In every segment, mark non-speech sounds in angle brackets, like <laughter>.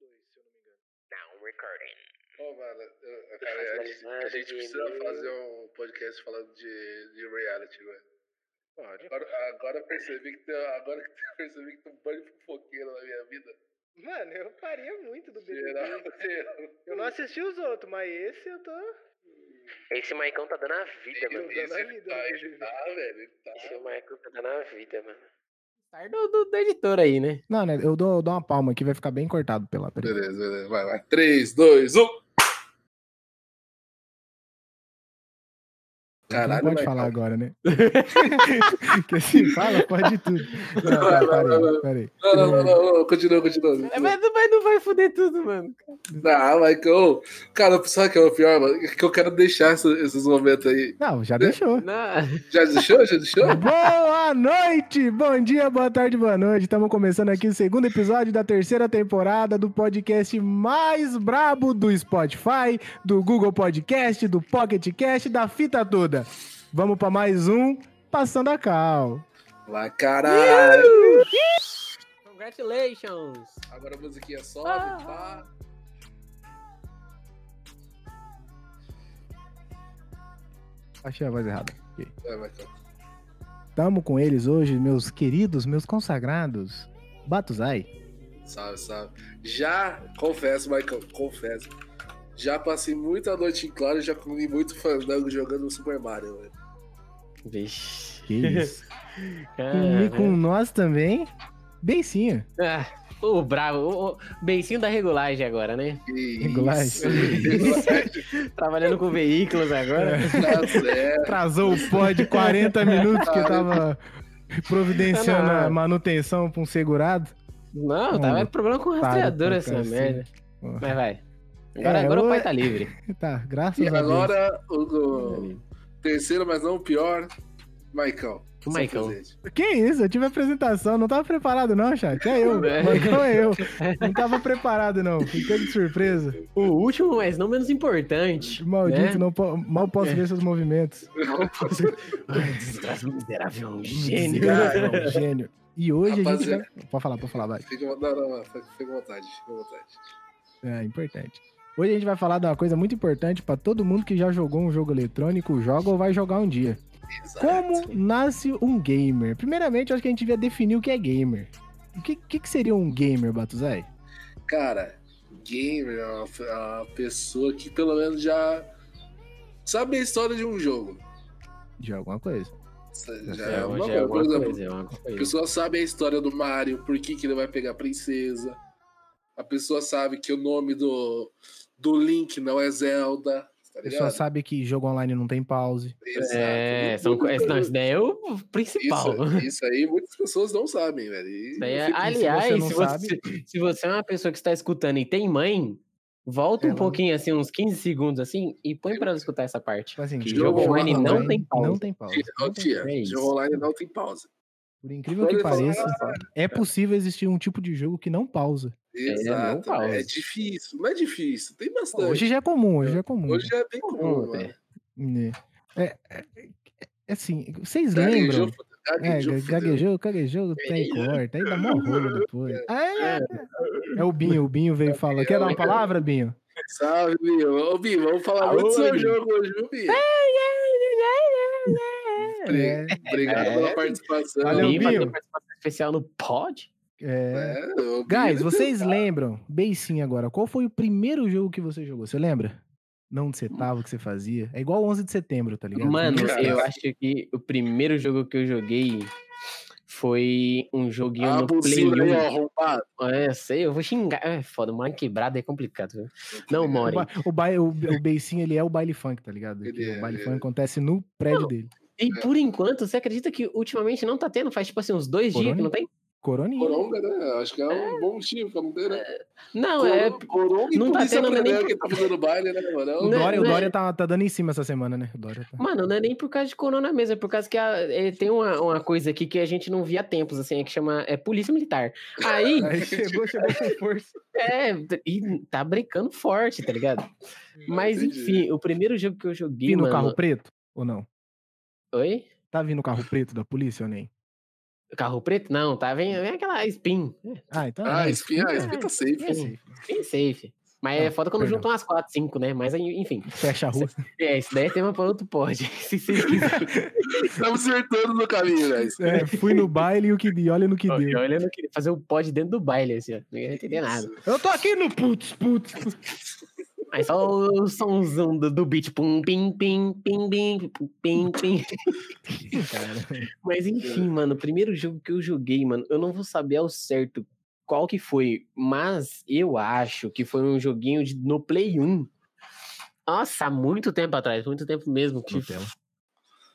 2, se eu não me engano. Now recording. Pô, mano, eu- cara, a, gente- a gente precisa fazer um podcast falando de, de reality, velho. Pode. Agora, agora eu percebi que tem, agora que eu percebi que tem um banho de fofoqueiro na minha vida. Mano, eu faria muito do Geral, BBB. geral. Eu não assisti os outros, mas esse eu tô. Esse Maicon tá dando a vida, mano. Esse tá, ele tá, velho, ele tá. Esse Maicon tá dando a vida, mano. Star do, do, do editor aí, né? Não, né? Eu dou, dou uma palma aqui, vai ficar bem cortado pela. Beleza, beleza. Vai, vai. 3, 2, 1. Caralho, não pode falar agora, né? <laughs> que assim, fala, pode tudo. Não, tá, parei, peraí. Não, não, não, não, não. Continua, continua. É, mas não vai, não vai foder tudo, mano. Não, Michael. Cara, sabe o que é o pior, mano? Que eu quero deixar esses momentos aí. Não, já deixou. Não. Já deixou? Já deixou? <laughs> Boa noite, bom dia, boa tarde, boa noite. Estamos começando aqui o segundo episódio da terceira temporada do podcast mais brabo do Spotify, do Google Podcast, do Pocket Cast, da fita toda. Vamos para mais um Passando a Cal. Lá, caralho. Congratulations. Agora a musiquinha sobe, Ah. pá. Achei a voz errada. É, Michael. Estamos com eles hoje, meus queridos, meus consagrados. Batuzai. Sabe, sabe. Já, confesso, Michael, confesso. Já passei muita noite em claro e já comi muito fandango jogando Super Mario, velho. Vixe. Que isso. <laughs> E com nós também, Beicinho. Ah, o bravo. O, o beicinho da regulagem agora, né? Que Regulagem. isso, regulagem. <laughs> Trabalhando com veículos agora. <laughs> Tá certo. Atrasou o pod 40 minutos que eu tava providenciando Não, não. a manutenção pra um segurado. Não, tava com problema com o rastreador pra essa merda. Porra. Mas vai. Agora, É, agora o eu- pai tá livre. <laughs> Tá, graças E a Deus. agora, o, o terceiro, mas não o pior, Maicão. O Maicão. Presente. Que isso? Eu tive apresentação, não tava preparado não, chat. É eu. É. <laughs> Maicon é eu. <laughs> Não tava preparado não. Fiquei de surpresa. O último, mas não menos importante. Maldito, né? não mal posso ver seus movimentos. Ai, desgraça miserável, um gênio. Desgraça, um gênio. E hoje a gente vai... Pode falar, pode falar, vai. Fica, não, não, não, fica fica à vontade, fica à vontade. É, importante. Hoje a gente vai falar de uma coisa muito importante pra todo mundo que já jogou um jogo eletrônico, joga ou vai jogar um dia. Exato. Como nasce um gamer? Primeiramente, eu acho que a gente devia definir o que é gamer. O que, que, que seria um gamer, Batuzai? Cara, gamer é uma, é uma pessoa que pelo menos já sabe a história de um jogo. De alguma coisa. Já É, é uma já é alguma coisa. coisa, é alguma A coisa. pessoa sabe a história do Mario, por que, que ele vai pegar a princesa. A pessoa sabe que o nome do, do Link não é Zelda. Tá A pessoa sabe que jogo online não tem pause. Exato. É, são, não, isso daí é o principal. Isso, isso aí muitas pessoas não sabem, velho. E- é- fico- aliás, se você se você, sabe- se você é uma pessoa que está escutando e tem mãe, volta um Ela- pouquinho, assim, uns 15 segundos, assim, e põe pra ela escutar essa parte. Tipo assim, Que jogo online não tem pausa. Não tem pausa. Não tem tia, é jogo online não tem pausa. Por incrível que pareça, é possível existir um tipo de jogo que não pausa. Exato. não pausa. É, difícil, não é difícil, tem bastante. Hoje já é comum, hoje já é comum. Hoje é bem comum, Comum, mano. Né? É, é, é assim, vocês Gaguejou, lembram? fudeu, É, gaguejou, gaguejou, gaguejou, tem corta, aí dá mó rolo depois. É, é o Binho, o Binho veio falar. Quer dar uma palavra, Binho? Salve, Binho. Ô, Binho, vamos falar Alô, muito do seu Binho. jogo hoje, viu, Binho? É, Obrigado É. pela participação. Valeu, Binho. participação especial no pod? É. É, o Guys, é vocês lembram, bem sim agora, qual foi o primeiro jogo que você jogou? Você lembra? Não onde você tava, o que você fazia? É igual 11 de setembro, tá ligado? Mano, Cara. eu acho que o primeiro jogo que eu joguei foi um joguinho Ah, no Play bucina aí, 1. ó, arrombado. É, sei, eu vou xingar. É foda, uma quebrada é complicado, viu? Não, O, More. ba o, ba o, o Beicinho, ele é o baile funk, tá ligado? Ele Que é, o baile ele funk é. acontece no prédio dele. E por enquanto, você acredita que ultimamente não tá tendo? Faz tipo assim, uns dois dias que não tem? Coroninha. Coronga, né? Acho que é um bom motivo pra não ter, né? Não, é. Coronga e não tá tendo, né, nem por- quem tá fazendo baile, né, mano? É O Né, Dória, o né? Dória tá, tá dando em cima essa semana, né? O Dória tá... Mano, não é nem por causa de corona mesmo, é por causa que a- é, tem uma, uma coisa aqui que a gente não via há tempos, assim, que chama é, Polícia Militar. Aí, <laughs> Aí chegou, chegou com força. é, e tá brincando forte, tá ligado? Mas Entendi. enfim, o primeiro jogo que eu joguei, Vindo o mano... carro preto ou não? Oi? Tá vindo o carro preto da polícia ou nem? Carro preto? Não, tá, vem, vem aquela spin. Ah, então. Ah, é, espinha, ah, espinha tá safe. é safe. Bem safe. Mas Não, é foda quando perdão. juntam umas 4, 5, né? Mas enfim. Fecha a rua. É, isso daí é tema para outro pod. <laughs> Se vocês <laughs> quiserem. Estamos acertando no caminho, guys. É, fui no baile e o que deu, olha no que deu. Olha, não queria fazer o pod dentro do baile, assim, ó. Não ia entender nada. Eu tô aqui no putz, putz. Mas só o somzão do, do beat. Pum, pim, pim, pim, pim, pim, pim. <laughs> Mas enfim, mano, o primeiro jogo que eu joguei, mano, eu não vou saber ao certo qual que foi, mas eu acho que foi um joguinho de- no Play 1. Nossa, há muito tempo atrás, muito tempo mesmo, que,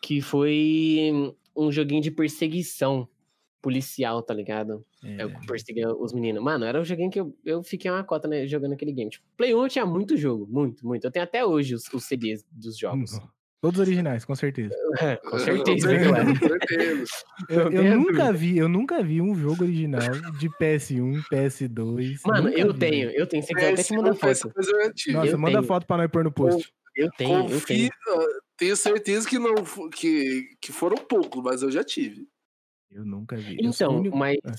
que foi um joguinho de perseguição policial, tá ligado? É. Eu perseguia os meninos. Mano, era um joguinho que eu, eu fiquei uma cota né, jogando aquele game. Tipo, Play 1 eu tinha muito jogo, muito, muito. Eu tenho até hoje os, os CDs dos jogos. Todos originais, com certeza. <laughs> Com certeza, <laughs> Com certeza. Eu, Não eu tenha nunca vi, eu nunca vi um jogo original de PS1, PS2. Mano, eu vi. tenho, eu tenho. Se quiser, até te PS1 manda foi foto. Nossa, eu manda tenho. foto pra nós pôr no post. Eu tenho, eu tenho. tenho certeza que não que, que foram poucos, mas eu já tive. Eu nunca vi. Então, único- mas Ah.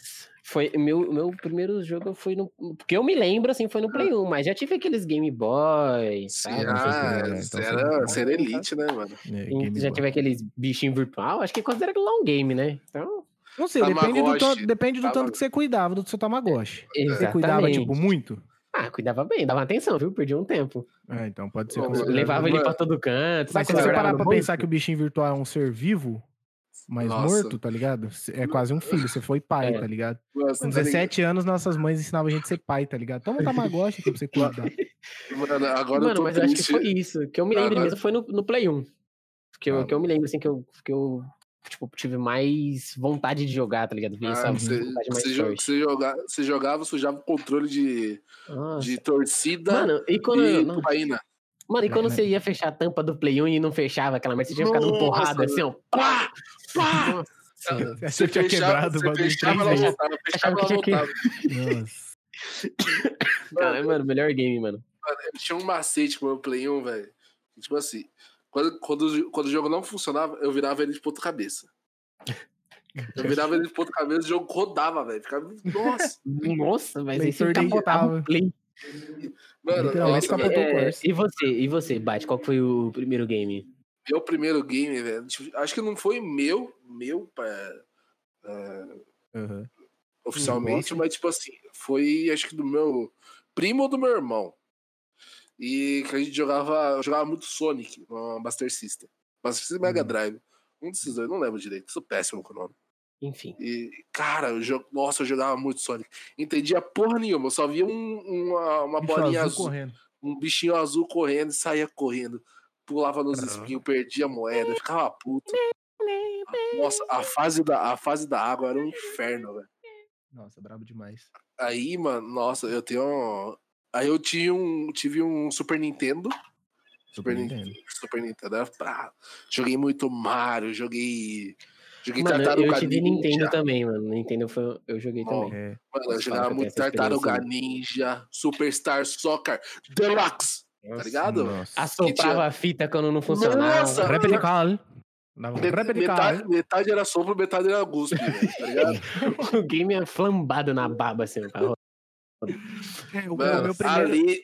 foi o meu, meu primeiro jogo foi no. Porque eu me lembro, assim, foi no Play 1, mas já tive aqueles Game Boy, sabe? ah, era, então você você era, não- você era elite, né, mano? É, já Boy. tive aqueles bichinhos virtual, acho que considera aquilo lá um game, né? Então, Não sei, depende do, tanto, depende do tanto Tamagotchi. que você cuidava do seu Tamagotchi. Você exatamente. cuidava, tipo, muito? Ah, cuidava bem, dava atenção, viu? Perdi um tempo. Ah, então pode ser. Levava ele pra todo canto. Mas se você parar pra pensar que o bichinho virtual é um ser vivo, mas Nossa. morto, tá ligado? É quase um filho, você foi pai, É. tá ligado? Nossa, Com tá 17 anos, nossas mães ensinavam a gente a ser pai, tá ligado? Toma um Tamagotchi aqui pra você cuidar. <laughs> Mano, agora eu Mano, tô mas eu acho que triste. foi isso. Que eu me lembro Agora- mesmo foi no, no Play 1. Que eu, Ah. que eu me lembro, assim, que eu, que eu tipo, tive mais vontade de jogar, tá ligado? Vi Ah, você, você, você jogava, você jogava, sujava o controle de, Nossa. de torcida Mano, e quando, e não, tubaína. mano, e quando Né? você ia fechar a tampa do Play 1 e não fechava aquela merda, você tinha ficado porrada assim, ó. Pá! Pá! Nossa. Você tinha quebrado o bagulho fechava, ela voltava, fechava, Achava ela que tinha voltava. Nossa. Cara, mano, melhor game, mano. Eu tinha um macete com o meu Play 1, velho. Tipo assim, quando, quando, quando o jogo não funcionava, eu virava ele de ponta cabeça. Eu virava ele de ponta cabeça e o jogo rodava, velho. Ficava. Nossa! Nossa, mas aí você capotava o Play. Mano, nossa, o É, e você, e você, Bate, qual foi o primeiro game? Meu primeiro game, velho. tipo, acho que não foi meu, meu, pá, Aham. oficialmente, Nossa. mas tipo assim, foi acho que do meu primo ou do meu irmão. E que a gente jogava, eu jogava muito Sonic no Master System. Master System e Mega Hum. Drive. Um desses dois, não lembro direito, sou péssimo com o nome. Enfim. E, cara, eu jo... nossa, eu jogava muito Sonic. Entendia porra nenhuma, eu só via um- uma, uma Bicho bolinha azul azul, correndo. um bichinho azul correndo e saía correndo. Pulava nos espinhos, perdia a moeda, ficava puto. <laughs> Nossa, a fase da, a fase da água era um inferno, velho. Nossa, brabo demais. Aí, mano, nossa, eu tenho. um- Aí eu tinha um, tive um Super Nintendo. Super, Nintendo. Nintendo. Super Nintendo. era pra- Joguei muito Mario, joguei. Joguei Mano, eu, Tartaruga eu tive Nintendo Ninja. também, mano. Nintendo foi, eu joguei Bom, também. É. Mano, eu jogava muito Tartaruga. Ninja, Superstar Soccer Deluxe. Tá ligado? Nossa. Assoprava a fita quando não funcionava. Nossa! Repetical. Metade, metade era sopro, metade era guspe, tá ligado? <laughs> o game é flambado na baba, assim. É, o Mano, meu primeiro. Ale,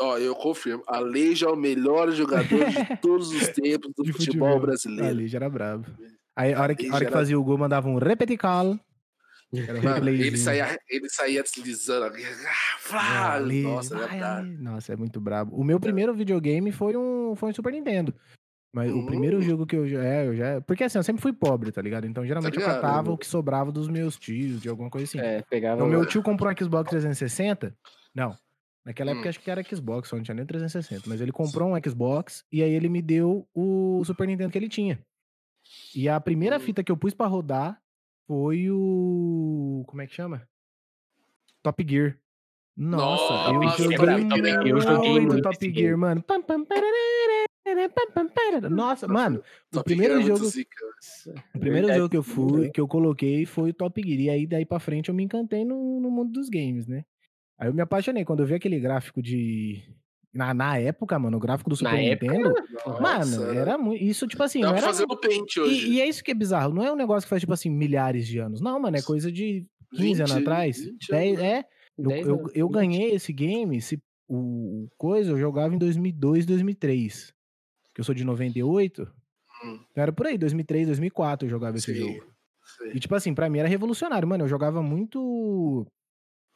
ó, eu confirmo, Aleja é o melhor jogador de <laughs> todos os tempos do futebol, futebol. brasileiro. Ali já era brabo. Aí a hora que, a hora que Já era- fazia o gol, mandava um repetical. Mano, <laughs> ele saía, ele saía deslizando. ah, Ali, Nossa, vai é verdade. ali. Nossa, é muito brabo. O meu primeiro videogame foi um, foi um Super Nintendo. Mas o Hum. primeiro jogo que eu já. É, eu já. Porque assim, eu sempre fui pobre, tá ligado? Então geralmente eu ligado, catava né? o que sobrava dos meus tios, de alguma coisa assim. É, pegava. Então, meu tio comprou um Xbox 360. Não. Naquela época Hum. acho que era Xbox, só não tinha nem 360. Mas ele comprou um Xbox e aí ele me deu o Super Nintendo que ele tinha. E a primeira Hum. fita que eu pus pra rodar foi o. Como é que chama? Top Gear. Nossa, Nossa, eu joguei, Top eu joguei muito Top Gear, game. mano. Nossa, mano, o Top primeiro é muito jogo o primeiro Verdade. jogo que eu fui, que eu coloquei foi o Top Gear. E aí, daí pra frente, eu me encantei no, no mundo dos games, né? Aí eu me apaixonei. Quando eu vi aquele gráfico de. Na, na época, mano, o gráfico do Super Na época, Nintendo. Nossa, mano, era muito. Isso, tipo assim, Dá era. fazer no Paint hoje. E, e é isso que é bizarro. Não é um negócio que faz, tipo assim, milhares de anos. Não, mano, é coisa de 15 anos 20, atrás. 20 10, anos. é. Eu, 10 eu, anos, eu 20. ganhei esse game, se, o, o coisa, eu jogava em 2002, 2003. Que eu sou de 98. Hum. Então era por aí, 2003, 2004 eu jogava esse Sim, jogo. sim. E tipo assim, pra mim era revolucionário, mano. Eu jogava muito.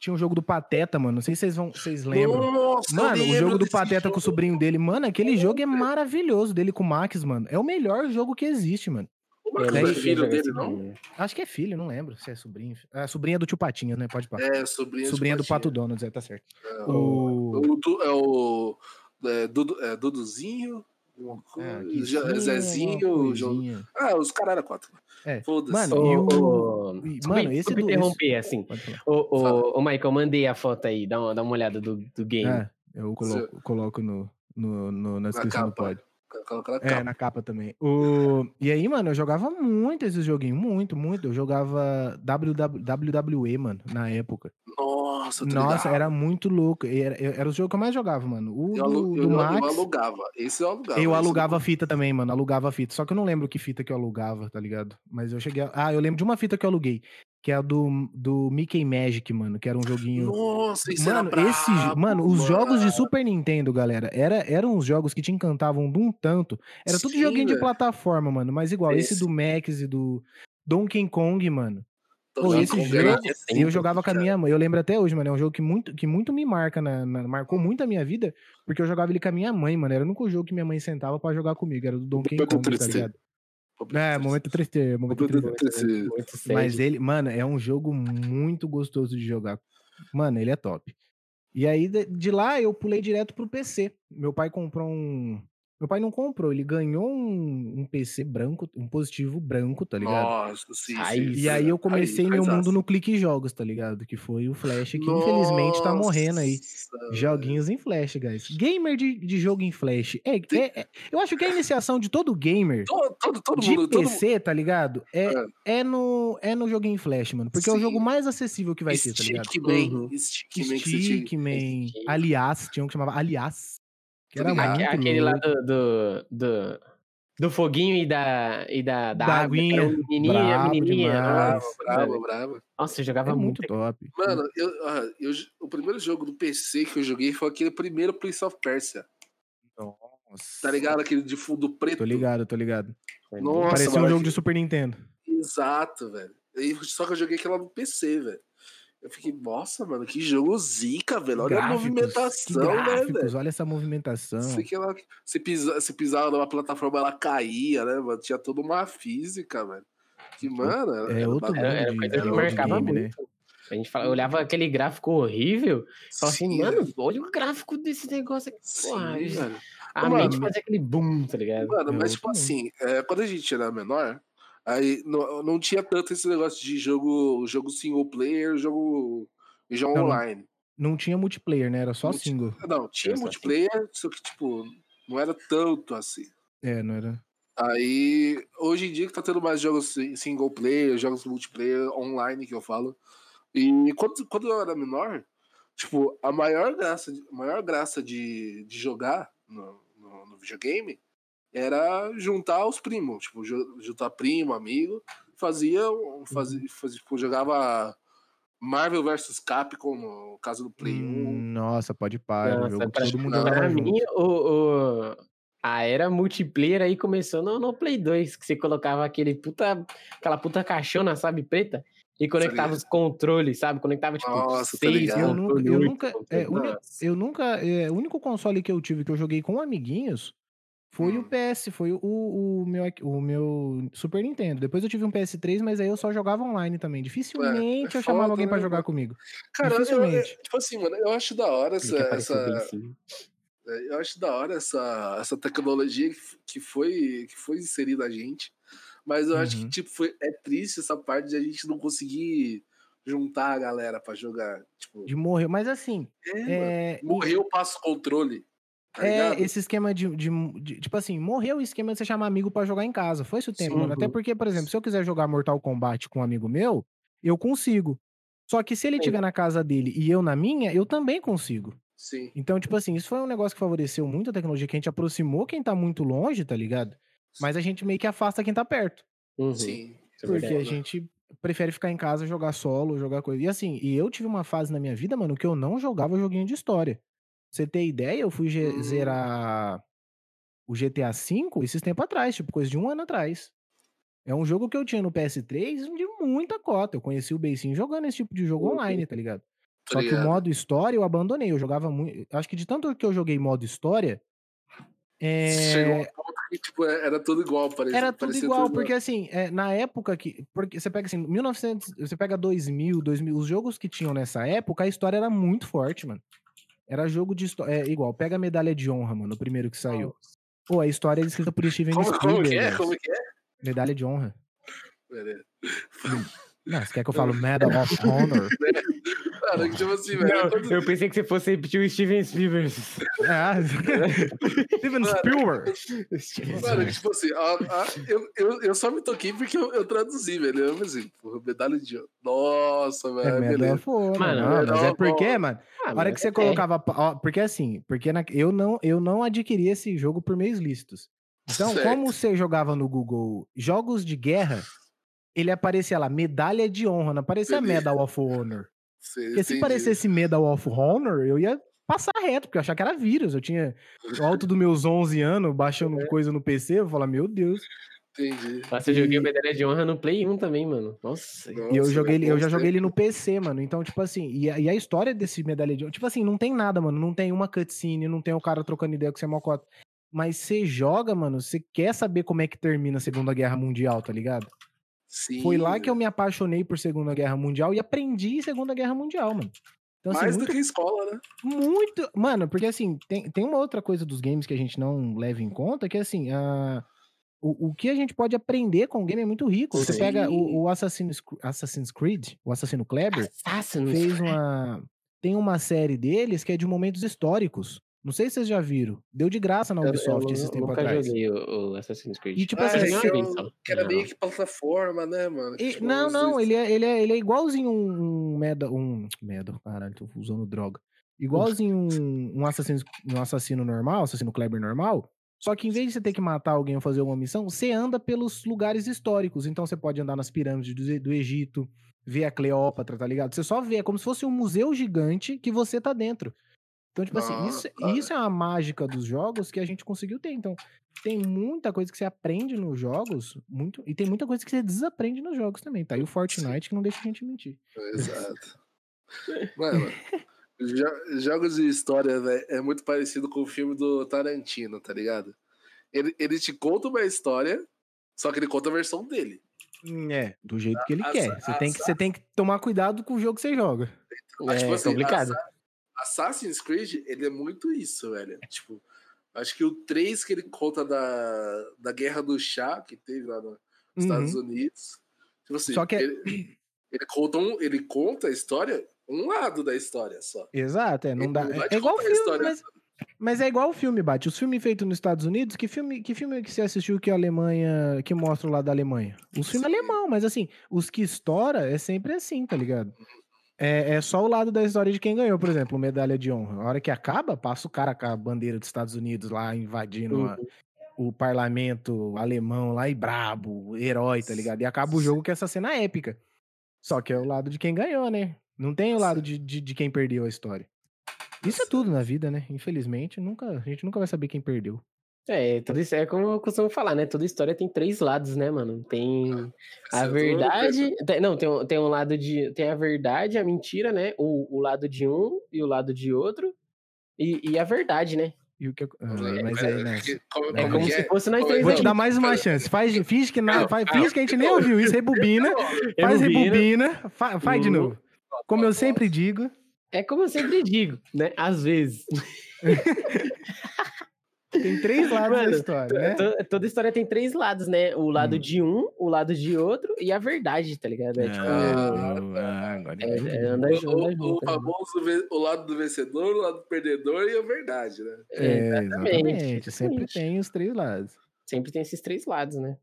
Tinha um jogo do Pateta, mano. Não sei se vocês vão, vocês lembram. Nossa, Mano, o jogo do Pateta com o jogo. sobrinho dele, mano, aquele jogo é maravilhoso dele com o Max, mano. É o melhor jogo que existe, mano. O não é cheguei filho dele, não? Acho que é filho, não lembro se é sobrinho. É sobrinha do tio Patinha, né? Pode falar. É, sobrinha, sobrinha do Pato. Donald, é, tá certo. É, O... o, é o é, Dudu, é, Duduzinho, Ah, uma Zezinho, João-. Ah, os caras eram quatro. É. Foda-se. Mano, Ô, e o- desculpa- mano, esse desculpa do- interromper, assim. Falar. Ô, Fala. ô, ô, Michael, mandei a foto aí, dá uma, dá uma olhada do, do game. É, eu coloco, coloco no, no, no- na descrição do pod. Coloca É, na capa também. O... E aí, mano, eu jogava muito esses joguinhos, muito, muito. Eu jogava WW... WWE, mano, na época. Nossa, Nossa, ligado. era muito louco. Era, era o jogo que eu mais jogava, mano. O Eu, do, eu, eu Max. alugava. Esse eu alugava. Eu alugava fita também, mano. Alugava fita. Só que eu não lembro que fita que eu alugava, tá ligado? Mas eu cheguei. A... Ah, eu lembro de uma fita que eu aluguei. Que é a do, do Mickey Magic, mano. Que era um joguinho. Nossa, isso Mano, era esse, brabo, mano, os mano. jogos de Super Nintendo, galera, era, eram uns jogos que te encantavam de um tanto. Era tudo Sim, joguinho de plataforma, mano. Mas igual, esse, Esse. do Max e do Donkey Kong, mano. Pô, esse Kong jogo- era Eu recente, jogava com a minha mãe. Eu lembro até hoje, mano. É um jogo que muito, que muito me marca, na, na- marcou muito a minha vida, porque eu jogava ele com a minha mãe, mano. Era o único jogo que minha mãe sentava pra jogar comigo. Era do Donkey Kong, tá ligado? É, momento triste, momento triste. Mas ele, mano, é um jogo muito gostoso de jogar. Mano, ele é top. E aí, de lá, eu pulei direto pro PC. Meu pai comprou um. Meu pai não comprou, ele ganhou um, um PC branco, um positivo branco, tá ligado? Nossa, sim, Aí- sim. E aí eu comecei meu raizaço. mundo no Clique Jogos, tá ligado? Que foi o Flash, que infelizmente tá morrendo aí. Nossa, Joguinhos em Flash, guys. Gamer de, de jogo em Flash. É, é- é- eu acho que a iniciação de todo gamer Todo, todo, todo de mundo. Todo. PC, tá ligado? É, é, no, é no joguinho em Flash, mano. Porque é o Sim. jogo mais acessível que vai ter, tá ligado? Stickman. Uhum. Stickman. Stickman, Stick. aliás, tinha um que chamava Aliás. Que era Aque- Aquele lá do, do, do, do foguinho e da, e da, da, Da água, aguinha. o menininho e a Brabo menininha. demais. Nossa, Bravo, bravo. Nossa, eu jogava É muito muito. top. Mano, eu, eu, o primeiro jogo do PC que eu joguei foi aquele primeiro Prince of Persia. Nossa. Tá ligado? Aquele de fundo preto. Tô ligado, tô ligado. Nossa, Parecia um jogo que- de Super Nintendo. Exato, velho. Só que eu joguei aquela no PC, velho. Eu fiquei, nossa, mano, que jogo zica, velho. Olha a Gráficos, que movimentação, né, gráficos, velho? olha essa movimentação. Sei que ela, se, pisa, se pisava numa plataforma, ela caía, né, mano? Tinha toda uma física, velho. Que, mano, era, É era outro. Era- era coisa que marcava game, né? muito. A gente fala, eu olhava aquele gráfico horrível, falava assim, Sim, mano, velho. olha o gráfico desse negócio aqui. Sim, Porra, velho. a Mano, mente fazia aquele boom, tá ligado? Mano, É mas tipo assim, é, quando a gente era menor, aí não, não tinha tanto esse negócio de jogo, jogo single player, jogo, jogo Não, não. online. Não tinha multiplayer, né? Era só Não tinha- single. Não, tinha Era só multiplayer, só que, tipo, não era tanto assim. É, não era. Aí, hoje em dia que tá tendo mais jogos si- single player, jogos multiplayer, online que eu falo. E quando, quando eu era menor, tipo, a maior graça, de- a maior graça de, de jogar no, no, no videogame era juntar os primos, tipo, ju- juntar primo, amigo, fazia, um- fazia, fazia tipo, jogava Marvel vs Capcom no caso do Play 1. Hum, Nossa, pode parar. Nossa, jogo pra- todo mundo Pra mim, o, o- a era multiplayer aí começou no, no Play 2, que você colocava aquele puta, aquela puta caixona, sabe, preta, e conectava os controles, sabe? Conectava, tipo, Nossa, tá seis ligado? Eu nunca, eu nunca, é, eu nunca, é, o único console que eu tive que eu joguei com amiguinhos foi Hum. o PS, foi o, o, meu, o meu Super Nintendo. Depois eu tive um PS3, mas aí eu só jogava online também. Dificilmente é eu chamava foda, alguém pra né, jogar comigo. Cara, eu, eu, Dificilmente. tipo assim, mano, eu acho da hora essa, essa, cima. É, Eu acho da hora essa, essa tecnologia que foi, que foi inserida a gente. Mas eu acho que, Uhum. tipo, foi, é triste essa parte de a gente não conseguir juntar a galera pra jogar. Tipo, De morrer. Mas assim, é, mano, é, morreu o passo controle. Tá É, esse esquema de, de- de- Tipo assim, morreu o esquema de você chamar amigo pra jogar em casa. Foi esse o tempo, Sim. mano. Até porque, por exemplo, se eu quiser jogar Mortal Kombat com um amigo meu, eu consigo. Só que se ele estiver na casa dele e eu na minha, eu também consigo. Sim. Então, tipo assim, isso foi um negócio que favoreceu muito a tecnologia, que a gente aproximou quem tá muito longe, tá ligado? Mas a gente meio que afasta quem tá perto. Uhum, Sim. isso é Porque verdade. a gente prefere ficar em casa, jogar solo, jogar coisa. E assim, e eu tive uma fase na minha vida, mano, que eu não jogava joguinho de história. Você ter ideia, eu fui Hum. zerar o GTA V esses tempos atrás, tipo, coisa de um ano atrás. É um jogo que eu tinha no PS3 de muita cota. Eu conheci o Beicinho jogando esse tipo de jogo Uhum. online, tá ligado? Só que o modo história eu abandonei. Eu jogava muito. Acho que de tanto que eu joguei modo história. Chegou É, um ponto que, tipo, era tudo igual, parecia. era tudo parecia igual, tudo porque assim, é, na época que. Porque você pega assim, 1900, você pega 2000, 2000, os jogos que tinham nessa época, a história era muito forte, mano. Era jogo de história. É igual, pega a medalha de honra, mano, o primeiro que saiu. Pô, a história é escrita por <laughs> Steven Como, como Spielberg. que é? Como que é? Medalha de honra. Pera aí. <laughs> Não, você quer que eu falo Medal of Honor? <laughs> Cara, tipo assim, velho. quando- eu pensei que você fosse repetir o Steven Spielberg. <laughs> ah, Steven Spielberg. Mano, que, tipo assim, a- a- eu, eu, eu só me toquei porque eu, eu traduzi, velho. Eu assim, porra, medalha de ouro. Nossa, É velho. Medal beleza. of Honor. Mano, não, mas é não, porque, não. mano, Ah, a hora que você colocava. pa- ó, porque assim, porque na- eu, não, eu não adquiri esse jogo por meios lícitos. Então, Certo. como você jogava no Google jogos de guerra, ele aparecia lá, medalha de honra, não aparecia Beleza. Medal of Honor. Porque se parecesse Medal of Honor, eu ia passar reto, porque eu achava que era vírus. Eu tinha o alto dos meus 11 anos, baixando É. coisa no PC, eu falar, meu Deus. Entendi. Nossa, eu joguei E- a medalha de honra no Play 1 também, mano. Nossa. E eu Nossa, joguei ele, eu já joguei ele no PC, mano. Então, tipo assim, e a, e a história desse medalha de honra, tipo assim, não tem nada, mano. Não tem uma cutscene, não tem o cara trocando ideia com você mocota. Mas você joga, mano, você quer saber como é que termina a Segunda Guerra Mundial, tá ligado? Sim, Foi lá que eu me apaixonei por Segunda Guerra Mundial e aprendi Segunda Guerra Mundial, mano. Então, assim, Mais muito do que escola, né? muito. Mano, porque assim, tem, tem uma outra coisa dos games que a gente não leva em conta, que é assim, a, o, o que a gente pode aprender com o game é muito rico. Você Sim. pega o, o Assassin's, Assassin's Creed, o Assassino Kleber, Assassin's fez uma. Tem uma série deles que é de momentos históricos. Não sei se vocês já viram. Deu de graça na Eu- Ubisoft eu esses tempos nunca atrás. joguei o, o Assassin's Creed. E tipo Ah, assim, é, eu você- que, eu- era meio que plataforma, né, mano? E- Tipo, não, não, ele é, ele, é, ele é igualzinho um, um Medal. Um. Medal, caralho, tô usando droga. Igualzinho um, um, assassino, um assassino normal, assassino Kleber normal. Só que em vez de você ter que matar alguém ou fazer uma missão, você anda pelos lugares históricos. Então você pode andar nas pirâmides do, do Egito, ver a Cleópatra, tá ligado? Você só vê, é como se fosse um museu gigante que você tá dentro. Então, tipo assim, isso, cara. isso é uma mágica dos jogos que a gente conseguiu ter. Então, tem muita coisa que você aprende nos jogos, muito, e tem muita coisa que você desaprende nos jogos também. Tá aí o Fortnite que não deixa a gente mentir. Exato. <laughs> Mano, jo- jogos de história, velho, é muito parecido com o filme do Tarantino, tá ligado? Ele, ele te conta uma história, só que ele conta a versão dele. É, do jeito que ele A- quer. a- Você tem, que, você tem que tomar cuidado com o jogo que você joga. Mas, É tipo assim, complicado. Assa- Assassin's Creed, ele é muito isso, velho. Tipo, acho que o 3 que ele conta da, da guerra do chá que teve lá nos Estados Unidos. Tipo assim, Uhum. Só que é- ele, ele conta um, ele conta a história, um lado da história só. Exato, é, não Ele dá. não É, é igual a filme, mas, mas é igual o filme, Bate. Os filmes feitos nos Estados Unidos, que filme, que filme que você assistiu que a Alemanha, que mostra lá da Alemanha? Os filmes alemão, mas assim, os que estoura é sempre assim, tá ligado? É, é só o lado da história de quem ganhou, por exemplo, medalha de honra. A hora que acaba, passa o cara com a bandeira dos Estados Unidos lá invadindo a- o parlamento alemão lá e brabo, herói, tá ligado? E acaba o jogo com essa cena épica. Só que é o lado de quem ganhou, né? Não tem o lado de, de, de quem perdeu a história. Isso é tudo na vida, né? Infelizmente, nunca, a gente nunca vai saber quem perdeu. É, tudo isso é como eu costumo falar, né? Toda história tem três lados, né, mano? Tem a é verdade. tem- não, tem, um- tem um lado de. Tem a verdade, a mentira, né? O, o lado de um e o lado de outro. E, e a verdade, né? E o que, ah, É, mas é, aí, né? que- como, É como se é? fosse nós três Vou te dar mais uma chance. Faz, finge, que na, faz, finge que a gente nem ouviu isso. Rebobina. Faz Rebobina. rebobina. Fa, faz de Uhum. novo. Como eu sempre digo. É como eu sempre digo, né? Às vezes. <laughs> Tem três lados da Mano, história, né? To- Toda história tem três lados, né? O lado Hum. de um, o lado de outro e a verdade, tá ligado? É, tipo, Ah, ah, agora é, é, anda O, junto, anda o, o junto, né? famoso o lado do vencedor, o lado do perdedor e a verdade, né? É, Exatamente, exatamente. Sempre tem os três lados. Sempre tem esses três lados, né?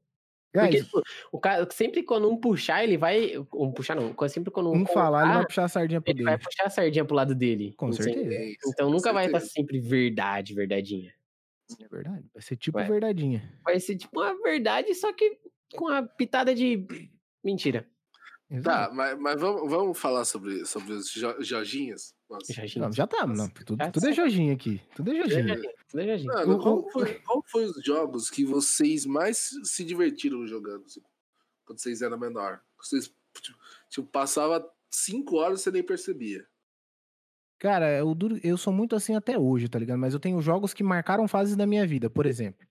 Porque, tipo, o cara, sempre quando um puxar, ele vai. Um puxar não, quando- sempre quando um, um falar, ele vai puxar a sardinha pro ele vai dele. puxar a sardinha pro lado dele. Com certeza. É isso, Então com nunca vai estar certeza. sempre verdade, verdadinha. É verdade. Vai ser tipo Ué. verdadinha. Vai ser tipo uma verdade, só que com a pitada de mentira. Tá, mas, mas vamos, vamos falar sobre, sobre os jo- Jorginhos? Não, já tá, não. Tudo, tudo é. Jorginho aqui. Tudo é é Jorginho. Jorginho, tudo é Jorginho. Mano, O- qual foi, qual foi os jogos que vocês mais se divertiram jogando assim, quando vocês eram menor? Vocês tipo, tipo, passava cinco horas e você nem percebia. Cara, eu, duro- eu sou muito assim até hoje, tá ligado? Mas eu tenho jogos que marcaram fases da minha vida. Por exemplo,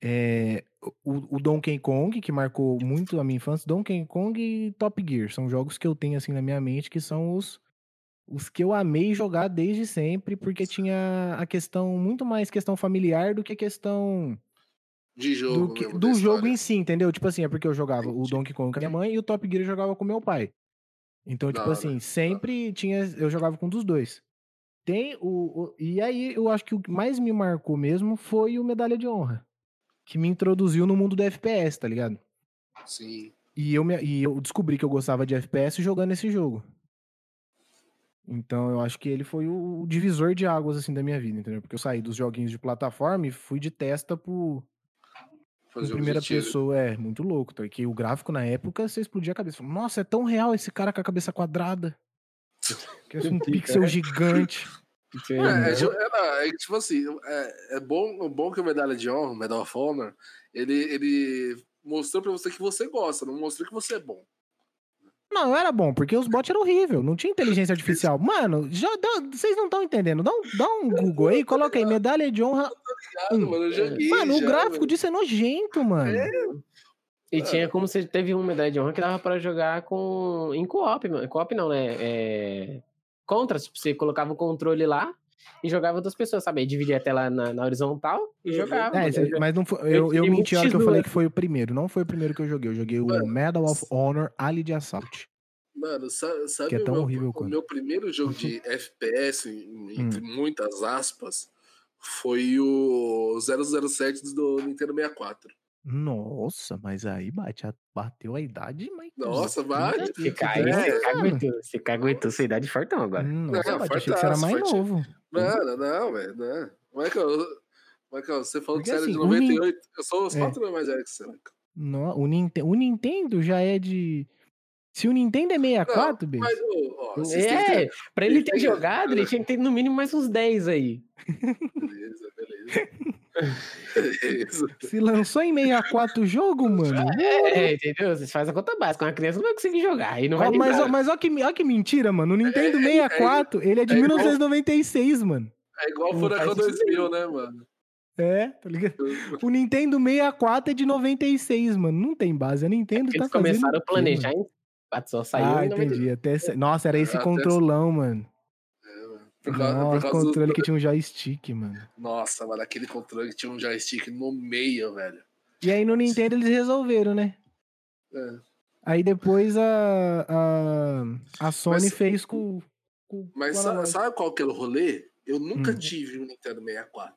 é, o, o Donkey Kong, que marcou muito a minha infância. Donkey Kong e Top Gear. São jogos que eu tenho assim na minha mente que são os, os que eu amei jogar desde sempre, porque tinha a questão, muito mais questão familiar do que questão De jogo. do, que- do jogo em si, entendeu? Tipo assim, é porque eu jogava o Entendi. Donkey Kong com a minha mãe e o Top Gear eu jogava com meu pai. Então, Da tipo hora, assim, sempre tinha. Eu jogava com um dos dois. Tem o, o- E aí, eu acho que o que mais me marcou mesmo foi o Medalha de Honra. Que me introduziu no mundo do FPS, tá ligado? Sim. E eu, me- e eu descobri que eu gostava de FPS jogando esse jogo. Então eu acho que ele foi o, o divisor de águas assim da minha vida, entendeu? Porque eu saí dos joguinhos de plataforma e fui de testa pro, jogo primeira pessoa, é muito louco, tá? Que o gráfico na época você explodia a cabeça. Nossa, é tão real esse cara com a cabeça quadrada. Que é um pixel né? gigante. É, é, é, não, é que, tipo assim, é, é bom, é bom que o Medalha de Honra, o Medal of Honor, ele, ele mostrou pra você que você gosta, não mostrou que você é bom. Não, era bom, porque os bots eram horríveis, não tinha inteligência artificial. Mano, já dá- vocês não estão entendendo. Dá um, dá um Google aí, coloca aí, medalha de honra. Obrigado, Hum. mano, joguei. Mano, o já, gráfico mano. disso é nojento, mano. E tinha como você teve um medalha de honra que dava pra jogar com. em co-op, mano. Co-op não, né? É... Contra, tipo, você colocava o controle lá e jogava duas pessoas, sabe? Aí dividia a tela na, na horizontal e Uhum. jogava. É, mas não foi, eu eu, eu menti a hora que eu falei X2. que foi o primeiro. Não foi o primeiro que eu joguei. Eu joguei o Mano, Medal of Honor Ali de Assault. Mano, sa- sabe, Que é tão o, meu, horrível o quanto. meu primeiro jogo de <laughs> FPS, entre Hum. muitas aspas, foi o 007 do Nintendo 64. Nossa, mas aí bate, a- bateu a idade, mas. Nossa, bate. Você cai, É, você mano. caguetou. Você caguetou sua idade fortão agora. Nossa, Não, bate, achei que você era fortaço, mais forte- novo. Não, não, velho, não. Michael, Michael, você falou que Porque você era de assim, o Nin- 98. Eu sou uns É. 4 anos mais velho que você, Michael. No- o, Ninte- o Nintendo já é de. Se o Nintendo é 64, Não, Bê, Mas, ô, ó, vocês têm que É, ter- pra ele ter jogado, ele <laughs> tinha que ter no mínimo mais uns 10 aí. Beleza, beleza. <laughs> se lançou em 64 o jogo, mano. É, entendeu? Você faz a conta básica. Uma criança não vai conseguir jogar. Aí não vai Ó, mas, ó, mas ó que, ó que mentira, mano. O Nintendo 64, ele é de é igual- 1996, mano. É igual Não Furacão faz sentido 2000, né, mano? É, tá ligado? O Nintendo 64 é de 96, mano. Não tem base. A Nintendo Eles tá fazendo. começaram o a planejar 4, só saiu Ah, em 92. entendi. Até... Nossa, era esse Até- controlão, mano. É, mano. Por causa, por Nossa, causa do- controle que tinha um joystick, mano. Nossa, mano, aquele controle que tinha um joystick no meio, velho. E aí no Nintendo eles resolveram, né? É. Aí depois a, a, a Sony Mas- fez com, com Mas com a sa- Analog. sabe qual que era o rolê? Eu nunca Hum. tive um Nintendo 64.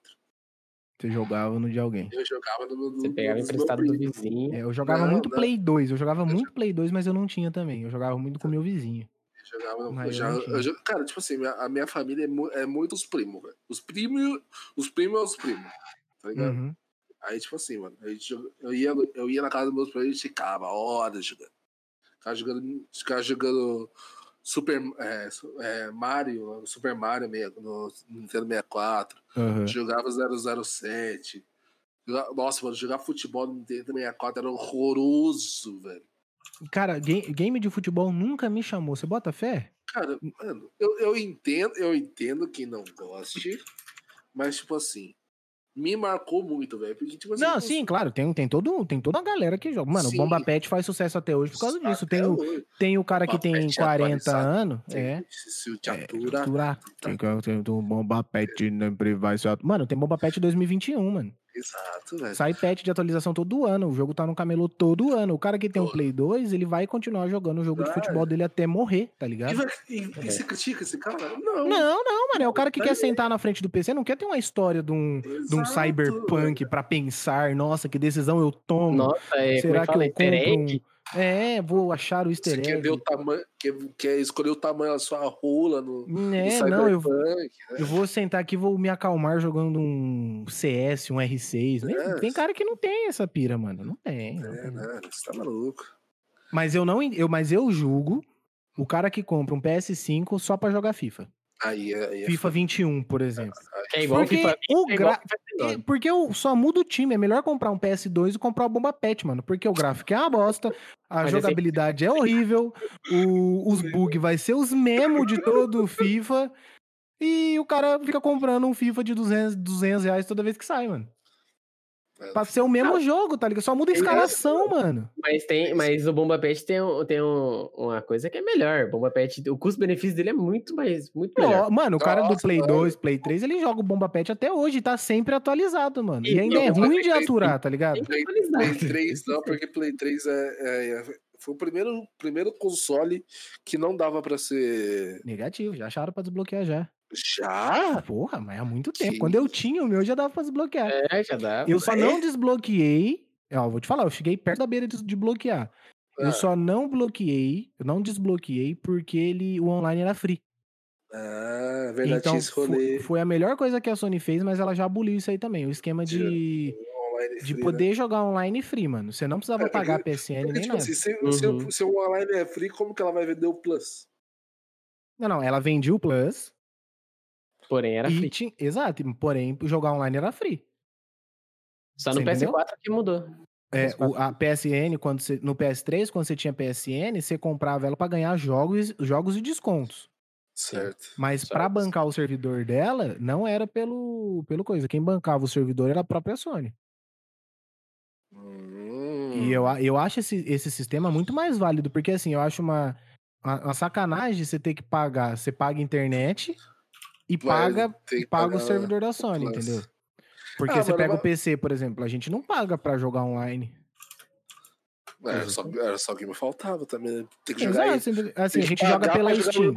Você jogava no de alguém. Eu jogava no, no Você pegava emprestado do vizinho. É, eu jogava Não, muito não. Play 2. Eu jogava muito Play 2, mas eu não tinha também. Eu jogava muito com meu vizinho. Jogava no, Mas eu já, eu cara, tipo assim, minha- a minha família é, mu- é muito os primos, velho. Os primos, os primos é os primos, tá ligado? Uhum. Aí, tipo assim, mano, a gente eu, ia, eu ia na casa dos meus primos e a gente ficava horas jogando. Ficava jogando, ficava jogando Super é, é, Mario, Super Mario no Nintendo 64. Uhum. Jogava 007. Joga- Nossa, mano, jogar futebol no Nintendo 64 era horroroso, velho. Cara, ga- game de futebol nunca me chamou. Você bota fé? Cara, mano, eu, eu entendo, eu entendo que não goste, mas tipo assim, me marcou muito, velho. Porque, tipo assim, Não, sim, claro. Tem, tem, todo, tem toda a galera que joga. Mano, Sim. o Bomba Pet faz sucesso até hoje por causa disso. Tem o, hoje, tem o cara que tem Pet é 40 atualizado. anos. É. Se o te É, Aturar. Tem que tem o Bomba Pet sempre vai ser. Mano, tem Bomba Pet 2021, mano. Exato, velho. Sai patch de atualização todo ano. O jogo tá no camelô todo ano. O cara que tem um Todo. Play 2, ele vai continuar jogando o jogo de futebol dele até morrer, tá E, ligado? vai- e, e você critica esse cara? Não. Não, não, mano. É o cara que Tá quer aí. sentar na frente do PC, não quer ter uma história de um, de um cyberpunk pra pensar, nossa, que decisão eu tomo. Nossa, é, é Será que fala? eu compro um... É, vou achar o easter Você quer egg. ver o tamanho, quer, quer escolher o tamanho da sua rola no, no É, não, eu, cyberpunk. eu vou sentar aqui e vou me acalmar jogando um CS, um R6. Nem- É. Tem cara que não tem essa pira, mano. Não tem. não É, tem. né? Você tá maluco. Mas eu não. Eu, mas eu julgo o cara que compra um PS5 só pra jogar FIFA. Aí, é- aí é FIFA 21, por exemplo. Que é igual Porque FIFA, o é igual gra- FIFA 19. É, Porque eu só mudo o time. É melhor comprar um PS2 e comprar o Bomba Pet, mano. Porque o gráfico é uma bosta, a Mas jogabilidade é horrível, o- os <laughs> bugs vai ser os mesmos de todo o FIFA. E o cara fica comprando um FIFA de 200, 200 reais toda vez que sai, mano. Pra ser o mesmo jogo, tá ligado? Só muda a escalação, mano. Mas, tem, mas o Bomba Pet tem, um- tem um- uma coisa que é melhor. O Bomba Pet, o custo-benefício dele é muito mais muito melhor. Mano, o cara do Nossa, Play mano. 2, Play 3, ele joga o Bomba Pet até hoje, tá sempre atualizado, mano. E E ainda eu é ruim de aturar, tá ligado? Play. Play 3 não, porque Play 3 é, é- é- foi o primeiro, primeiro console que não dava pra ser. Negativo, já acharam pra desbloquear já. Já? Porra, mas há muito tempo. Que Quando eu tinha o meu, já dava pra desbloquear. É, já dá. Eu só não desbloqueei. Ó, vou te falar, eu cheguei perto da beira de, de bloquear. Ah. Eu só não bloqueei, eu não desbloqueei porque ele, o online era free. Ah, é verdade, então tinha esse fo- rolê. foi a melhor coisa que a Sony fez, mas ela já aboliu isso aí também. O esquema de, de free, né? poder jogar online free, mano. Você não precisava É, porque- pagar PSN Porque, nem tipo nada. assim, se, se, Uhum. se o online é free, como que ela vai vender o Plus? Não, não, ela vendia o Plus. Porém, era e free. tinha- exato, porém, jogar online era free. Só no Você entendeu? PS4 que mudou. É, PS4. o- a PSN, quando você, no PS3, quando você tinha PSN, você comprava ela pra ganhar jogos, jogos e descontos. Certo. Mas pra bancar o servidor dela, não era pelo, pelo coisa. Quem bancava o servidor era a própria Sony. Hum. E eu, a- eu acho esse, esse sistema muito mais válido, porque assim, eu acho uma, uma, uma sacanagem você ter que pagar. Você paga a internet e Vai paga, e paga o servidor da Sony, Plus. entendeu? Porque Ah, você pega o mas- PC, por exemplo, a gente não paga pra jogar online. Era só, era só que me faltava também. né? Tem que jogar Exato, assim, Tem a gente joga pela Steam.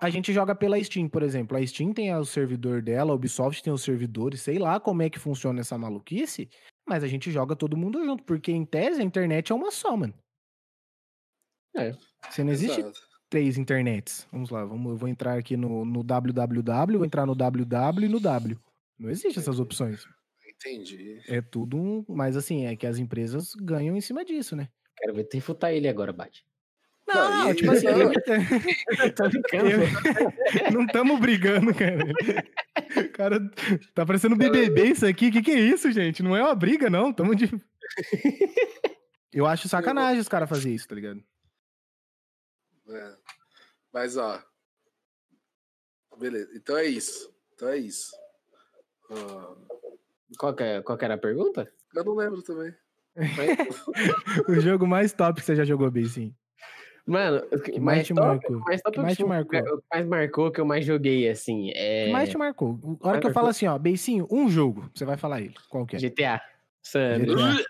A gente joga pela Steam, por exemplo. A Steam tem o servidor dela, a Ubisoft tem os servidores, sei lá como é que funciona essa maluquice, mas a gente joga todo mundo junto, porque em tese a internet é uma só, mano. É. Você não existe Exato. Três internets. Vamos lá, vamos, eu vou entrar aqui no, no www, vou entrar no www e no W. Não existe essas opções. Entendi. É tudo um. Mas assim, é que as empresas ganham em cima disso, né? Quero ver tu refutar ele agora, Bate. Não, Não, não, tipo assim, <laughs> eu- <laughs> Tô brincando. eu- <laughs> não estamos brigando, cara. Cara, tá parecendo BBB isso aqui. O que, que é isso, gente? Não é uma briga, não. Tamo de. Eu acho sacanagem os caras fazerem isso, tá ligado? É. Mas, ó. Beleza. Então é isso. Então é isso. Ah, Qual, que é- qual que era a pergunta? eu não lembro também. <laughs> O jogo mais top que você já jogou, sim. Mano, o Que mais te top- marcou? mais top Que mais te o marcou? O que mais marcou, que eu mais joguei, assim, O é... que mais te marcou? A hora mais que eu marcou? falo assim, ó, Beicinho, um jogo, você vai falar ele. Qual que é? GTA. Sanders. GTA.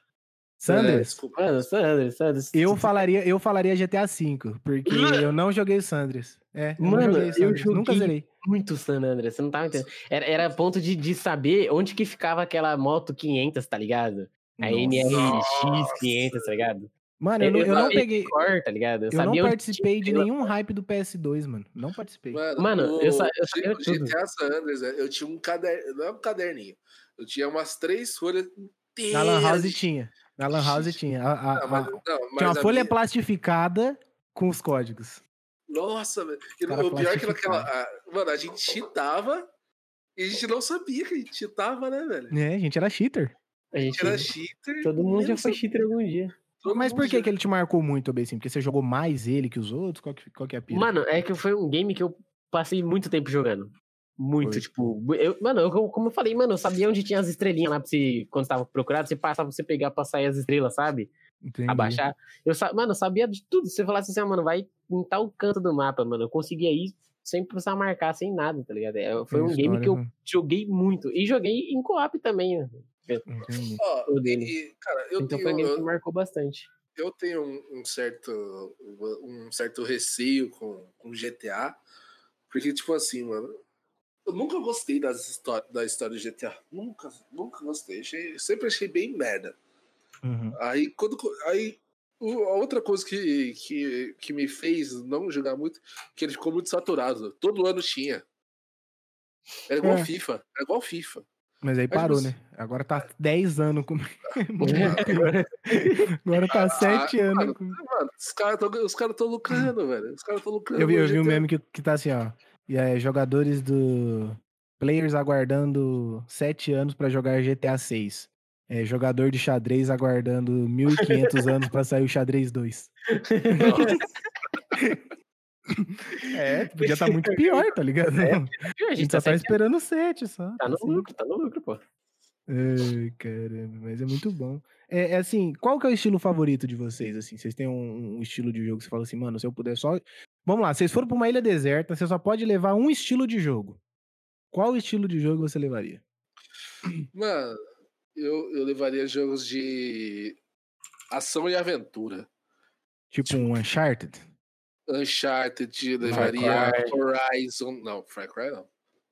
É, Sanders? desculpa. Mano, Sanders, Sanders. Eu falaria, eu falaria GTA V, porque <laughs> eu não joguei o Sanders. É, eu Mano, não joguei eu Sanders, nunca joguei zerei. muito San Andreas, você não tava entendendo. Era, era a ponto de, de saber onde que ficava aquela moto 500, tá ligado? A NRX 500, tá ligado? Mano, eu, não, eu não sabia peguei. cor, tá ligado? Eu, Eu não participei de nenhum hype do PS2, mano. Não participei. Mano, eu sa- eu sabia o tudo. GTA San Andreas, é, eu tinha um caderno, não é um caderninho. Eu tinha umas três folhas inteiras. Na Lan House tinha. Na Lan House tinha. A- a- Não, mas- a- não, tinha uma a folha minha- plastificada com os códigos. Nossa, velho. O pior é que naquela. Mano, a gente cheatava e a gente não sabia que a gente cheatava, né, velho? É, a gente era cheater. A gente, Era cheater. todo mundo já foi cheater algum dia. Todo Mas por que, já- que ele te marcou muito, Bessim? Porque você jogou mais ele que os outros? Qual que, qual que é a pira? Mano, é que foi um game que eu passei muito tempo jogando. Muito, Foi. tipo. Eu, mano, eu, como eu falei, mano, eu sabia onde tinha as estrelinhas lá pra você. Quando tava procurado, você passava pra você pegar pra sair as estrelas, sabe? Entendi. Abaixar. Eu, mano, eu sabia de tudo. Se você falasse assim, ah, mano, vai em tal canto do mapa, mano. Eu conseguia ir sem precisar marcar, sem nada, tá ligado? É, Foi um Tem game história, que eu né? joguei muito. E joguei em co-op também, né? Ó, o dele. e, cara, eu então tenho, foi um game que eu, marcou bastante. eu tenho um, um certo um certo receio com, com GTA, porque tipo assim, mano, eu nunca gostei das histó da história do GTA, nunca, nunca gostei, achei, sempre achei bem merda. Uhum. Aí quando aí a outra coisa que, que, que me fez não jogar muito, que ele ficou muito saturado. Todo ano tinha. Era igual É. FIFA, era igual FIFA. Mas aí Mas, parou, né? Agora tá 10 anos com. <laughs> <laughs> Agora- Agora tá 7 Ah, anos mano, com. mano, os caras tão, os cara lucrando, velho. Os caras tão lucrando. Eu vi, eu vi um meme que, que tá assim, ó. E é, jogadores do. Players aguardando 7 anos pra jogar GTA 6. É, jogador de xadrez aguardando 1.500 anos pra sair o xadrez 2. <laughs> É, podia estar muito pior, tá ligado? A A gente gente só tá, tá sempre- esperando o 7 só. tá no assim. lucro, tá no lucro, pô. Ai, caramba, mas é muito bom. É, é assim, qual que é o estilo favorito de vocês, assim? Vocês têm um, um estilo de jogo que você fala assim, mano, se eu puder só... Vamos lá, vocês foram pra uma ilha deserta, você só pode levar um estilo de jogo. Qual estilo de jogo você levaria? Mano, eu, eu levaria jogos de ação e aventura. Tipo um Uncharted? Uncharted, levaria Cry. Horizon. Não, Far Cry não.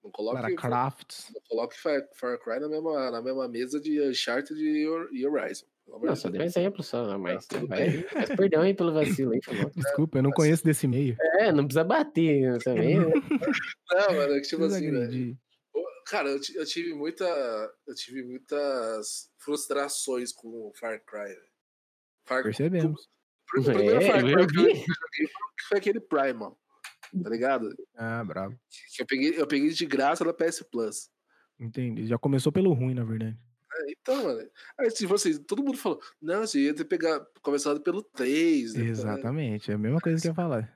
Não coloque, Lara Croft? não coloque Far, Far Cry na mesma, na mesma mesa de Uncharted e Hor- Horizon. Não, só deu exemplo só, né, mas vai. Mas perdão aí pelo vacilo aí. Desculpa, eu não conheço desse meio. É, não precisa bater também, né? <laughs> Não, mano, é que tipo assim, agredir. Cara, eu, eu tive muita. Eu tive muitas frustrações com o Far Cry, velho. Far Percebemos. O primeiro É, Far eu Cry que eu joguei foi aquele Primal. Tá ligado? Ah, bravo. Que eu peguei, eu peguei de graça na PS Plus. Entendi. Já começou pelo ruim, na verdade. É, Então, mano. Aí, tipo assim, todo mundo falou, não, você ia ter pegar, começado pelo 3. né? Exatamente, é a mesma coisa que eu ia falar.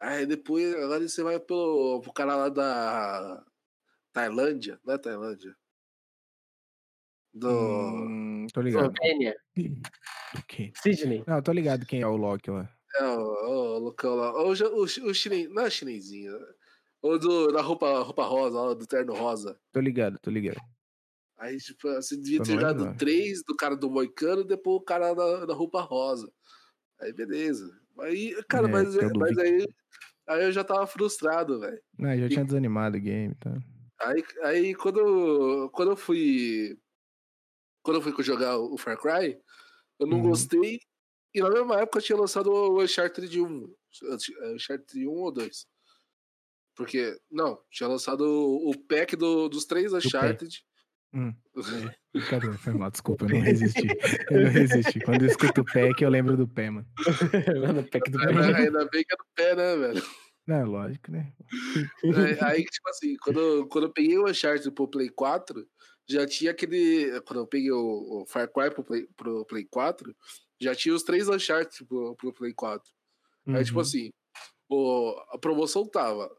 Aí depois, agora você vai pelo, pro cara lá da Tailândia, não é Tailândia? Do. Hum, tô ligado. Do quê? Sydney. Não, tô ligado quem é o Loki lá. É, o, o Lucão lá. O, o, o chinês. Não é chinesinho. né? O do, da roupa, roupa rosa, lá, do terno rosa. Tô ligado, tô ligado. Aí, tipo, você devia ter não. três do cara do Moicano e depois o cara da, da roupa rosa. Aí, beleza. Aí, cara, É, mas, é mas aí, aí eu já tava frustrado, velho. Não, já tinha desanimado o game, tá? Aí, aí quando, quando eu fui. Quando eu fui jogar o Far Cry, eu não Uhum. gostei. E na mesma época tinha lançado o Uncharted 1. Uncharted 1 ou 2. Porque, não, tinha lançado o pack do, dos três Uncharted. Hum. <laughs> Brincadeira, foi mal, desculpa, eu não resisti. Eu não resisti. Quando eu escuto o pack, eu lembro do pé, mano. Mano, pack do Ainda, ainda bem que é do pé, né, velho? Não, é lógico, né? Aí, aí, tipo assim, quando, eu- quando eu peguei o Uncharted pro Play 4, já tinha aquele. Quando eu peguei o, o Far Cry pro Play, pro Play 4, já tinha os três Uncharted pro, pro Play 4. Aí, tipo Uhum. assim, o, a promoção tava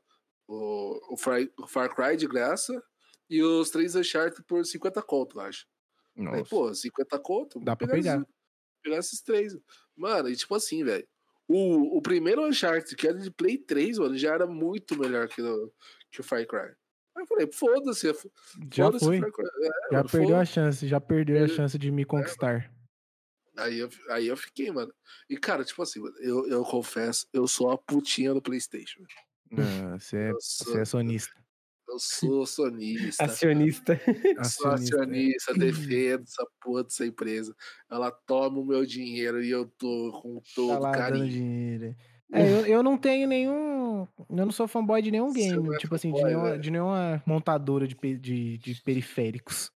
o, o, Far, o Far Cry de graça e os três Uncharted por 50 conto, eu acho. Aí, Nossa. pô, 50 conto? Dá pra pegar. Esses, pegar esses três. Mano, e tipo assim, velho. O, o primeiro Uncharted, que era de Play 3, mano, já era muito melhor que o, que o Far Cry. Aí eu falei, foda-se. já foda-se o foi. É, Já mano, perdeu a chance, já perdeu a É. chance de me conquistar. Aí eu, aí eu fiquei, mano. E, cara, tipo assim, eu, eu confesso, eu sou a putinha do PlayStation. Não, Você é, Eu você sou, é sonista. eu sou sonista. Acionista. <laughs> Sou acionista, defendo essa porra dessa empresa. Ela toma o meu dinheiro e eu tô com Tá todo dando carinho. dinheiro. É, eu, eu não tenho nenhum. Eu não sou fanboy de nenhum game. é tipo assim, de nenhuma, velho. de nenhuma montadora de, de, de periféricos.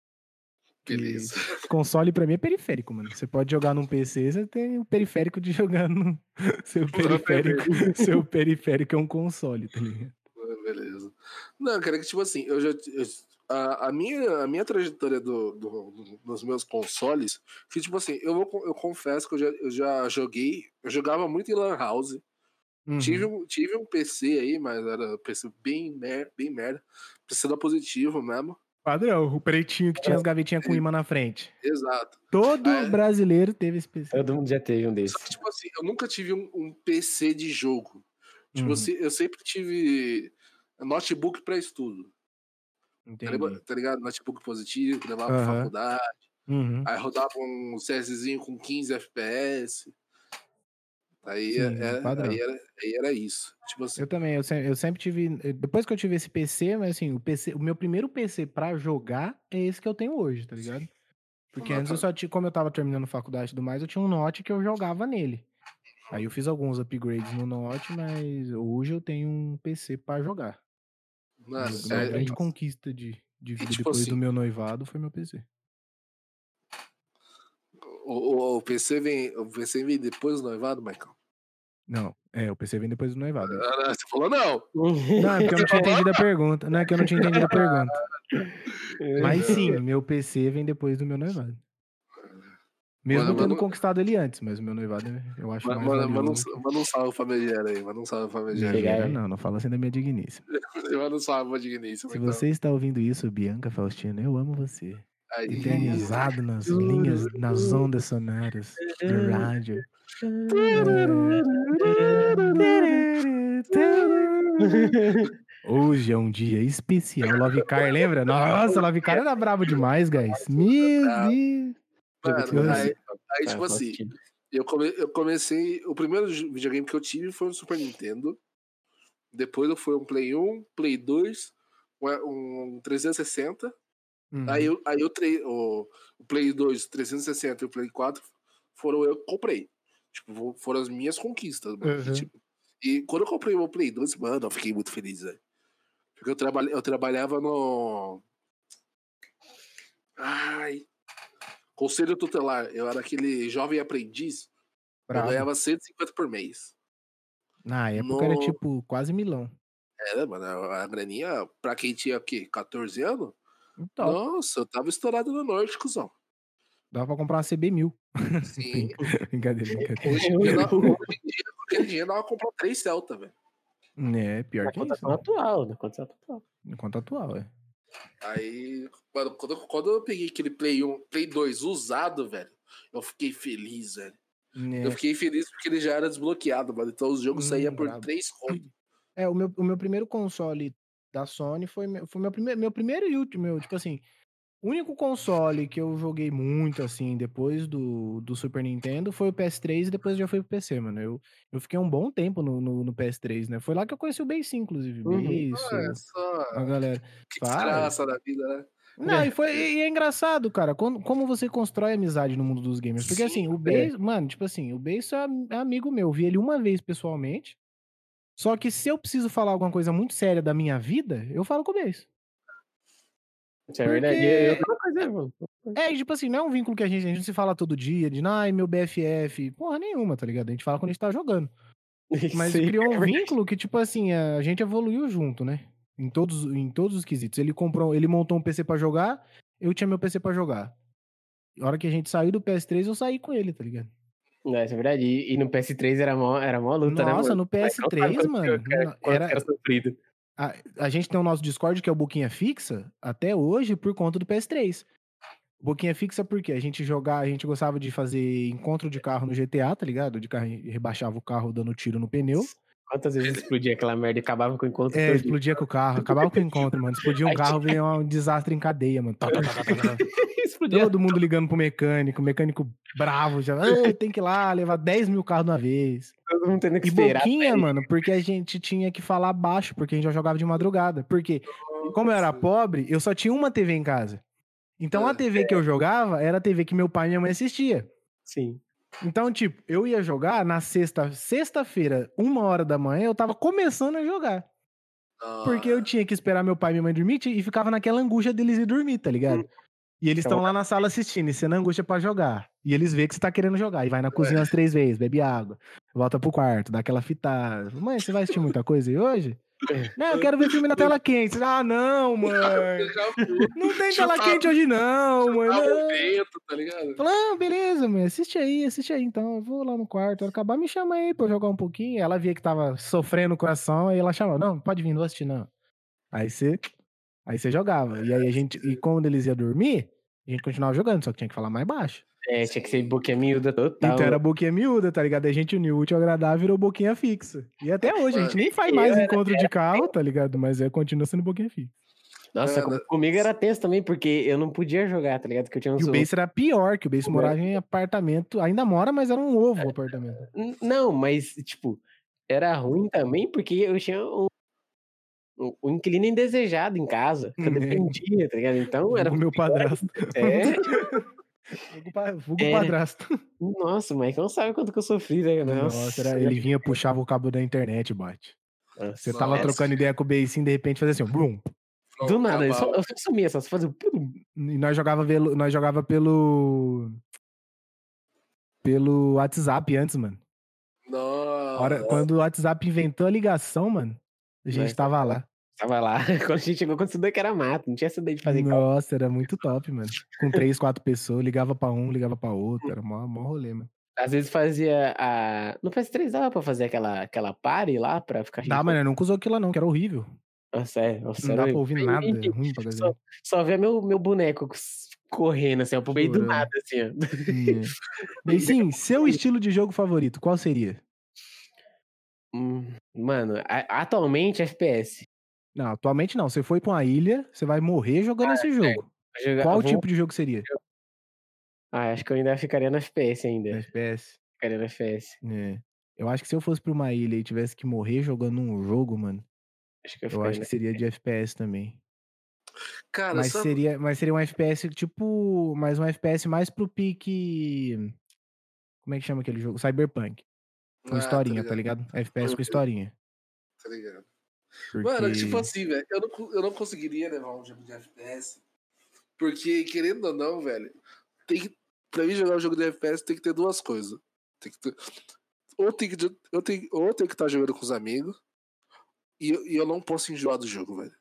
Beleza. Console pra mim é periférico, mano. Você pode jogar num PC, você tem o periférico de <laughs> <laughs> jogar no. Seu periférico. seu periférico é um console, tá ligado? <laughs> Beleza. Não, cara, que tipo assim, eu já. eu- a, a minha, a minha trajetória do, do- do- dos meus consoles, que tipo assim, eu, vou, eu confesso que eu já, eu já joguei, eu jogava muito em Lan House. Uhum. Tive, um, tive um PC aí, mas era um PC bem, mer, bem merda. PC da positivo mesmo. Padrão, o pretinho que tinha as gavetinhas com imã na frente. Exato. Todo é? brasileiro teve esse PC. Todo mundo já teve um Só desses. que, tipo assim, eu nunca tive um, um PC de jogo. Tipo, Uhum. eu, se- eu sempre tive notebook pra estudo. Tá Entendi. ligado? Tá ligado? Notebook positivo, que levava pra Aham. faculdade. Uhum. Aí rodava um CSzinho com 15 FPS. Aí, Sim, é- padrão. aí, era, aí era isso. Tipo assim, Eu também, eu sempre, eu sempre tive. eh, Depois que eu tive esse PC, mas assim, o PC, o meu primeiro PC pra jogar é esse que eu tenho hoje, tá ligado? Porque antes eu só tinha, como eu tava terminando faculdade e tudo mais, eu tinha um Note que eu jogava nele. Aí eu fiz alguns upgrades no Note, mas hoje eu tenho um PC pra jogar. mano, uma é- grande conquista de, de vida tipo depois assim- do meu noivado foi meu PC. O, o, o PC vem, o PC vem depois do noivado, Michael? Não, é, o PC vem depois do noivado. Ah, Você falou não. Não, é porque eu não tinha entendido a pergunta. Não é que eu não tinha entendido a pergunta. Mas sim, meu PC vem depois do meu noivado. Mesmo Mano, tendo mano- conquistado ele antes, mas o meu noivado eu acho Manda, mais manda, um, um salve pra Megera aí, manda um salve pra Megera. Não, não, fala assim da minha digníssima. <laughs> Manda um salve pra Digníssimo. Se então. você está ouvindo isso, Bianca Faustina, eu amo você. Aí, Eternizado nas linhas, nas ondas sonoras do rádio. Hoje é um dia especial. Love Car, lembra? Nossa, Love Car era brabo demais, guys. Meu Deus. Mano, aí, aí, Tá, tipo assim, eu, come, eu comecei. O primeiro videogame que eu tive foi um Super Nintendo. Depois eu fui um Play 1, Play 2, um, um 360. Uhum. Aí, eu, aí eu trei, o, o Play 2, 360 e o Play 4 foram eu que comprei. Tipo, fo- foram as minhas conquistas, mano. Uhum. Tipo, e quando eu comprei o meu Play 2, mano, eu fiquei muito feliz, velho. Porque eu, trabalha, eu trabalhava no. Ai. Conselho tutelar. Eu era aquele jovem aprendiz. Eu Bravo. ganhava 150 por mês. Na época era No- tipo quase milão. Era, mano, a a graninha, pra quem tinha o quê? 14 anos? Então, Nossa, eu tava estourado no norte, cuzão. dava pra comprar uma CB1000. <laughs> Sim. brincadeira, brincadeira. <laughs> Hoje em dia, hoje em dia, dinheiro, dava pra comprar três Celta, velho. É, pior Na que isso. contação né? atual, na contação atual. Enquanto atual, é. Aí, mano, quando, eu- quando eu peguei aquele Play 1, Play 2 usado, velho, eu fiquei feliz, velho. É. Eu fiquei feliz porque ele já era desbloqueado, mano. Então os jogos Hum, saíam por brabo. 3 contos. É, o meu, o meu primeiro console da Sony foi, meu- foi meu, primeiro, meu primeiro e último, meu, tipo assim, o único console que eu joguei muito, assim, depois do, do Super Nintendo foi o PS3 e depois já foi pro PC, mano. Eu, eu fiquei um bom tempo no, no, no PS3, né? Foi lá que eu conheci o Base, inclusive. Uhum. É só. a galera. Que desgraça da vida, né? Não, e, foi, <laughs> e é engraçado, cara, quando- como você constrói amizade no mundo dos gamers. Porque Sim, assim, o Base, mano, tipo assim, o Base é é amigo meu. Eu vi ele uma vez pessoalmente. Só que se eu preciso falar alguma coisa muito séria da minha vida, eu falo com o Base. Isso é. Porque- mano. É, e, tipo assim, não é um vínculo que a gente, a gente se fala todo dia, de, ai, meu BFF. Porra nenhuma, tá ligado? A gente fala quando a gente tá jogando. <laughs> Mas aí criou é um vínculo que, tipo assim, a gente evoluiu junto, né? Em todos, em todos os quesitos. Ele comprou, ele montou um PC pra jogar, eu tinha meu PC pra jogar. Na hora que a gente saiu do PS3, eu saí com ele, tá ligado? Não, isso é verdade. E, e no PS3 era mó, era mó luta, né, Nossa, no Mas não sabe PS3, quanto mano, era, era- era sofrido. A, a gente tem o nosso Discord, que é o Boquinha Fixa, até hoje, por conta do PS3. Boquinha Fixa porque a gente jogar, a gente gostava de fazer encontro de carro no GTA, tá ligado? De carro, rebaixava o carro dando tiro no pneu. Quantas vezes explodia aquela merda e acabava com o encontro É, todo? explodia com o carro, acabava com o encontro, mano. Explodia um Aí carro, veio um desastre em cadeia, mano. Tá, tá, tá, tá, tá, tá. <laughs> explodia. Todo mundo ligando pro mecânico, o mecânico bravo já. "Ah, tem que ir lá, levar 10 mil carros de uma vez. Todo mundo tendo que E esperar. boquinha, mano, porque a gente tinha que falar baixo, porque a gente já jogava de madrugada. Porque, como eu era pobre, eu só tinha uma TV em casa. Então a Ah, TV que eu jogava era a TV que meu pai e minha mãe assistia. Sim. Então, tipo, eu ia jogar na sexta, sexta-feira, uma hora da manhã, eu tava começando a jogar. Porque eu tinha que esperar meu pai e minha mãe dormir e ficava naquela angústia deles ir dormir, tá ligado? E eles estão lá na sala assistindo, e na angústia pra jogar. E eles veem que você tá querendo jogar. E vai na cozinha umas três vezes, bebe água, volta pro quarto, dá aquela fitada. Mãe, você vai assistir muita coisa aí hoje? Não, eu quero ver filme na tela quente. Ah, não, <laughs> mãe. Eu. Não tem tela quente hoje, não, mãe. Não. vento, tá ligado? Falei, ah, beleza, mãe, assiste aí, assiste aí então. Eu vou lá no quarto, ela acabar, me chama aí pra eu jogar um pouquinho. Ela via que tava sofrendo o coração, aí ela chamava, não, pode vir, não vou assistir, não. Aí você. Aí você jogava. E aí a gente. E quando eles iam dormir, a gente continuava jogando, só que tinha que falar mais baixo. É, tinha que ser boquinha miúda total. Então era boquinha miúda, tá ligado? A gente uniu o útil ao agradável e virou boquinha fixa. E até <laughs> hoje, a gente nem faz mais encontro de carro, tá ligado? Mas é, continua sendo boquinha fixa. Nossa, com- comigo era tenso também, porque eu não podia jogar, tá ligado? Porque eu tinha um E o Base era pior, que o Base morava em apartamento. Ainda mora, mas era um ovo o apartamento. N- Não, mas, tipo, era ruim também porque eu tinha um, um inquilino indesejado em casa, que eu Hum, é. dependia, tá ligado? Então <laughs> era. O meu padrasto. É, <laughs> Vulgo Era. padrasto. nossa, mas não sabe quanto que eu sofri, né? Nossa, era- ele vinha, puxava o cabo da internet, bate. Nossa, Você tava Nossa. trocando ideia com o Beisim, de repente fazia assim. Pronto, Do nada, eu só, eu só sumia, só fazia. E nós jogava, velo- nós jogava pelo. Pelo WhatsApp antes, mano. Nossa. Hora, quando o WhatsApp inventou a ligação, mano, a gente Nós tava lá. Tava lá. <laughs> Quando a gente chegou, quando estudou que era mato, não tinha essa ideia de fazer. Nossa, era muito top, mano. Com três, quatro pessoas, ligava pra um, ligava pra outro. Era mó, mó rolê, mano. Às vezes fazia a. No PS3 dava pra fazer aquela, aquela party lá pra ficar Dá, mas eu nunca usou aquilo lá, não, que era horrível. Nossa, é, nossa, Não dá pra ouvir nada, é ruim pra Só, só via meu, meu boneco correndo, assim, ó, pro meio do nada, assim, ó. É. <laughs> E sim, seu estilo de jogo favorito, qual seria? Hum, Mano, atualmente FPS. Não, atualmente não. Você foi pra uma ilha, você vai morrer jogando esse jogo. Vou jogar- Qual vou- tipo de jogo seria? Ah, acho que eu ainda ficaria no FPS ainda. FPS. Ficaria no FPS. É. Eu acho que se eu fosse pra uma ilha e tivesse que morrer jogando um jogo, mano, Acho que eu, eu acho que seria de FPS também. Cara, Mas sabe- seria, mas seria um FPS tipo. Mais um FPS mais pro pique. Como é que chama aquele jogo? Cyberpunk. Com Ah, historinha, tá ligado? FPS com Ok. historinha. Tá ligado? Porque... Mano, tipo assim, velho, eu não, eu não conseguiria levar um jogo de FPS. Porque, querendo ou não, velho, tem que, pra mim jogar um jogo de FPS tem que ter duas coisas. Tem que ter, ou tem que eu tenho, ou tem que estar jogando com os amigos, e, eu- e eu não posso enjoar do jogo, velho.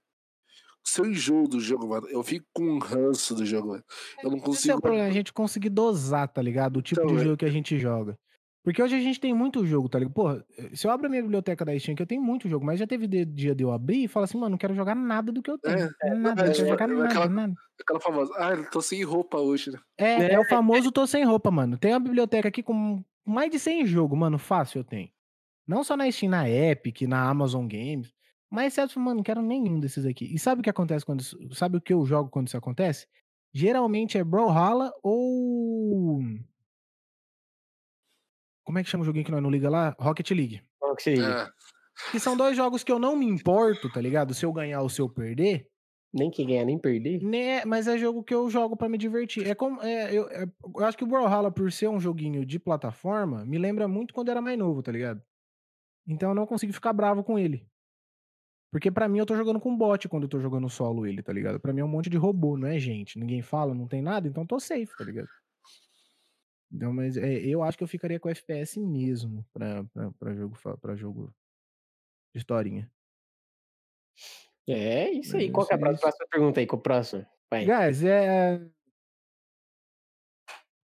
Se eu enjoo do jogo, mano, eu fico com um ranço do jogo, velho. Eu não Esse é consigo. o problema, a gente conseguir dosar, tá ligado? O tipo Então, de é. jogo que a gente joga. Porque hoje a gente tem muito jogo, tá ligado? Porra, se eu abro a minha biblioteca da Steam, que eu tenho muito jogo, mas já teve de- dia de eu abrir e falar assim, mano, não quero jogar nada do que eu tenho. É, nada, é, não quero é, jogar é nada, aquela- nada. Aquela famosa, ah, eu tô sem roupa hoje, né? É, é o famoso tô sem roupa, mano. Tem uma biblioteca aqui com mais de 100 jogos, mano, fácil eu tenho. Não só na Steam, na Epic, na Amazon Games. Mas certo, mano, não quero nenhum desses aqui. E sabe o que acontece quando isso, sabe o que eu jogo quando isso acontece? Geralmente é Brawlhalla ou Como é que chama o joguinho que nós não liga lá? Rocket League. Que seria? Ah, Que são dois jogos que eu não me importo, tá ligado? Se eu ganhar ou se eu perder. Nem quem ganhar, nem perder. Né, mas é jogo que eu jogo pra me divertir. É como. É, eu, é- eu acho que o Brawlhalla, por ser um joguinho de plataforma, me lembra muito quando eu era mais novo, tá ligado? Então eu não consigo ficar bravo com ele. Porque pra mim eu tô jogando com bot quando eu tô jogando solo ele, tá ligado? Pra mim é um monte de robô, não é gente. Ninguém fala, não tem nada, então eu tô safe, tá ligado? Então, mas é, eu acho que eu ficaria com FPS mesmo pra jogo, pra jogo de historinha. É isso aí. É Qual que é a isso, próxima, próxima pergunta aí? Com o próximo? Vai. Guys, é. A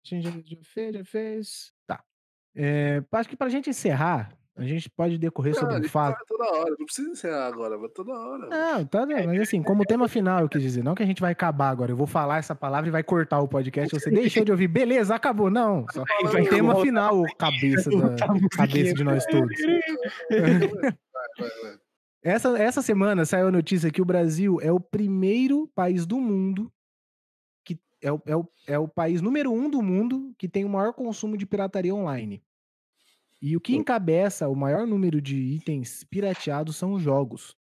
gente já, já fez, já fez. Tá. É, acho que pra gente encerrar, a gente pode decorrer sobre cara, um fato. tá toda hora, não precisa encerrar agora, mas toda hora. Não, tá, não, mas assim, como tema final, eu quis dizer, não que a gente vai acabar agora, eu vou falar essa palavra e vai cortar o podcast, você deixou de ouvir, beleza, acabou, não. Só vai o tema voltar. final, cabeça, da, cabeça de nós todos. <laughs> Essa, essa semana saiu a notícia que o Brasil é o primeiro país do mundo que é o, é, o, é o país número um do mundo que tem o maior consumo de pirataria online. E o que encabeça o maior número de itens pirateados são os jogos.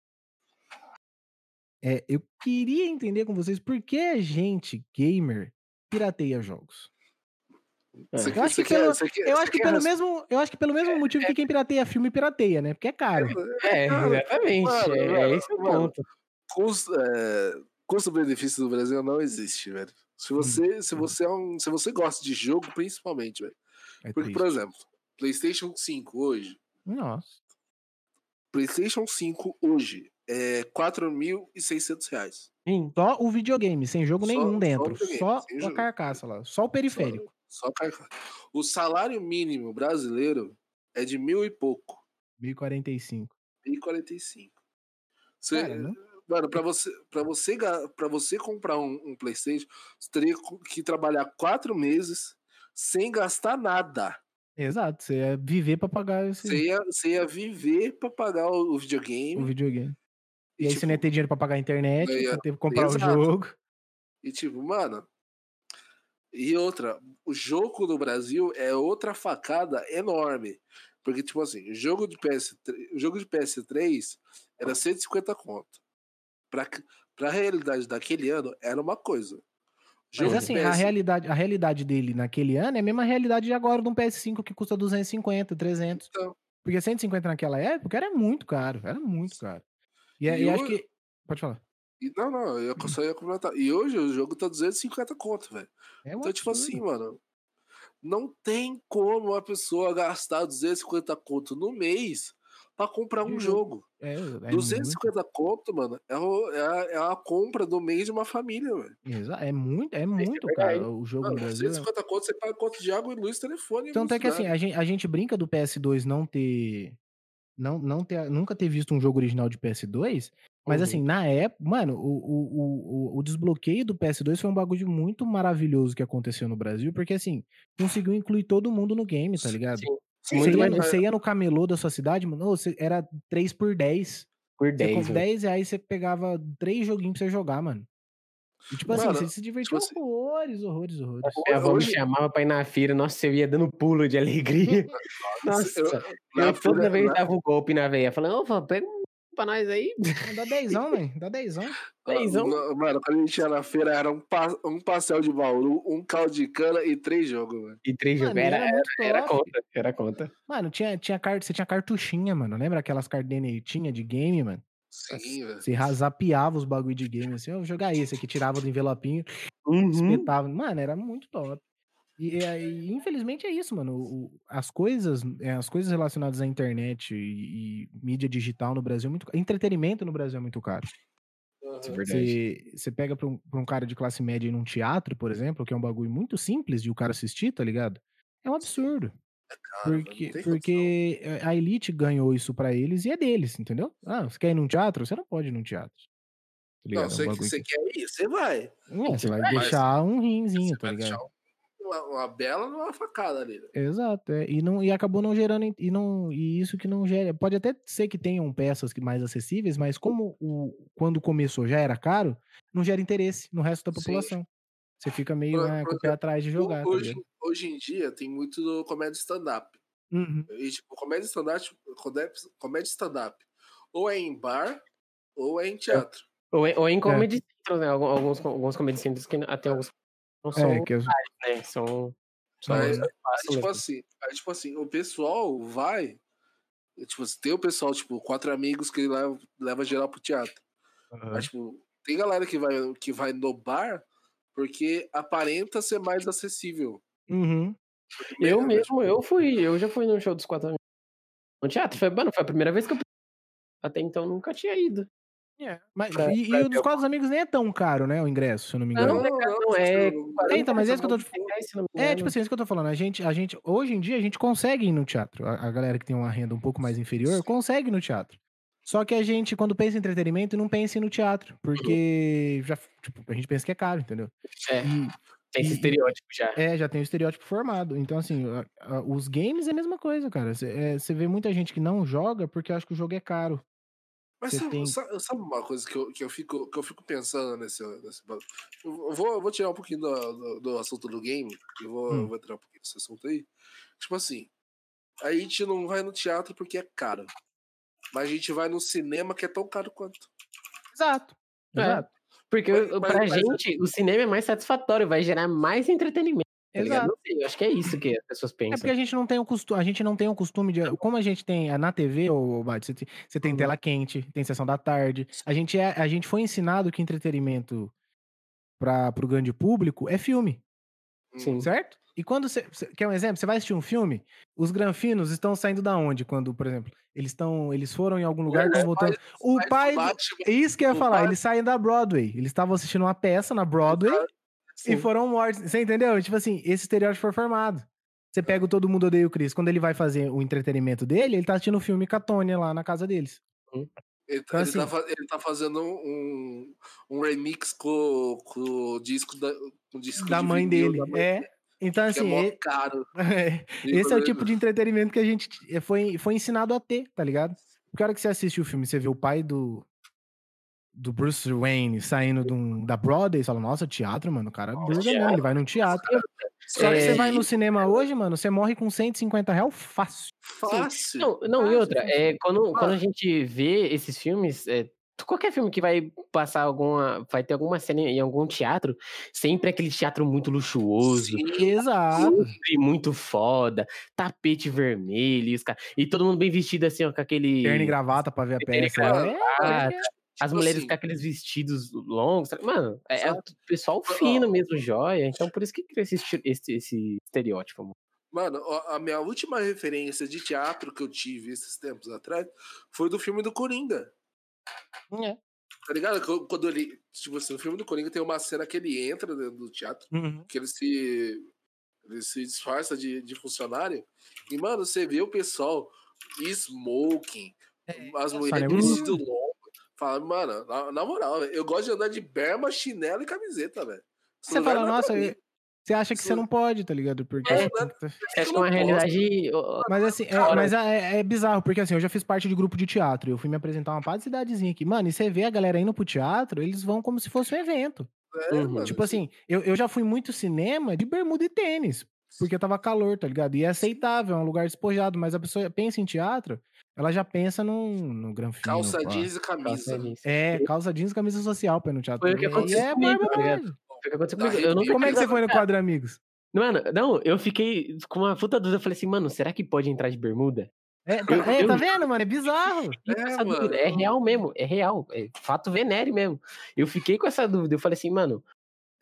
É, eu queria entender com vocês por que a gente, gamer, pirateia jogos. Eu acho que pelo- Eu acho que mesmo, eu acho que pelo mesmo motivo que quem pirateia filme pirateia, né? Porque é caro. É, Cara, exatamente. mano, é, mano, esse é o ponto. Custo, é, custo-benefício do Brasil não existe, velho. Se Hum. você, se você é um, se você gosta de jogo, principalmente, velho. É Porque, por exemplo, PlayStation 5 hoje, Nossa. PlayStation 5 hoje é 4.600 reais. Sim. Só o videogame, sem jogo Só- nenhum só dentro. Só sem a carcaça lá. Só o periférico. Só, só carca- O salário mínimo brasileiro é de mil e pouco. 1045. 1.045. Você, Cara, não- Mano, pra você, pra você, pra você comprar um, um PlayStation, você teria que trabalhar quatro meses sem gastar nada. Exato, você ia viver pra pagar esse, Você ia, você ia viver pra pagar o, videogame. o videogame. E, E, aí tipo, você não ia ter dinheiro pra pagar a internet, ia- você teve que comprar Exato. o jogo. E tipo, mano. E outra, o jogo do Brasil é outra facada enorme. Porque, tipo assim, o jogo de PS3, o jogo de PS3 era 150 conto. Pra, pra realidade daquele ano, era uma coisa. Mas assim, a realidade, a realidade dele naquele ano é a mesma realidade de agora de um PS5 que custa 250, 300. Então. Porque 150 naquela época era muito caro, era muito caro. E, E e acho o- que... Pode falar. Não, não, eu só ia comentar. E hoje o jogo tá 250 conto, velho. É um Então, tipo absurdo. assim, mano. Não tem como uma pessoa gastar 250 conto no mês pra comprar um De jogo. É, é muito- 250 conto, mano, é, é a, é a compra do mês de uma família, velho. É muito, é muito, verdade. cara. O jogo Mano, no Brasil. é- 250 conto, você paga conta de água e luz, telefone. Tanto é que assim, a gente, a gente brinca do PS2 não ter. Não, não ter, nunca ter visto um jogo original de PS2, mas Uhum. assim, na época, mano, o, o, o, o- o desbloqueio do PS2 foi um bagulho muito maravilhoso que aconteceu no Brasil, porque assim, conseguiu incluir todo mundo no game, tá ligado? Sim. Sim, Você ia, mas- você ia no camelô da sua cidade, mano, você- era 3 por 10. Por Você 10. com velho. 10 reais você pegava três joguinhos pra você jogar, mano. E, tipo assim, Mano, você se divertia tipo assim- horrores, horrores, horrores. Minha avó me chamava pra ir na feira, nossa, eu ia dando pulo de <laughs> alegria. Nossa, eu- eu, na toda feira- vez na- dava um golpe na veia, falando, ô, vó, pega um pra nós aí. Dá dezão, velho. Dá dezão. <laughs> Dezão. na- Mano, quando a gente ia na feira, era um, pa- um pastel de bauru, um caldo de cana e três jogos, velho. E três Mano, jogos. Era, era era, conta, era conta. Mano, tinha, tinha car... você tinha cartuchinha, mano. Lembra aquelas cardenetinhas de game, mano? Sim, velho. Você razapiava os bagulho de game assim, eu vou jogar esse aqui, tirava do envelopinho, Uhum. espetava. Mano, era muito top. E, e aí, infelizmente é isso, mano. O- as coisas, é, as coisas relacionadas à internet e, e mídia digital no Brasil é muito entretenimento no Brasil é muito caro. Isso é. Você, você pega pra um, pra um cara de classe média ir num teatro, por exemplo, que é um bagulho muito simples de o cara assistir, tá ligado? É um absurdo. Velho, não Porque, porque a elite ganhou isso pra eles e é deles, entendeu? Ah, você quer ir num teatro? Você não pode ir num teatro. Tá? Não, É um você, você que- quer ir, você vai. É, você vai Mas deixar um Você rinzinho, tá vai ligado? Uma, uma bela numa facada ali. né? Exato, é, e, não, e acabou não gerando, e, não, e isso que não gera, pode até ser que tenham peças que mais acessíveis, mas como o, quando começou já era caro, não gera interesse no resto da Sim. população. Você fica meio ah, por com o pé atrás de jogar, tá hoje, ligado? hoje em dia tem muito do comédia stand-up. Uhum. E, tipo, comédia stand-up, comédia- comédia stand-up, ou é em bar, ou é em teatro. Ou, em- ou em comedy centros, né? Alguns, alguns, alguns comedy centros que até alguns não são, É, que eu- né? São. são Aí, aí, tipo assim, aí, tipo assim, o pessoal vai. e, Tipo, assim, tem o pessoal, tipo, quatro amigos que leva, leva geral pro teatro. Mas, tipo, tem galera que vai, que vai no bar porque aparenta ser mais acessível. Uhum. Eu É, mesmo, tipo, eu fui, eu já fui no show dos quatro amigos. No teatro, foi, mano, foi a primeira vez que eu. Até então nunca tinha ido. É, mas, Pra- e, pra e o dos quatro amigos nem é tão caro, né? O ingresso, se eu não me engano. não, é não, é. 40 É, então, mas é isso que eu tô te- 90 reais, se não me É, tipo assim, é isso que eu tô falando. A gente, a gente, hoje em dia, a gente consegue ir no teatro. A, a galera que tem uma renda um pouco mais inferior consegue ir no teatro. Só que a gente, quando pensa em entretenimento, não pensa em ir no teatro. Porque já, tipo, a gente pensa que é caro, entendeu? É, E, tem esse estereótipo já. é, já tem o estereótipo formado. Então, assim, a- a- os games é a mesma coisa, cara. Você vê muita gente que não joga porque acha que o jogo é caro. Mas sabe, tem- sabe- sabe uma coisa que eu, que eu, fico, que eu fico pensando nesse. nesse eu vou, eu vou tirar um pouquinho do, do, do assunto do game e vou, Hum. eu vou entrar um pouquinho nesse assunto aí. Tipo assim, a gente não vai no teatro porque é caro. Mas a gente vai no cinema que é tão caro quanto. Exato. É. Exato. Porque Mas- mas- pra mas- gente, o cinema é mais satisfatório, vai gerar mais entretenimento. Tá? Exato. Não sei, eu acho que é isso que as pessoas É pensam. porque a gente não tem o costume, a gente não tem o costume de. Como a gente tem ah, na TV, ô, Bate, você tem, você tem Uhum. tela quente, tem sessão da tarde. A gente, é, a gente foi ensinado que entretenimento para o grande público é filme, Sim. certo? E quando você. Quer um exemplo? Você vai assistir um filme, os granfinos estão saindo da onde? Quando, por exemplo, eles estão. Eles foram em algum lugar, estão voltando. O pai. É isso que eu ia falar, eles saem da Broadway. Eles estavam assistindo uma peça na Broadway. E sim. foram mortos. Você entendeu? Tipo assim, esse estereótipo foi formado. Você pega o Todo Mundo Odeia o Chris. Quando ele vai fazer o entretenimento dele, ele tá assistindo o filme com a Tônia lá na casa deles. Ele, Então, ele tá, assim- fa- ele tá fazendo um, um remix com, com o disco da, com o disco da de mãe vinil dele. da mãe é. Então, que é assim, mó e- caro. <laughs> esse é o tipo de entretenimento que a gente eh, foi, foi ensinado a ter, tá ligado? Porque a hora que você assiste o filme, você vê o pai do. Do Bruce Wayne saindo de um- da Broadway, você fala, nossa, teatro, mano, o cara burga mesmo, ele vai num teatro. Só que É, você vai no e- cinema hoje, mano, você morre com 150 reais fácil. Fácil. Não, não e Fácil, outra, fácil. é, quando, quando a gente vê esses filmes, é, qualquer filme que vai passar alguma. Vai ter alguma cena em algum teatro, sempre é aquele teatro muito luxuoso, Sim, Exato. sempre muito foda, tapete vermelho, e, e todo mundo bem vestido assim, ó, com aquele. Terno e gravata pra ver a e peça. É, gravata. é, as Tipo mulheres assim, com aqueles vestidos longos. Mano, é, é o pessoal fino mesmo, joia. Então por isso que cria esse, esse, esse estereótipo, mano. A minha última referência de teatro que eu tive esses tempos atrás foi do filme do Coringa. É. Tá ligado? Quando ele. Tipo assim, no filme do Coringa tem uma cena que ele entra dentro do teatro, Uhum. que ele se. Ele se disfarça de, de funcionário. E, mano, você vê o pessoal smoking, as mulheres vestido longo. Fala, mano, na, na moral, eu gosto de andar de berma, chinelo e camiseta, velho. Você fala, é pra nossa, você acha que você não pode, tá ligado? Porque É, você né? é uma realidade. Mas assim, é, mas é, é bizarro, porque assim, eu já fiz parte de grupo de teatro. Eu fui me apresentar uma parte de cidadezinha aqui. Mano, e você vê a galera indo pro teatro, eles vão como se fosse um evento. É, Uhum. mano, Tipo assim, eu, eu já fui muito cinema de bermuda e tênis, porque tava calor, tá ligado? E é aceitável, é um lugar despojado, mas a pessoa pensa em teatro, ela já pensa num, no granfino. calça pá. jeans e camisa. É, calça jeans e camisa social pra ir no teatro. Foi o que aconteceu é comigo, tá ligado? mesmo. Foi o que aconteceu Dá comigo. Eu não. Como é que você foi no quadro Amigos? Mano, não, eu fiquei com uma puta dúvida. Eu falei assim, mano, será que pode entrar de bermuda? É, tá, Eu- é, eu- tá vendo, mano? É bizarro. É, dúvida. mano. É real mesmo, é real. É fato venéreo mesmo. Eu fiquei com essa dúvida. Eu falei assim, mano,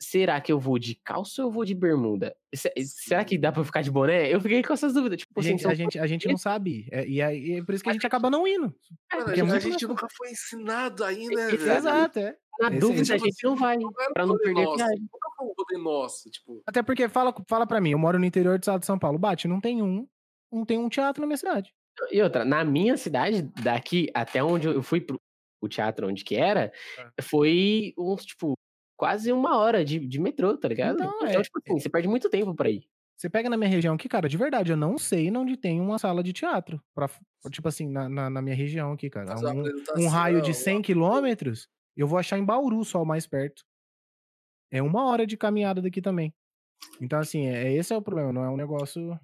será que eu vou de calça ou eu vou de bermuda? Se- Será que dá pra eu ficar de boné? Eu fiquei com essas dúvidas. Tipo A assim, gente, são a, gente, a gente não sabe. É, e aí, é por isso que a gente acaba não indo. Mano, a é gente, a gente nunca foi ensinado aí, né, Exato. velho? Exato, é. na esse- dúvida esse- a gente não vai, pra não perder a nosso. viagem. Nunca foi um rolê nosso, tipo. Até porque, fala, fala pra mim, eu moro no interior do estado de São Paulo. Bate, não tem um, não tem um teatro na minha cidade. E outra, na minha cidade, daqui até onde eu fui pro o teatro onde que era, foi uns, tipo, quase uma hora de, de metrô, tá ligado? Então, Então, é- tipo assim, você perde muito tempo pra ir. Você pega na minha região aqui, cara, de verdade, eu não sei onde tem uma sala de teatro. Pra, tipo assim, na, na, na minha região aqui, cara. uma Um, um raio de uma- 100 quilômetros, eu vou achar em Bauru só o mais perto. É uma hora de caminhada daqui também. Então, assim, é, esse é o problema, não é um negócio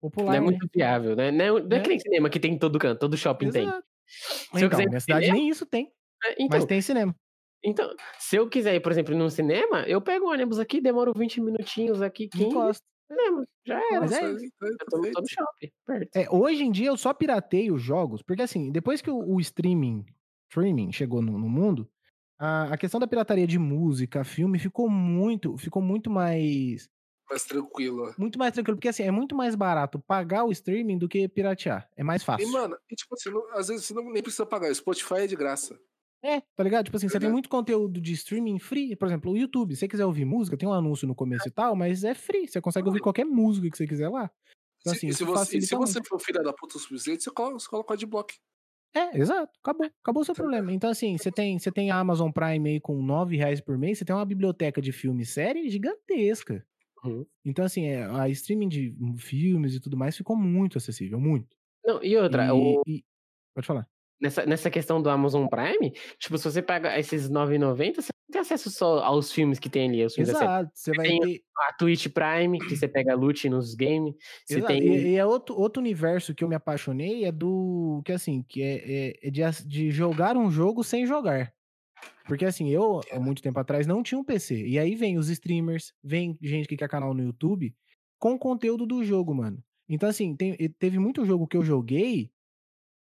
popular. Não é né? muito viável, né? Não é, não é É. que nem cinema que tem em todo canto, todo shopping tem. Exato. Se eu Então, quiser ir minha cidade cinema, nem isso tem, é, Então, mas tem cinema. Então, se eu quiser ir, por exemplo, num cinema, eu pego o ônibus aqui, demoro 20 minutinhos aqui, 15, Encosta. cinema, já era. Mas é tá Eu tô, perfeito. tô no shopping, perto. É, hoje em dia eu só pirateio os jogos, porque assim, depois que o, o streaming, streaming chegou no, no mundo, a, a questão da pirataria de música, filme, ficou muito, ficou muito mais, Mais tranquilo. muito mais tranquilo, porque assim, é muito mais barato pagar o streaming do que piratear. É mais E, fácil. mano, e, tipo assim, não- às vezes você não, nem precisa pagar. O Spotify é de graça. É, tá ligado? Tipo assim, você tem Uhum. muito conteúdo de streaming free, por exemplo, o YouTube. Se você quiser ouvir música, tem um anúncio no começo e tal, mas é free. Você consegue ouvir qualquer música que você quiser lá. Então, Se- assim, se, você, se você for filha da puta suficiente, você coloca, você coloca o adblock. É, exato. Acabou. Acabou o seu problema. Então, assim, você tem, você tem a Amazon Prime aí com 9 reais por mês, você tem uma biblioteca de filme e série gigantesca. Uhum. Então, assim, é, a streaming de filmes e tudo mais ficou muito acessível, muito. Não, e outra, E- o- e- Pode falar. Nessa, nessa questão do Amazon Prime, tipo, se você paga esses R$ 9,90, você não tem acesso só aos filmes que tem ali. Filmes. Exato. Você vai tem ter. A Twitch Prime, que você pega loot nos games. Você tem. E, e é outro, outro universo que eu me apaixonei é do. Que assim, que é, é- é de, de jogar um jogo sem jogar. Porque assim, eu, há muito tempo atrás, não tinha um PC. E aí vem os streamers, vem gente que quer canal no YouTube com conteúdo do jogo, mano. Então, assim, tem- teve muito jogo que eu joguei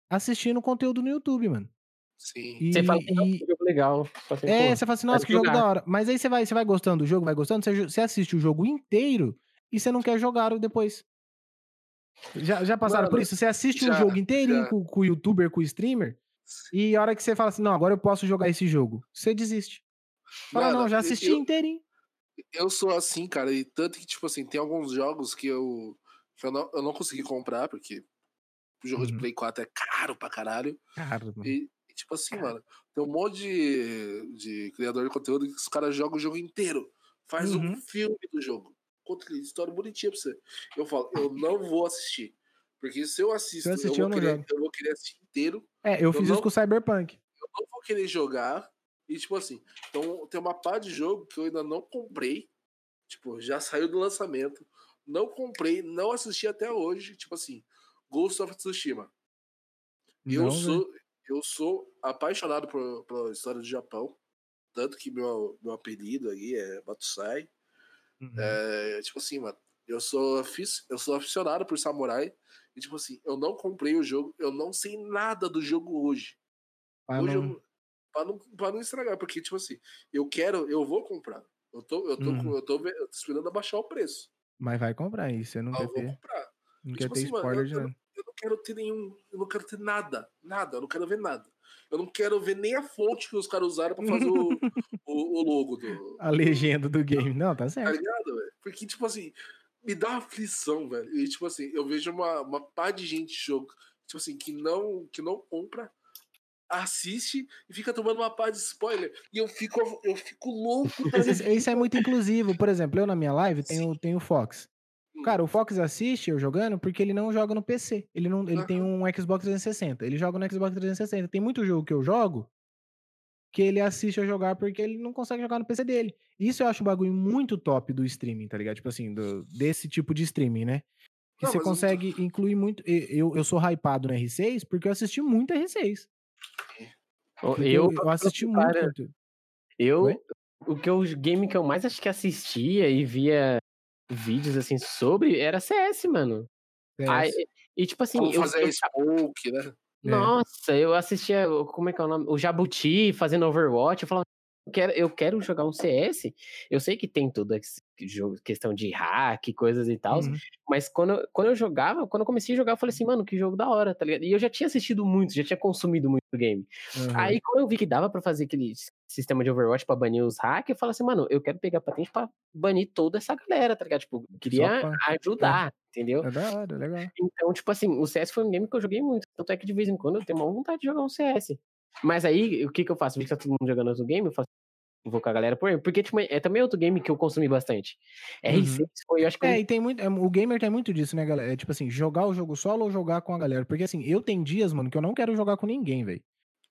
assistindo conteúdo no YouTube, mano. Sim. E, Você fala que é um jogo legal. Só que, é, pô, você fala assim, nossa, que jogo jogar. da hora. Mas aí você vai, você vai gostando do jogo, vai gostando, você, assiste o jogo inteiro e você não quer jogar depois. Já, já passaram por Mano, isso? Você assiste o já, jogo inteirinho já. com, com o youtuber, com o streamer, e a hora que você fala assim, não, agora eu posso jogar esse jogo, você desiste. Fala, Mano, não, já assisti eu- inteirinho. Eu sou assim, cara, e tanto que, tipo assim, tem alguns jogos que eu, que eu, não, eu não consegui comprar, porque o jogo de Uhum. Play 4 é caro pra caralho. Cara, mano. E, e, tipo assim, mano, tem um monte de, de criador de conteúdo que os caras jogam o jogo inteiro. Faz um Uhum. filme do jogo. Conta aquela história bonitinha pra você. Eu falo, eu não vou assistir. Porque se eu assisto, eu, assistir, eu vou não querer, jogo. eu vou querer assistir inteiro. É, eu eu fiz não- isso com o Cyberpunk. Eu não vou querer jogar. E, tipo assim, então tem uma pá de jogo que eu ainda não comprei. Tipo, já saiu do lançamento. Não comprei, não assisti até hoje. Tipo assim, Ghost of Tsushima. Eu Não, sou, eu sou apaixonado por, pela história do Japão. Tanto que meu, meu apelido aí é Batusai. Uhum. É, tipo assim, mano, eu sou, eu sou aficionado por Samurai. E, tipo assim, eu não comprei o jogo, eu não sei nada do jogo hoje. Ah, hoje não- eu, pra não, pra não estragar, porque, tipo assim, eu quero, eu vou comprar. Eu tô, eu tô, Uhum. eu tô, eu tô esperando abaixar o preço. Mas vai comprar isso, você não Ah, eu vou comprar. Não tipo quer ter assim, mano, spoiler eu- de eu nada. Eu não quero ter nenhum. Eu não quero ter nada. Nada. Eu não quero ver nada. Eu não quero ver nem a fonte que os caras usaram pra fazer o, <laughs> o, o logo do. A legenda do game. Não, tá Tá certo. ligado, velho? Porque, tipo assim, me dá uma aflição, velho. E, tipo assim, eu vejo uma, uma pá de gente jogo, tipo assim, que não, que não compra, assiste e fica tomando uma pá de spoiler. E eu fico, eu fico louco. tá isso, é muito inclusivo. Por exemplo, eu na minha live tenho, tenho o Fox. Cara, o Fox assiste eu jogando porque ele não joga no PC. Ele, não, ele tem um Xbox 360. Ele joga no Xbox 360. Tem muito jogo que eu jogo que ele assiste eu jogar porque ele não consegue jogar no PC dele. Isso eu acho um bagulho muito top do streaming, tá ligado? Tipo assim, do- desse tipo de streaming, né? Que Não, você mas eu- consegue incluir muito. Eu, eu sou hypado no R6 porque eu assisti muito R6. Porque Eu, eu, eu assisti muito. cara, conteúdo. eu, o que eu, o game que eu mais acho que assistia e via vídeos assim sobre era CS, mano. Aí, e tipo assim, Como eu, fazer eu- smoke, né? É. nossa, eu assistia, como é que é o nome? O Jabuti fazendo Overwatch, eu falava, quero, eu quero jogar um CS. Eu sei que tem jogo, questão de hack, coisas e tal, Uhum. mas quando, eu- quando eu jogava, quando eu comecei a jogar, eu falei assim, mano, que jogo da hora, tá ligado? E eu já tinha assistido muito, já tinha consumido muito o game. Uhum. Aí, quando eu vi que dava pra fazer aquele sistema de Overwatch pra banir os hackers, eu falei assim, mano, eu quero pegar patente pra banir toda essa galera, tá ligado? Tipo, eu queria pra- ajudar, entendeu? É da hora, legal. Então, tipo assim, o CS foi um game que eu joguei muito. Tanto é que de vez em quando eu tenho uma vontade de jogar um CS. Mas aí, o que que eu faço? Vi que tá todo mundo jogando outro game, eu faço. Vou com a galera por. Porque, tipo, é também outro game que eu consumi bastante. R6 foi, eu acho que. É, um- e tem muito. é, O gamer tem muito disso, né, galera? É tipo assim, jogar o jogo solo ou jogar com a galera. Porque assim, eu tenho dias, mano, que eu não quero jogar com ninguém, velho.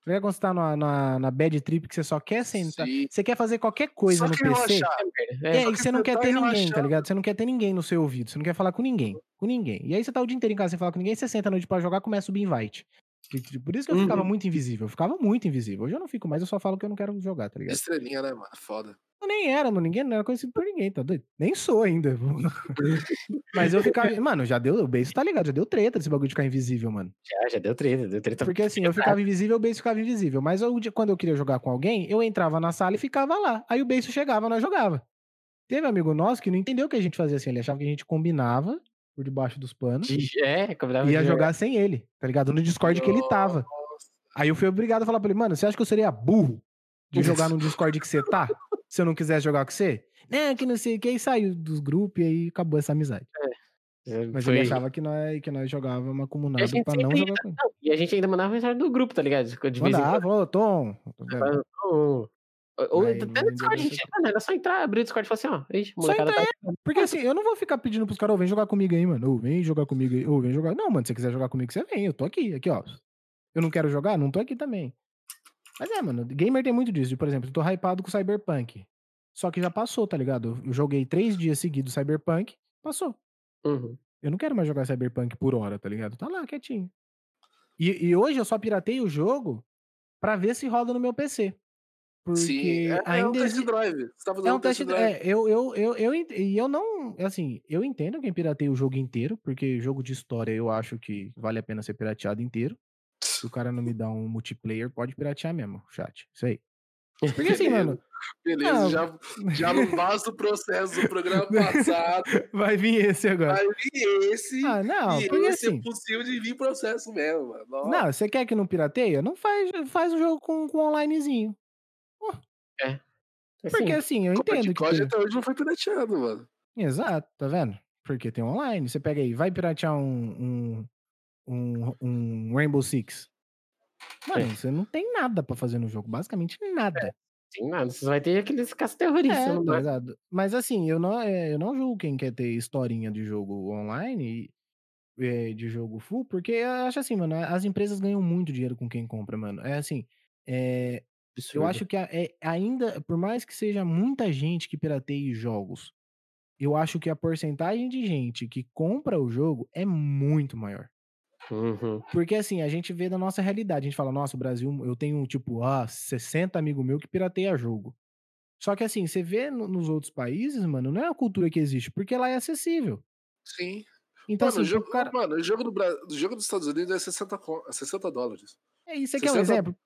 Quando você tá na, na, na bad trip que você só quer sentar. Sim. Você quer fazer qualquer coisa Só no PC. relaxar. É, É, e que você não quer ter e ninguém, tá ligado? Você não quer ter ninguém no seu ouvido. Você não quer falar com ninguém. Com ninguém. E aí você tá o dia inteiro em casa sem falar com ninguém, você senta à noite pra jogar, começa a subir invite. Tipo, Por isso que eu ficava Uhum. muito invisível. Eu ficava muito invisível. Hoje eu não fico mais, eu só falo que eu não quero jogar, tá ligado? Estrelinha, né, mano? Foda. Eu nem era, mano. Ninguém não era conhecido por ninguém, tá doido? Nem sou ainda. <laughs> Mas eu ficava. Mano, já deu. O beijo tá ligado, já deu treta desse bagulho de ficar invisível, mano. já, já deu treta, deu treta. Porque assim, eu ficava invisível, o beijo ficava invisível. Mas eu, quando eu queria jogar com alguém, eu entrava na sala e ficava lá. Aí o beijo chegava, nós jogava. Teve um amigo nosso que não entendeu o que a gente fazia assim. Ele achava que a gente combinava por debaixo dos panos É, combinava e ia jogar sem ele, tá ligado? No Discord que ele tava. Aí eu fui obrigado a falar pra ele, mano, você acha que eu seria burro de jogar no Discord que você tá? Se eu não quisesse jogar com você? Não, que não sei o que, aí saiu dos grupos e aí acabou essa amizade. É, Mas foi- ele achava que nós, que nós jogávamos acumulado pra não jogar com ele. E a gente ainda mandava mensagem do grupo, tá ligado? De. Mandava, ô, Tom. Ou, ou até no Discord, gente mano, era só entrar, abrir o Discord e falar assim, ó, ixi, Só molecada entrar, tá... Porque assim, eu não vou ficar pedindo pros caras, ô, vem jogar comigo aí, mano. Ô, vem jogar comigo aí. Ô, vem jogar. Não, mano, se você quiser jogar comigo, você vem. Eu tô aqui, aqui, ó. Eu não quero jogar? Não tô aqui também. Mas é, mano, gamer tem muito disso. Por exemplo, eu tô hypado com Cyberpunk. Só que já passou, tá ligado? Eu joguei três dias seguidos Cyberpunk, passou. Uhum. Eu não quero mais jogar Cyberpunk por hora, tá ligado? Tá lá, quietinho. E, e hoje eu só piratei o jogo pra ver se roda no meu PC. Porque Sim, é, é um ainda test drive. Você tá fazendo é um um test drive. É, eu, eu, eu, eu, e eu não. Assim, eu entendo quem pirateia o jogo inteiro, porque jogo de história eu acho que vale a pena ser pirateado inteiro. Se o cara não me dá um multiplayer, pode piratear mesmo, chat. Isso aí. Porque assim, <laughs> mano, Beleza, Não. já, já não basta o processo do programa <laughs> passado. vai vir esse agora. Vai vir esse. Ah, não, e porque esse assim. é possível de vir processo mesmo, mano. Ó, Não, você quer que não pirateia? Não faz, faz um jogo com, com onlinezinho. Porque Assim, assim, eu entendo que. Tem- até hoje não foi pirateado, mano. Exato, tá vendo? Porque tem online. Você pega aí, vai piratear um, um, um, um Rainbow Six. Mano, você não tem nada pra fazer no jogo, basicamente nada. Sim, mano, você vai ter aqueles casos terroristas. É, não tá? Mas assim, eu não, é, eu não julgo quem quer ter historinha de jogo online e é, de jogo full, porque eu acho assim, mano, as empresas ganham muito dinheiro com quem compra, mano. É assim, é, eu Absurdo. acho que é, ainda, por mais que seja muita gente que pirateie jogos, eu acho que a porcentagem de gente que compra o jogo é muito maior. Uhum. Porque assim, a gente vê da nossa realidade. A gente fala, nossa, o Brasil, eu tenho, tipo, ah, 60 amigos meus que pirateia jogo. Só que assim, você vê no- nos outros países, mano, não é a cultura que existe, porque lá é acessível. Sim. Então, mano, o assim, jogo, pro cara. mano, o jogo, do o jogo dos Estados Unidos é 60, co- é 60 dólares. É isso aqui é um 60 exemplo.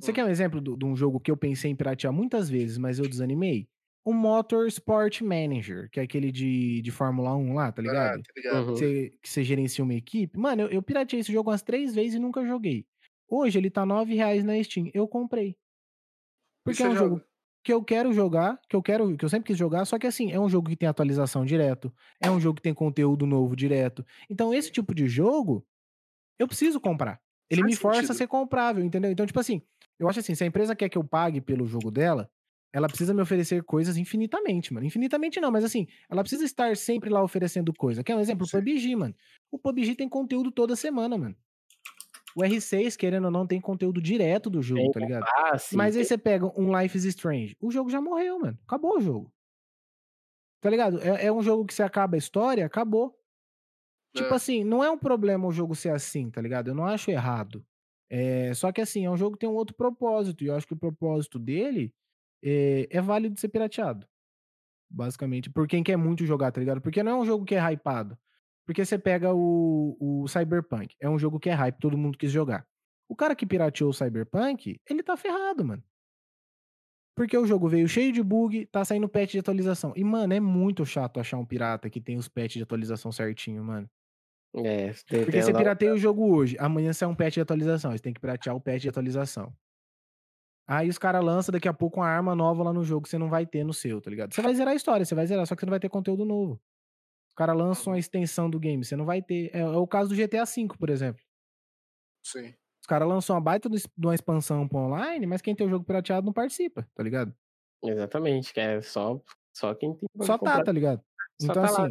Você Hum. quer um exemplo de um jogo que eu pensei em piratear muitas vezes, mas eu desanimei? O Motorsport Manager, que é aquele de, de Fórmula 1 lá, tá Ah, ligado? tá ligado? Uhum. Que você, que você gerencia uma equipe. Mano, eu, eu pirateei esse jogo umas três vezes e nunca joguei. Hoje ele tá 9 reais na Steam. Eu comprei. Porque é um jogo joga? que eu quero jogar, que eu quero, que eu sempre quis jogar, só que assim, é um jogo que tem atualização direto, é um jogo que tem conteúdo novo direto. Então, esse tipo de jogo, eu preciso comprar. Ele Faz me força a sentido. ser comprável, entendeu? Então, tipo assim, eu acho assim, se a empresa quer que eu pague pelo jogo dela, ela precisa me oferecer coisas infinitamente, mano. Infinitamente não, mas assim, ela precisa estar sempre lá oferecendo coisa. Quer um exemplo? O. PUBG, mano. O PUBG tem conteúdo toda semana, mano. O R6, querendo ou não, tem conteúdo direto do jogo, Tem tá ligado? Ah, sim. Mas aí você pega um Life is Strange. O jogo já morreu, mano. Acabou o jogo. Tá ligado? É, é um jogo que você acaba a história, acabou. Tipo É. assim, não é um problema o jogo ser assim, tá ligado? Eu não acho errado. É, só que assim, é um jogo que tem um outro propósito. E eu acho que o propósito dele é, é válido ser pirateado. Basicamente. Por quem quer muito jogar, tá ligado? Porque não é um jogo que é hypado. Porque você pega o, o Cyberpunk. É um jogo que é hype, todo mundo quis jogar. O cara que pirateou o Cyberpunk, ele tá ferrado, mano. Porque o jogo veio cheio de bug, tá saindo patch de atualização. E, mano, é muito chato achar um pirata que tem os patch de atualização certinho, mano. É, tem, Porque tem você pirateia o jogo hoje, amanhã sai um patch de atualização. Você tem que piratear o patch de atualização. Aí os caras lançam daqui a pouco uma arma nova lá no jogo que você não vai ter no seu, tá ligado? Você vai zerar a história, você vai zerar, só que você não vai ter conteúdo novo. O cara lança uma extensão do game, você não vai ter. É, é o caso do GTA V, por exemplo. Sim. Os caras lançam uma baita de uma expansão pro online, mas quem tem o jogo pirateado não participa, tá ligado? Exatamente, que é só, só quem tem. Só tá, tá ligado? Só Então, tá lá.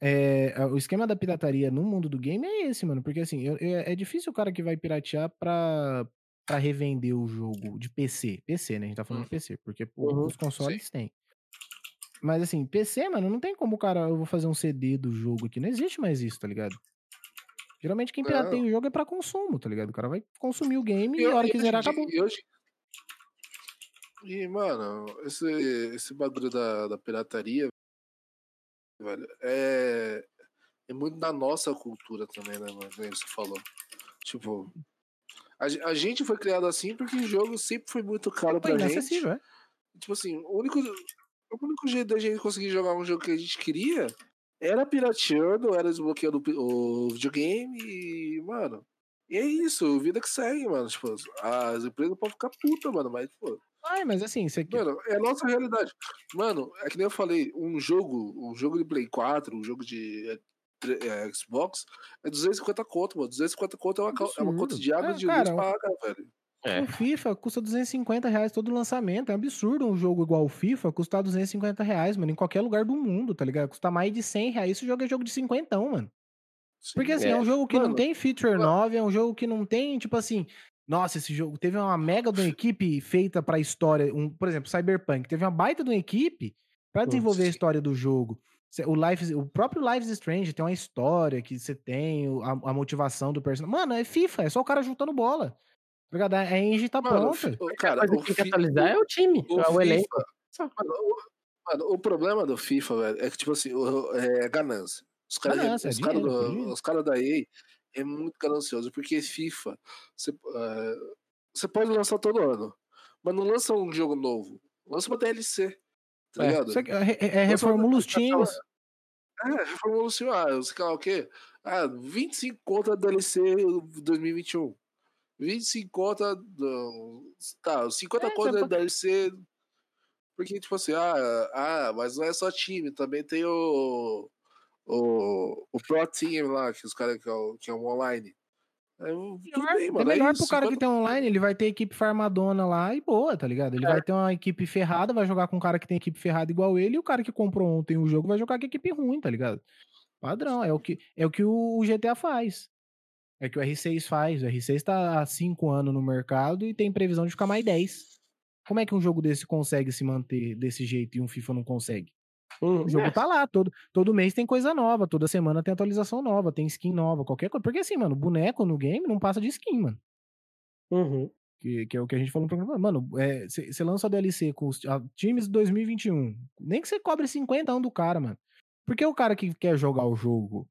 É, o esquema da pirataria no mundo do game é esse, mano. Porque, assim, eu- eu- é difícil o cara que vai piratear pra, pra revender o jogo de PC. PC, né? A gente tá falando de Uhum. PC, porque pô, Uhum, os consoles tem. Mas, assim, PC, mano, não tem como o cara, eu vou fazer um CD do jogo aqui. Não existe mais isso, tá ligado? Geralmente quem pirateia o jogo é pra consumo, tá ligado? O cara vai consumir o game e, a hora que zerar, acabou. E, hoje... e mano, esse, esse bagulho da, da pirataria, velho, é, é muito da nossa cultura também, né, mano? Como você falou. Tipo, a, a gente foi criado assim porque o jogo sempre foi muito caro Pô, pra gente. é? Tipo assim, o único, o único jeito da gente conseguir jogar um jogo que a gente queria era pirateando, era desbloqueando o videogame e, mano. E é isso, vida que segue, mano. Tipo, as empresas podem ficar puta, mano, mas, pô, Ai, mas assim, você... mano, é a nossa realidade. Mano, é que nem eu falei, um jogo, um jogo de Play 4, um jogo de é, é, Xbox, é 250 conto, mano. 250 conto é uma, é uma conta de água É, de cara, luz paga, velho. É. O FIFA custa 250 reais todo lançamento. É um absurdo um jogo igual o FIFA custar 250 reais, mano, em qualquer lugar do mundo, tá ligado? Custa mais de 100 reais. Esse jogo é jogo de 50, mano. Porque assim, é, É. um jogo que não Mano, tem feature mano. nova, é um jogo que não tem, tipo assim. Nossa, esse jogo teve uma mega de uma equipe feita pra história. Um, por exemplo, Cyberpunk. Teve uma baita de uma equipe pra desenvolver a história do jogo. O, Life, o próprio Life is Strange tem uma história que você tem, a, a motivação do personagem. Mano, é FIFA, é só o cara juntando bola. Tá? A engine tá Mano, o pronta. o- cara, o que atualizar é o time, o é o elenco. Mano, o, mano, o problema do FIFA, velho, é que, tipo assim, o- é ganância. Os caras é cara do- os cara da EA é muito ganancioso, porque FIFA, você, é, você pode lançar todo ano, mas não lança um jogo novo, lança uma DLC, tá É, ligado? é, é- é reformula os times. É, reformula o senhor, ah, você quer o quê? Ah, 25 conta DLC 2021. 25 conta. Tá, 50 É, conta da DLC. Porque, tipo assim, ah, ah, mas não é só time, também tem o. O, o Pro Team lá, que os caras que, é o- que é online. É, tudo bem, É mano. melhor isso, pro cara que 50 tem online, ele vai ter equipe farmadona lá e boa, tá ligado? Ele É. vai ter uma equipe ferrada, vai jogar com um cara que tem equipe ferrada igual ele, e o cara que comprou ontem o jogo vai jogar com equipe ruim, tá ligado? Padrão, é o que, é o, que o GTA faz. É o que o R6 faz. O R6 tá há 5 anos no mercado e tem previsão de ficar mais 10. Como é que um jogo desse consegue se manter desse jeito e um FIFA não consegue? O jogo é. tá lá, todo, todo mês tem coisa nova, toda semana tem atualização nova, tem skin nova, qualquer coisa. Porque assim, mano, boneco no game não passa de skin, mano. Uhum. Que, que é o que a gente falou no programa. Mano, você lança a DLC com os a- times de 2021. Nem que você cobre 50 anos do cara, mano. Porque o cara que quer jogar o jogo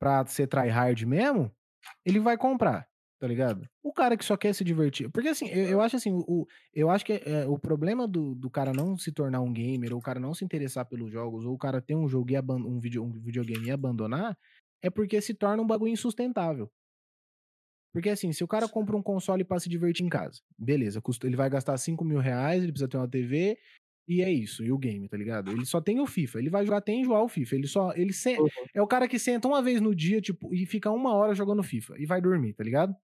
pra ser tryhard mesmo, ele vai comprar. Tá ligado? O cara que só quer se divertir. Porque assim, eu, eu acho assim, o, eu acho que é, o problema do, do cara não se tornar um gamer, ou o cara não se interessar pelos jogos, ou o cara ter um jogo e um, video, um videogame e abandonar, é porque se torna um bagulho insustentável. Porque assim, se o cara compra um console pra se divertir em casa, beleza, custa, ele vai gastar 5 mil reais, ele precisa ter uma TV, e é isso, e o game, tá ligado? Ele só tem o FIFA, ele vai jogar até enjoar o FIFA, ele só, ele se, Uhum. é o cara que senta uma vez no dia, tipo, e fica uma hora jogando FIFA, e vai dormir, tá ligado?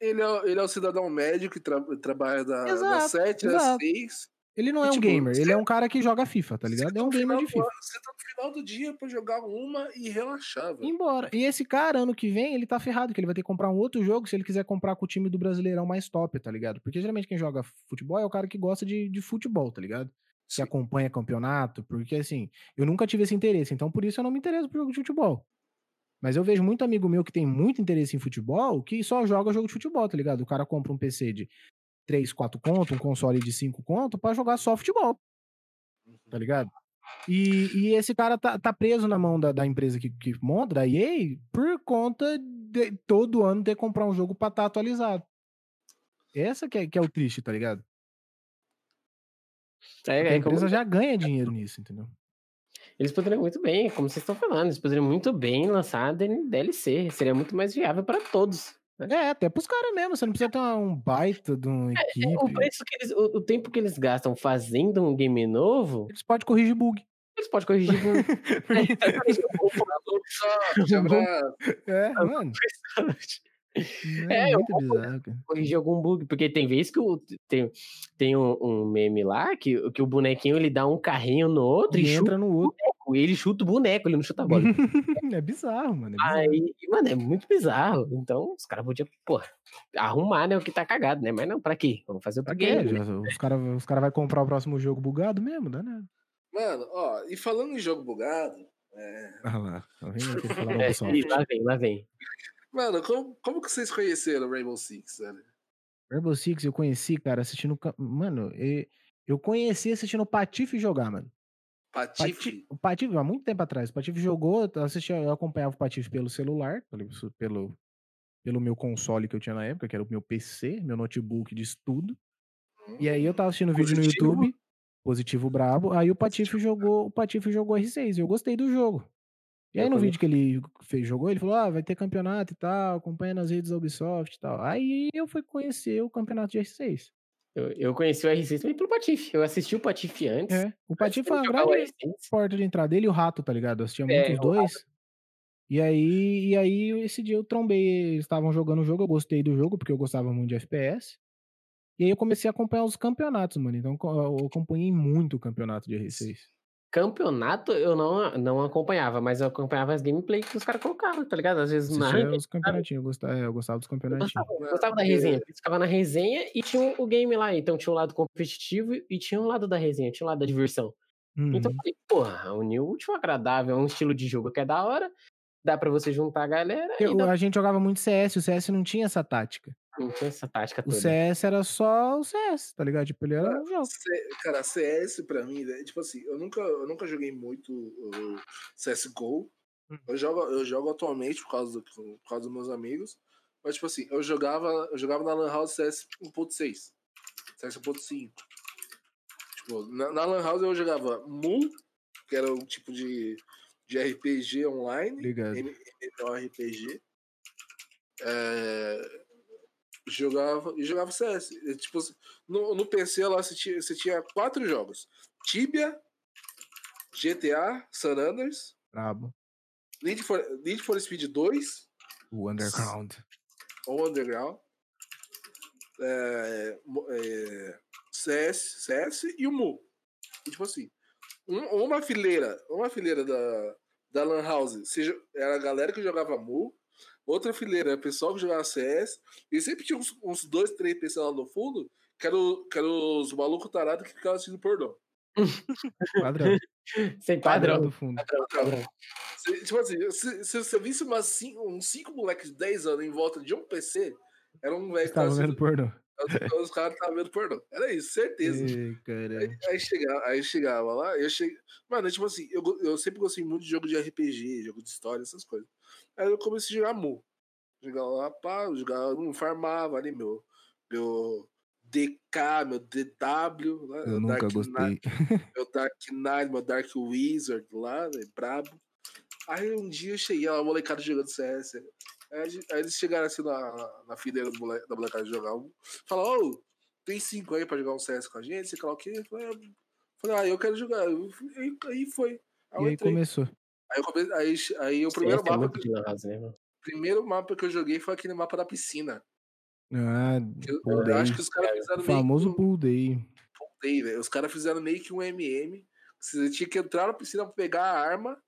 Ele é, ele é o cidadão médio que tra- trabalha da, das Exato, 7 às exato. 6. Ele não é um tipo, gamer, ele é um cara que joga FIFA, tá ligado? É um gamer de FIFA. Você tá no final do dia pra jogar uma e relaxar, velho. embora. E esse cara, ano que vem, ele tá ferrado, que ele vai ter que comprar um outro jogo se ele quiser comprar com o time do Brasileirão mais top, tá ligado? Porque geralmente quem joga futebol é o cara que gosta de, de futebol, tá ligado? Que Sim. acompanha campeonato, porque assim, eu nunca tive esse interesse, então por isso eu não me interesso por jogo de futebol. Mas eu vejo muito amigo meu que tem muito interesse em futebol que só joga jogo de futebol, tá ligado? O cara compra um PC de 3, 4 conto, um console de 5 conto pra jogar só futebol, tá ligado? E, e esse cara tá, tá preso na mão da, da empresa que, que monta, da EA, por conta de todo ano ter que comprar um jogo pra estar atualizado. Essa que é, que é o triste, tá ligado? É, a é como- empresa já ganha dinheiro nisso, entendeu? Eles poderiam muito bem, como vocês estão falando, eles poderiam muito bem lançar DLC. Seria muito mais viável para todos. É, até pros caras mesmo, você não precisa ter um baita de uma É, equipe. o preço que eles, o, o tempo que eles gastam fazendo um game novo, Eles podem corrigir bug. eles podem corrigir. por- É, exatamente, o- o- Forte abraço. É, mano. É, É, <laughs> muito bizarro, cara. corrigir algum bug, porque tem vezes que tem, tem um, um meme lá que, que o bonequinho ele dá um carrinho no outro e, E entra no outro. O boneco. Ele chuta o boneco, ele não chuta a bola. <laughs> É bizarro, mano. É bizarro. Aí, mano, é muito bizarro. Então, os caras podiam, pô, arrumar, né, o que tá cagado, né? Mas não, pra quê? Vamos fazer Pra outro quê? game. né? Os caras os cara vão comprar o próximo jogo bugado mesmo, dá nada. Mano, ó, e falando em jogo bugado, é, Ah lá, tá vendo? Falar <laughs> É, lá vem, lá vem. mano, como, como que vocês conheceram Rainbow Six, velho? Rainbow Six eu conheci, cara, assistindo. Mano, eu conheci assistindo o Patife jogar, mano. Patife? Pati- O Patife, há muito tempo atrás. O Patife jogou, eu, assistia, eu acompanhava o Patife pelo celular, pelo, pelo, meu console que eu tinha na época, que era o meu PC, meu notebook de estudo. E aí eu tava assistindo vídeo no Positivo. YouTube, positivo brabo. Aí o Patife jogou, o Patife jogou R6 e eu gostei do jogo. E aí no vídeo que ele fez, jogou, ele falou: "Ah, vai ter campeonato e tal, acompanha nas redes da Ubisoft e tal". Aí eu fui conhecer o campeonato de R6. Eu, eu conheci o R6 também pelo Patife. Eu assisti o Patife antes. É, o Patife foi o grande R6. porta de entrada dele e o rato, tá ligado? Eu assistia É, muito os dois. E aí, e aí, esse dia eu trombei, eles estavam jogando o jogo, eu gostei do jogo, porque eu gostava muito de FPS. E aí eu comecei a acompanhar os campeonatos, mano. Então eu acompanhei muito o campeonato de R6. Campeonato eu não, não acompanhava, mas eu acompanhava as gameplay que os caras colocavam, tá ligado? Às vezes na Assistia ranked, os campeonatinhos, eu gostava, é, eu gostava dos eu campeonatinhos. gostava, eu gostava da resenha. Eles ficavam na resenha e tinha o game lá. Então tinha o lado competitivo e tinha o lado da resenha, tinha o lado da diversão. Então eu Uhum. falei, porra, unir o útil ao agradável, é um estilo de jogo que é da hora, dá pra você juntar a galera e dá a gente jogava muito CS, o CS não tinha essa tática. Não tinha essa tática O toda. CS era só o CS, tá ligado? Tipo, ele era um jogo. C- Cara, CS pra mim, velho, tipo assim, eu nunca, eu nunca joguei muito o CSGO. Hum. Eu jogo, eu jogo atualmente por causa, do, por causa dos meus amigos. Mas, tipo assim, eu jogava, eu jogava na Lan House CS 1.6, CS 1.5. Tipo, na, na Lan House eu jogava Mu, que era um tipo de, de RPG online. Ligado. MMORPG. É, jogava e jogava CS. Tipo, no, no PC lá você tinha, você tinha quatro jogos: Tibia, GTA, San Andreas, Brabo. Need for, Need for Speed 2 O Underground. ou Underground, é, é, CS, CS e o Mu. E, tipo assim, um- uma fileira, uma fileira da, da Lan House seja, era a galera que jogava Mu, outra fileira o pessoal que jogava CS, e sempre tinha uns, uns dois, três PC lá no fundo, que eram que era os malucos tarados que ficavam assistindo pornô. <laughs> Padrão. Sem Padrão padrão. do fundo. padrão, padrão. Se- tipo assim, se, se você visse umas cinco, uns cinco moleques de 10 anos em volta de um PC, era um velho que tava vendo assistindo- pornô. os, os caras estavam vendo pornô. Era isso, certeza. Ei, caralho. Aí chegava, aí chegava lá, eu cheguei. Mano, tipo assim, eu, eu sempre gostei muito de jogo de RPG, jogo de história, essas coisas. Aí eu comecei a jogar Mu. Jogava lá, pá, jogava, não farmava ali, meu, meu DK, meu DW, lá, Eu meu nunca Dark gostei. Knight, <laughs> meu Dark Knight, meu Dark Wizard lá, né, brabo. Aí um dia eu cheguei lá, molecada jogando CS. Aí, aí eles chegaram assim na, na fileira mole- da molecada jogar. Um, falaram, ô, tem cinco aí pra jogar um CS com a gente, sei lá o quê. Falei, ah, eu quero jogar. Aí, foi. Aí E aí começou. Aí, eu come... aí, aí o primeiro é mapa, house, né, primeiro mapa que eu joguei foi aquele mapa da piscina. Ah, Que eu, Pool eu acho que os caras fizeram O famoso meio que um Pool Day. pool day, velho. Os caras fizeram meio que um MM. Você tinha que entrar na piscina pra pegar a arma.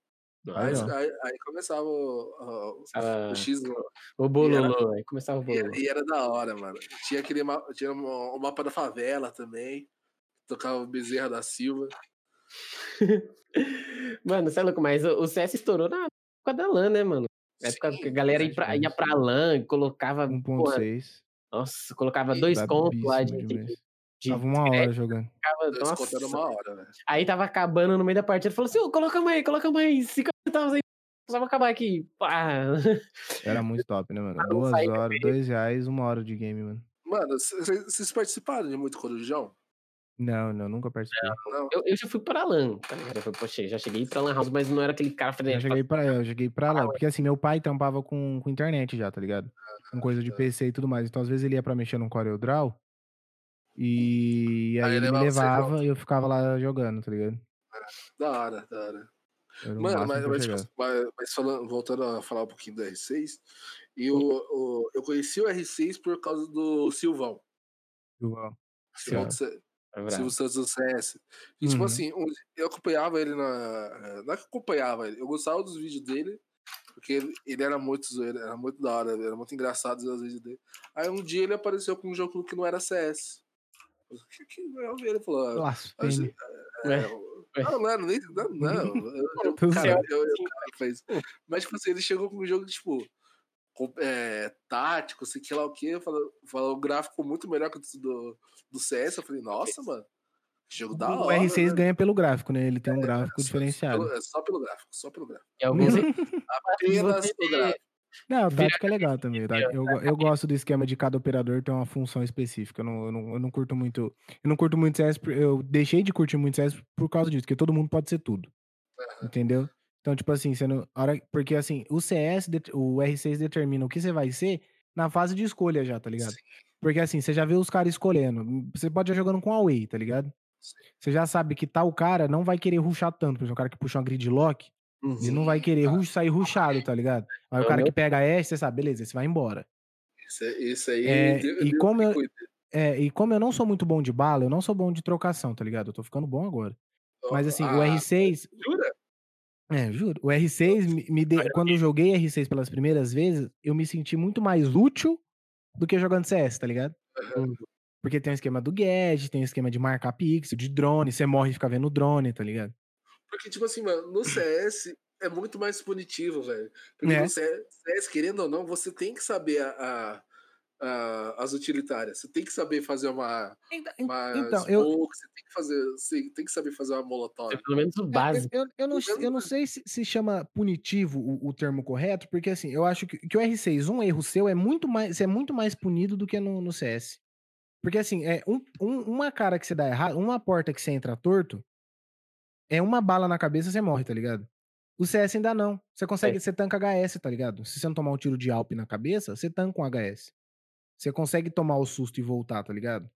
Aí, Aí, aí, aí começava o, o- Ah, o X. o bololô, aí começava o E, bololô. e era da hora, mano. Tinha aquele ma- tinha o mapa da favela também. Tocava o Bezerra da Silva. <laughs> Mano, você é louco, mas o o CS estourou na época da LAN, né, mano? Na época Sim, que a galera ia pra, ia pra LAN, colocava. porra, 1.6. nossa, colocava dois contos lá de. De, Tava uma hora crédito, jogando. ficava- Dois nossa. uma hora, velho. Aí tava acabando no meio da partida, falou assim: ô, coloca mais, coloca mais 50 centavos aí. Só pra acabar aqui. Pá. Era muito top, né, mano? <laughs> não Duas horas, dois reais, uma hora de game, mano. Mano, vocês participaram de muito Corujão? Não, não, nunca participei. Não. Eu, eu já fui pra LAN, tá ligado? Eu fui, poxa, já cheguei pra LAN House, mas não era aquele cara Eu fazendo. cheguei pra, eu cheguei pra lá, porque assim, meu pai tampava com, com internet já, tá ligado? Com coisa de tá. PC e tudo mais. Então, às vezes ele ia pra mexer no CorelDRAW e aí Aí ele me levava e eu ficava lá jogando, tá ligado? Da hora, da hora. Mano, mas, eu mas, tipo, chegava. mas- mas falando, voltando a falar um pouquinho do R6, eu, o- eu conheci o R6 por causa do Silvão. Eu- Silvão Sim. É. Silvio Santos do CS. E, tipo Uhum. assim, um- eu acompanhava ele na. Não é que acompanhava ele, eu gostava dos vídeos dele, porque ele, ele era muito zoeiro, era muito da hora, era muito engraçado os vídeos dele. Aí um dia ele apareceu com um jogo que não era CS. Que, que, eu vi ele falou. ah, Blasfêmia. Ué, é, não, não era nem. Não, não. Eu, eu, <laughs> cara, eu, eu, cara, fez. Mas, tipo assim, ele chegou com um jogo, tipo. É, tático, sei que lá o quê. Falou, falou o gráfico muito melhor que o do, do CS. Eu falei, nossa, mano. Que jogo da O hora. R6 né? ganha pelo gráfico, né? Ele tem um gráfico Só- diferenciado. Pelo- é só pelo gráfico, só pelo gráfico. E alguns <laughs> Apenas você o gráfico. Não, o tático é legal também. tá? Eu, go- eu gosto do esquema de cada operador ter uma função específica. Eu não, eu não, eu não curto muito. Eu não curto muito CS. Eu deixei de curtir muito CS por causa disso, porque todo mundo pode ser tudo. Entendeu? Então, tipo assim, você não, a hora, porque assim, o CS, o R6 determina o que você vai ser na fase de escolha já, tá ligado? Sim. Porque assim, você já vê os caras escolhendo. Você pode estar jogando com Away, tá ligado? Sim. Você já sabe que tal cara não vai querer ruxar tanto. Por exemplo, o cara que puxa uma gridlock, ele não vai querer rush, sair ruxado, tá ligado? Aí o É o cara que pega a S, você sabe, beleza, você vai embora. Isso, aí- isso aí. É, e como eu-. É, e como eu não sou muito bom de bala, eu não sou bom de trocação, tá ligado? Eu tô ficando bom agora. Mas assim, o Ah, R6. Jura? É, juro. O R6 me, deu- Quando eu joguei R6 pelas primeiras vezes, eu me senti muito mais útil do que jogando CS, tá ligado? Aham. Porque tem o esquema do gadget, tem o esquema de marcar pixel, de drone, você morre e fica vendo o drone, tá ligado? Porque, tipo assim, mano, no CS é muito mais punitivo, velho. Porque É. no CS, CS, querendo ou não, você tem que saber a, a- a- as utilitárias. Você tem que saber fazer uma, uma Então, eu, smoke, você tem que fazer. Você tem que saber fazer uma molotov. É pelo menos o É, básico. Eu, eu, não, eu não sei se, se chama punitivo o, o termo correto, porque assim, eu acho que, que o R6, um erro seu é muito mais, você é muito mais punido do que no, no CS. Porque assim, é um, um- uma cara que você dá errado, uma porta que você entra torto, é uma bala na cabeça você morre, tá ligado? O CS ainda não. Você consegue, você tanca HS, tá ligado? Se você não tomar um tiro de Alp na cabeça, você tanca um HS. Você consegue tomar o susto e voltar, tá ligado?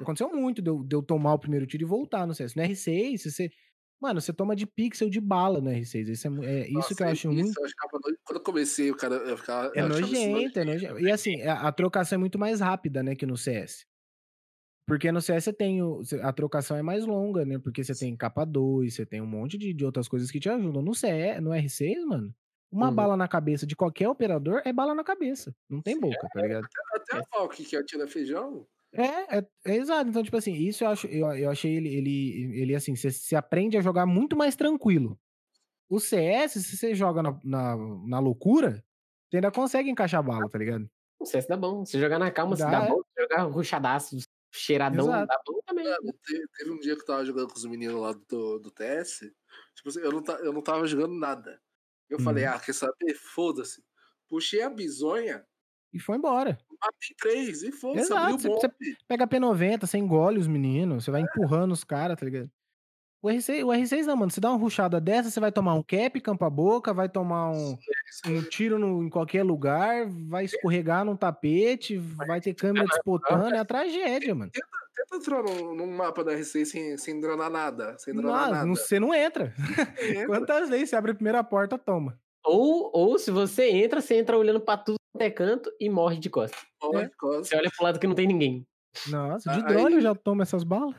Aconteceu muito de eu, de eu tomar o primeiro tiro e voltar no CS. No R6, se você. Mano, você toma de pixel de bala no R6. Isso é, é isso Nossa, que eu acho isso muito. eu ficava Quando eu comecei, o cara eu ficava. É eu isso nojento, é nojento. E assim, a, a trocação é muito mais rápida, né, que no CS. Porque no CS você tem o, a trocação é mais longa, né? Porque você tem capa 2, você tem um monte de, de outras coisas que te ajudam. No CS, no R6, mano, uma Uhum. bala na cabeça de qualquer operador é bala na cabeça. Não tem boca, tá ligado? Até a Falk que atira feijão. É, é, é exato. Então, tipo assim, isso eu acho, eu, eu achei ele, ele, ele assim, você se aprende a jogar muito mais tranquilo. O CS, se você joga na, na, na loucura, você ainda consegue encaixar bala, tá ligado? O CS dá bom. Se jogar na calma, se Dá, dá é. bom. Se jogar ruchadaço, cheiradão, Exato. dá bom também. Mano, teve, teve um dia que eu tava jogando com os meninos lá do, do TS. Tipo assim, eu não, eu não tava jogando nada. Eu falei, Uhum. ah, quer saber? Foda-se. puxei a bizonha, E foi embora. matei três, e foda-se, Exato, você- bombe. Pega a P90, você engole os meninos, você vai empurrando os caras, tá ligado? O R6, o R6 não, mano. Você dá uma ruchada dessa, você vai tomar um cap, campa a boca, vai tomar um, um tiro no- em qualquer lugar, vai escorregar num tapete, vai ter câmera disputando, é a tragédia, mano. Tenta entrar num, num mapa da R6 sem, sem dronar nada. Sem dronar Não, nada. não- você não entra. <laughs> Entra. Quantas vezes você abre a primeira porta, toma. Ou, ou se você entra, você entra olhando pra tudo quanto é canto e morre de costas. Olha, É. coisa. Você olha pro lado que não tem ninguém. Nossa, de Aí- drone eu <laughs> já tomo essas balas.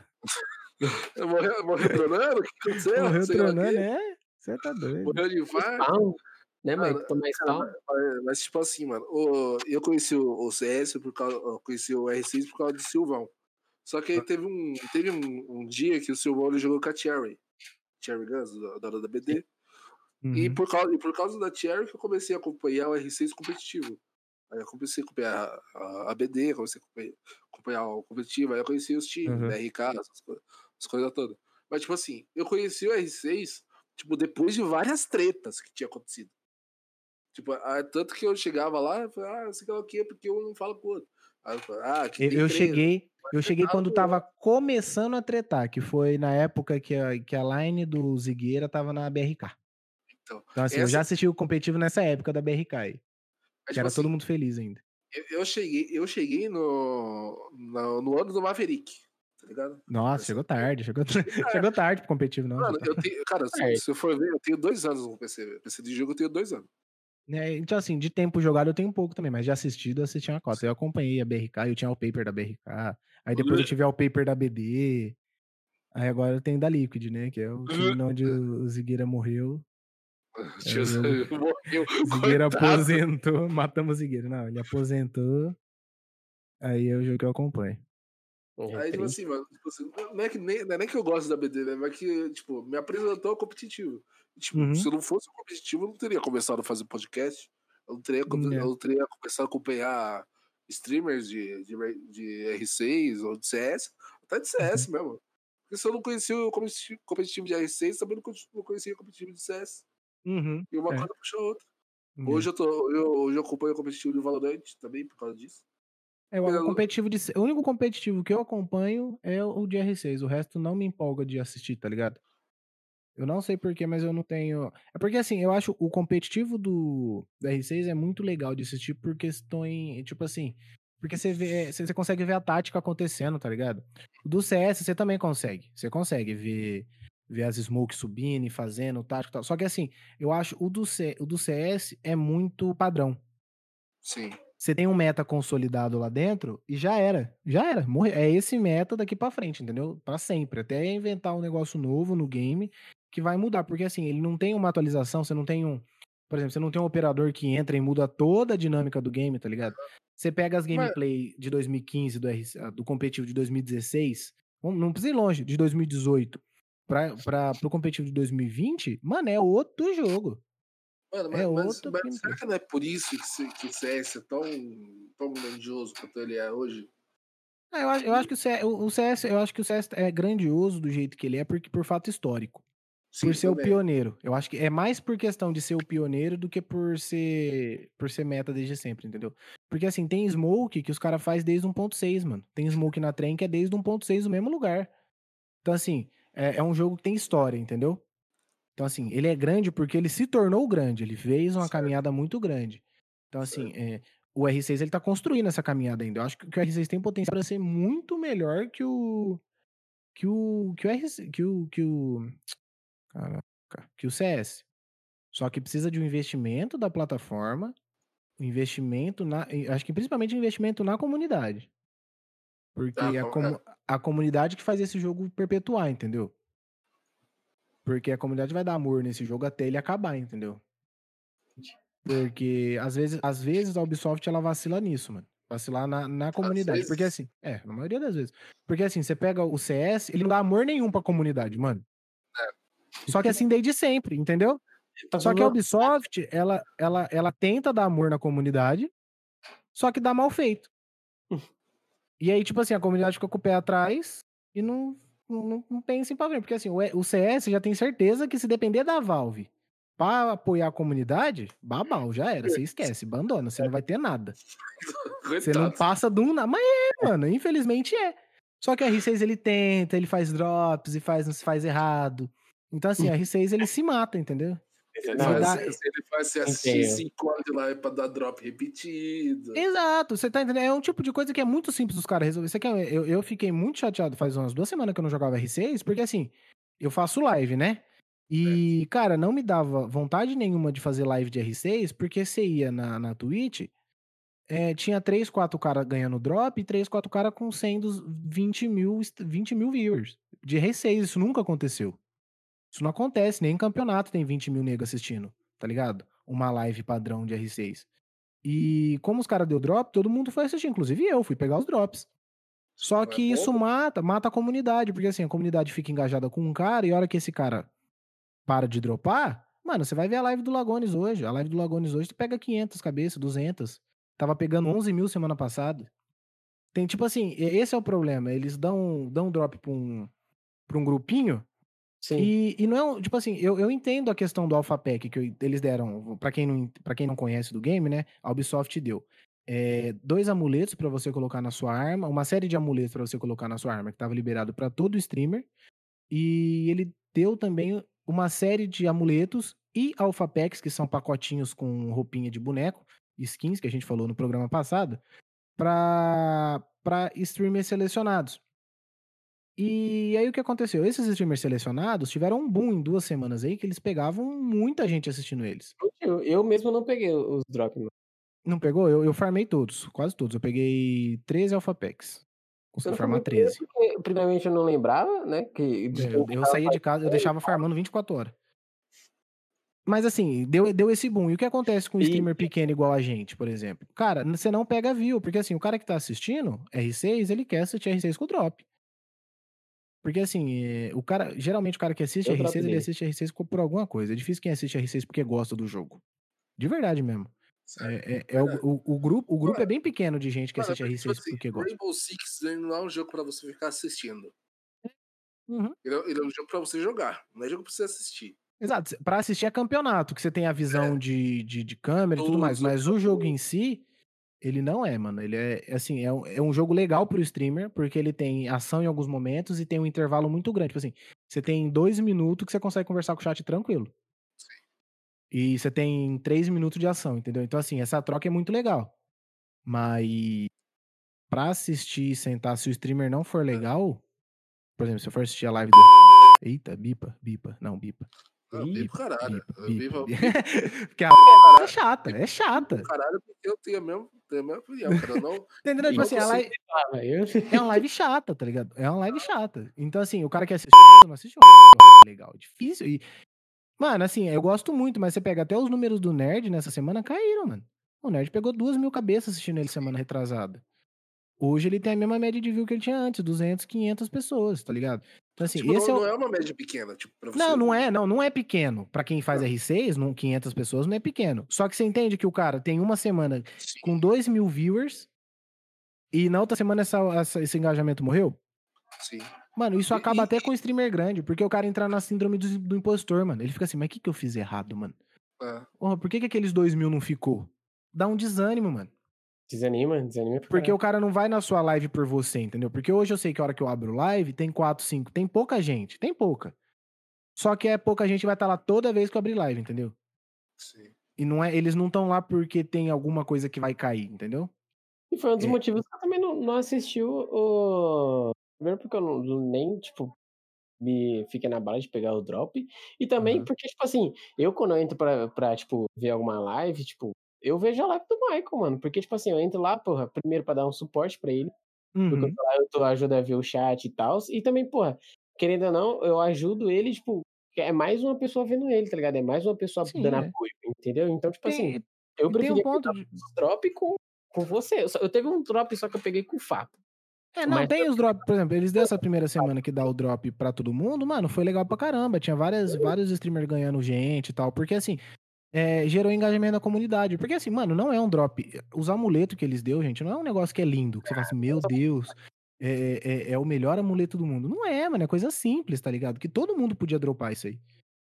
Morreu, morreu tronando? O que aconteceu? Morreu tronando, é? Você tá doido. Morreu de infarto? Né, Mano? Tomar spawn. Mas, mas, tipo assim, mano, o- eu conheci o, o CS por causa. Eu conheci o R6 por causa do Silvão. Só que aí teve um, teve um, um dia que o Silvão ele jogou com a Cherry. Cherry Guns, da, da, da BD. E, Uhum. por causa, e por causa da Cherry que eu comecei a acompanhar o R6 competitivo. Aí eu comecei a acompanhar a, a BD, comecei a acompanhar, acompanhar o competitivo, aí eu conheci os times, Uhum. BRK, essas coisas, as coisas todas. Mas, tipo assim, eu conheci o R6, tipo, depois de várias tretas que tinha acontecido. Tipo, ah, tanto que eu chegava lá, eu falei, ah, sei lá o quê, porque eu não falo com o outro. Aí eu falei, ah, Eu, eu cheguei, eu cheguei tava quando tava começando a tretar, que foi na época que a, que a line do Zigueira tava na BRK. Então, Então, assim, eu essa- já assisti o competitivo nessa época da BRK aí. Que tipo era assim, todo mundo feliz ainda. eu, eu cheguei, eu cheguei no, no, no ano do Maverick, tá ligado? Nossa, chegou tarde, chegou, chegou tarde pro competitivo, não. Mano, eu tenho, cara, se, É. se eu for ver, eu tenho dois anos no PC. PC de jogo eu tenho dois anos. É, então, assim, de tempo jogado eu tenho um pouco também, mas de assistido eu assisti uma cota. Eu acompanhei a BRK, eu tinha o paper da BRK. Aí depois eu tive o paper da BD. Aí agora eu tenho da Liquid, né? Que é o time onde o Zigueira morreu. <laughs> Tio, eu- morreu. O <laughs> Zigueira aposentou, matamos o Zigueira. Não, ele aposentou. Aí é o jogo que eu acompanho. É, Aí, tipo assim, mano, tipo assim, não, é que nem, não é nem que eu gosto da BD, né? Mas que, tipo, me apresentou ao competitivo. Tipo, Uhum. se eu não fosse competitivo, eu não teria começado a fazer podcast. Eu não teria, É. eu não teria começado a acompanhar streamers de, de, de R6 ou de CS, até de CS mesmo. Porque se eu não conhecia o competitivo- de R6, também não con- não conhecia o competitivo de CS. Uhum. E uma É. coisa puxa a outra. Hoje eu, tô, eu, hoje eu acompanho o competitivo de Valorant também, por causa disso. É, o, eu- competitivo de, o único competitivo que eu acompanho é o de R6. O resto não me empolga de assistir, tá ligado? Eu não sei porquê, mas eu não tenho. É porque assim, eu acho o competitivo do, do R6 é muito legal de assistir por questões. Tipo assim. Porque você vê. Você consegue ver a tática acontecendo, tá ligado? O do CS você também consegue. Você consegue ver, ver as smokes subindo e fazendo o tático e tal. Só que assim, eu acho o do, C, o do CS é muito padrão. Sim. Você tem um meta consolidado lá dentro e já era. Já era. Morre. É esse meta daqui pra frente, entendeu? Pra sempre. Até inventar um negócio novo no game que vai mudar. Porque assim, ele não tem uma atualização, você não tem um. Por exemplo, você não tem um operador que entra e muda toda a dinâmica do game, tá ligado? Você pega as gameplay de 2015, do, RC, do competitivo de 2016, vamos- não precisa ir longe, de 2018, pra, pra, pro competitivo de 2020, mano, é outro jogo. Mano, mas, É mas- outro mas pinto. será que não é por isso que, que CS é tão, tão grandioso quanto ele é hoje? Ah, eu, acho, eu acho que o CS, o o CS, eu acho que o CS é grandioso do jeito que ele é, porque por fato histórico. Sim, por ser o também. pioneiro. Eu acho que é mais por questão de ser o pioneiro do que por ser por ser meta desde sempre, entendeu? Porque assim, tem smoke que os caras faz desde 1.6, mano. Tem smoke na trem que é desde 1.6 no mesmo lugar. Então assim, é, é um jogo que tem história, entendeu? Então assim, ele é grande porque ele se tornou grande, ele fez uma Certo. caminhada muito grande. Então assim, é, o R6 ele tá construindo essa caminhada ainda. Eu acho que o R6 tem potencial para ser muito melhor que o que o que o R6, que o que o Caraca, que o CS. Só que precisa de um investimento da plataforma, um investimento na. Acho que principalmente um investimento na comunidade. Porque Ah, a, com- comu- a comunidade que faz esse jogo perpetuar, entendeu? Porque a comunidade vai dar amor nesse jogo até ele acabar, entendeu? Porque às vezes, às vezes a Ubisoft ela vacila nisso, mano. Vacilar na, na comunidade. Porque assim, é, na maioria das vezes. Porque assim, você pega o CS, ele não dá amor nenhum pra comunidade, mano. Só que assim desde sempre, entendeu? Tá Só que a Ubisoft, ela, ela, ela tenta dar amor na comunidade, só que dá mal feito. <laughs> E aí, tipo assim, a comunidade fica com o pé atrás e não, não, não pensa em pagar. Porque assim, o, o CS já tem certeza que se depender da Valve pra apoiar a comunidade, babau, já era. Você esquece, abandona, você não vai ter nada. <laughs> Você não passa de um. na- Mas é, mano, infelizmente é. Só que a R6 ele tenta, ele faz drops e faz, não se faz errado. Então, assim, a R6 ele se mata, entendeu? Ele Não, faz, dá- ele faz você assistir Entendo. 5 horas de live pra dar drop repetido. Exato, você tá entendendo? É um tipo de coisa que é muito simples dos caras resolver. Você quer, eu, eu fiquei muito chateado faz umas duas semanas que eu não jogava R6, porque assim, eu faço live, né? E, cara, não me dava vontade nenhuma de fazer live de R6, porque você ia na, na Twitch, é, tinha 3, 4 caras ganhando drop e 3, 4 caras com 100 dos 20 mil, 20 mil viewers. De R6, isso nunca aconteceu. Isso não acontece, nem em campeonato tem 20 mil negros assistindo, tá ligado? Uma live padrão de R6. E como os caras deu drop, todo mundo foi assistir, inclusive eu, fui pegar os drops. Só é que isso mata, mata a comunidade, porque assim, a comunidade fica engajada com um cara e a hora que esse cara para de dropar, mano, você vai ver a live do Lagones hoje. A live do Lagones hoje, tu pega 500 cabeças, 200. Tava pegando 11 mil semana passada. Tem tipo assim, esse é o problema. Eles dão, dão drop pra um, pra um grupinho Sim. e, e não é tipo assim, eu, eu entendo a questão do Alpha Pack que eu- eles deram, pra quem, não, pra quem não conhece do game, né? A Ubisoft deu é, dois amuletos pra você colocar na sua arma, uma série de amuletos pra você colocar na sua arma, que tava liberado pra todo streamer. E ele deu também uma série de amuletos e Alpha Packs, que são pacotinhos com roupinha de boneco, skins, que a gente falou no programa passado, pra streamers selecionados. E aí o que aconteceu? Esses streamers selecionados tiveram um boom em duas semanas aí que eles pegavam muita gente assistindo eles. Eu, eu mesmo não peguei os drops, mano. Não pegou? Eu, eu farmei todos, quase todos. Eu peguei 13 Alpha Packs. Consegui não farmar peguei 13. porque, primeiramente, eu não lembrava, né? Que É, Eu, eu saía de casa, eu deixava farmando 24 horas. Mas assim, deu, deu esse boom. E o que acontece com um streamer pequeno igual a gente, por exemplo? Cara, você não pega view, porque assim, o cara que tá assistindo R6, ele quer assistir R6 com drop. Porque assim, é, o cara, geralmente o cara que assiste Eu drop R6, ele assiste R6 co- por alguma coisa. É difícil quem assiste R6 porque gosta do jogo. De verdade mesmo. É, é- é o, o- o grupo, o grupo é bem pequeno de gente que Mano, assiste porque, R6 tipo assim, porque gosta. Rainbow Six não é um jogo pra você ficar assistindo. Uhum. Ele é, ele é um jogo pra você jogar, não é jogo pra você assistir. Exato. Pra assistir é campeonato, que você tem a visão de, de, de câmera e tudo mais. Mas o jogo em si, ele não é, mano. Ele é, é assim, é um, é um jogo legal pro streamer, porque ele tem ação em alguns momentos e tem um intervalo muito grande. Tipo assim, você tem dois minutos que você consegue conversar com o chat tranquilo. E você tem três minutos de ação, entendeu? Então, assim, essa troca é muito legal. Mas pra assistir e sentar, se o streamer não for legal, por exemplo, se eu for assistir a live do. Eita, bipa, bipa. Não, bipa. Não, pro caralho. bipo <laughs> Porque a é chata, é chata. caralho porque eu tenho a mesma, tenho a mesma opinião, cara. Não, <laughs> Entendeu? Tipo assim, live, Ah, eu... é uma live chata, tá ligado? É uma live chata. Então, assim, o cara que assiste não assiste uma legal. É difícil. E, mano, assim, eu gosto muito, mas você pega até os números do Nerd nessa semana caíram, mano. O Nerd pegou duas mil cabeças assistindo ele semana retrasada. Hoje ele tem a mesma média de view que ele tinha antes, 200, 500 pessoas, tá ligado? Então, assim, tipo, esse não, é o... não é uma média pequena, tipo, pra você. Não, não é, não, não é pequeno. Pra quem faz R6, não, 500 pessoas, não é pequeno. Só que você entende que o cara tem uma semana Sim, com 2 mil viewers e na outra semana essa- essa- esse engajamento morreu? sim. Mano, isso acaba e- até com streamer grande, porque o cara entra na síndrome do, do impostor, mano. Ele fica assim, mas o que, que eu fiz errado, mano? É. Porra, por que, que aqueles 2 mil não ficou? Dá um desânimo, mano. Desanima, desanima. Porque caralho. o cara não vai na sua live por você, entendeu? Porque hoje eu sei que a hora que eu abro live, tem 4, 5, tem pouca gente, tem pouca. Só que é pouca gente que vai estar lá toda vez que eu abrir live, entendeu? Sim. E não é, eles não estão lá porque tem alguma coisa que vai cair, entendeu? E foi um dos É. motivos que eu também não, não assisti o, Primeiro porque eu não, nem, tipo, me fiquei na bala de pegar o drop. E também Aham. porque, tipo assim, eu quando eu entro pra, pra, tipo, ver alguma live, tipo, eu vejo a live do Michael, mano. Porque, tipo assim, eu entro lá, porra, primeiro pra dar um suporte pra ele. Porque Uhum. eu tô lá, eu tô, ajudo a ver o chat e tal. E também, porra, querendo ou não, eu ajudo ele, tipo, é mais uma pessoa vendo ele, tá ligado? É mais uma pessoa Sim, dando é. apoio, entendeu? Então, tipo assim, Tem, eu e tem preferia um ponto de... drop com, com você. Eu, só- eu teve um drop só que eu peguei com o Fato. É, não, Mas tem os drops, por exemplo, eles deu essa primeira semana que dá o drop pra todo mundo, mano, foi legal pra caramba. Tinha várias, vários streamers ganhando gente e tal, porque assim, é, gerou engajamento na comunidade. Porque assim, mano, não é um drop. Os amuletos que eles deu, gente, não é um negócio que é lindo, que você fala assim, meu Deus, é, é, é o melhor amuleto do mundo. Não é, mano, é coisa simples, tá ligado? Que todo mundo podia dropar isso aí.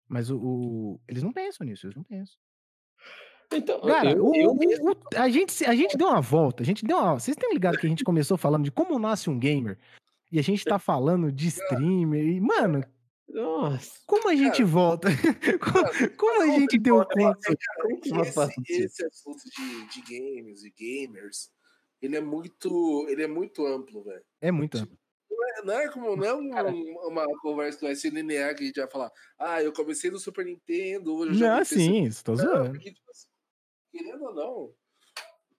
Mas o, o- eles não pensam nisso, eles não pensam. Então, Cara, eu, o- eu o- a, gente, a gente deu uma volta, a gente deu uma. Vocês têm ligado que a gente começou falando de como nasce um gamer? E a gente tá falando de <laughs> streamer. E, mano, Nossa, como a gente volta? <laughs> como, como a gente deu conta? que nós Esse, esse assunto de, de games e gamers, ele é muito, ele é muito amplo, velho. É muito. amplo. Não é- Não é como não é um- Cara. uma conversa que vai ser linear que a gente vai falar, ah, eu comecei no Super Nintendo, hoje eu jogo Não, no PC." sim, tô Não, zoando. porque, tipo assim, querendo ou não,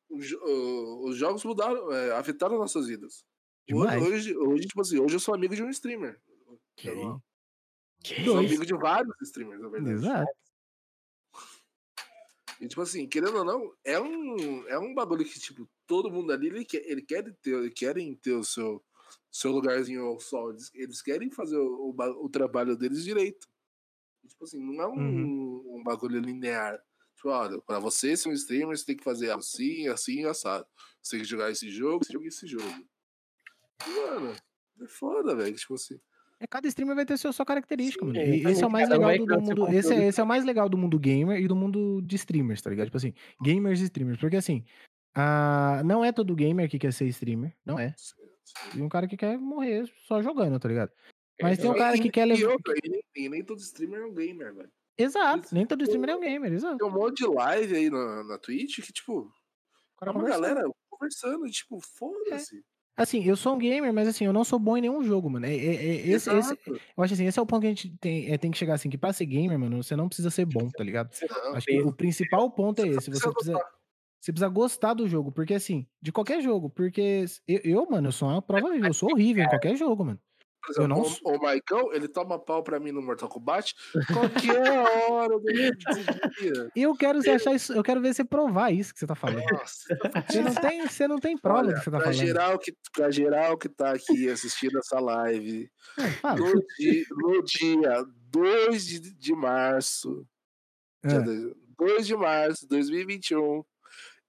os, o- os jogos mudaram, é, afetaram nossas vidas. Hoje, hoje, hoje, tipo assim, hoje eu sou amigo de um streamer. Eu aí? Que sou amigo de vários streamers, na verdade. Exato. E, tipo assim, querendo ou não, é um, é um bagulho que, tipo, todo mundo ali, ele quer, ele quer ter, ele querem ter o seu, seu lugarzinho ao sol. Eles, eles querem fazer o, o, o trabalho deles direito. E, tipo assim, não é um, Uhum. um bagulho linear. Tipo, olha, pra você ser um streamer, você tem que fazer assim, assim assado. Você tem que jogar esse jogo, jogo e esse jogo. Mano, é foda, velho. Tipo assim. É, cada streamer vai ter sua, sua característica, Sim, mano. é, E esse é o mais legal do, do mundo. Esse é, esse é o mais legal do mundo gamer e do mundo de streamers, tá ligado? Tipo assim, gamers e streamers. Porque assim, ah, não é todo gamer que quer ser streamer. Não é. E um cara que quer morrer só jogando, tá ligado? Mas tem um E- cara que e- quer levar. e nem, e nem todo streamer é um gamer, velho. Exato, nem todo streamer é um gamer, exato. Tem um monte de live aí na, na Twitch que, tipo, é uma conversando. galera conversando, tipo, foda-se. Assim, eu sou um gamer, mas assim, eu não sou bom em nenhum jogo, mano. É, é- é- esse, esse, eu acho assim, esse é o ponto que a gente tem, é, tem que chegar assim, que pra ser gamer, mano, você não precisa ser bom, tá ligado? Não, Acho que o principal ponto é esse. Você precisa precisa, você precisa gostar do jogo, porque assim, de qualquer jogo, porque eu, eu, mano, eu sou uma prova viva, eu sou horrível em qualquer jogo, mano. Exemplo, não o, o Maicão, ele toma pau pra mim no Mortal Kombat <laughs> qualquer hora do dia. E eu quero você achar isso, eu quero ver você provar isso que você tá falando. Nossa, <laughs> Você não tem, você não tem prova Olha, do que você tá pra falando. geral, que, pra geral que tá aqui assistindo essa live, fala. no dia, no dia 2 de, de março, dia É. 2 de março de 2021,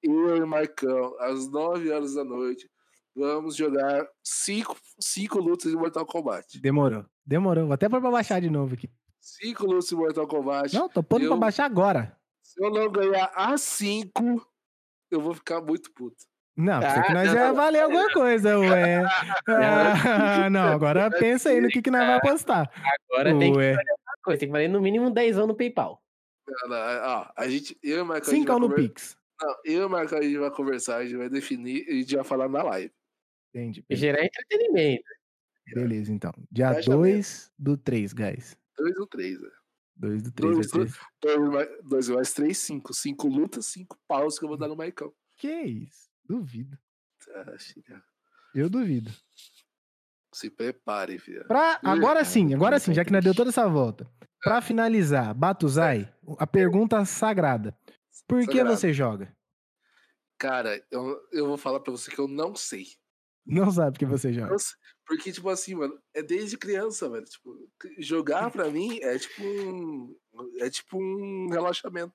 eu e o Marcão, às 9 horas da noite, vamos jogar cinco, cinco lutas de Mortal Kombat. Demorou, demorou. Vou até pôr pra baixar de novo aqui. Cinco lutas de Mortal Kombat. Não, tô pondo pra eu- baixar agora. Se eu não ganhar a 5, eu vou ficar muito puto. Não, pensei que Ah, nós não. ia valer alguma coisa, ué. <laughs> Ah, não, agora <laughs> pensa aí no que, que nós vai apostar. Agora tem que Ué. fazer uma coisa, tem que valer no mínimo 10 anos no PayPal. Não, não, Ó, a gente, eu e o Marcão, a gente Cincão vai no conver- Pix. Não, eu e o Marcão, a gente vai conversar, a gente vai definir e a gente vai falar na live. Entendi. E gerar entretenimento. Beleza, então. Dia Engajamento. 2 do 3, guys. 2 ou 3, né? 2 do 3, Dois, vai ter. 2 mais, dois mais 3, 5. 5 lutas, 5 paus que eu vou dar no Maicão. Que isso? Duvido. Ah, Eu duvido. Se prepare, filha. Pra, agora sim, agora sim, já que nós deu toda essa volta. Pra finalizar, Batuzai, a pergunta sagrada. Por que Sagrado. você joga? Cara, eu, eu vou falar pra você que eu não sei. Não sabe que você joga. Não. Porque, tipo assim, mano, é desde criança, velho. Tipo, jogar pra mim é tipo um. É tipo um relaxamento.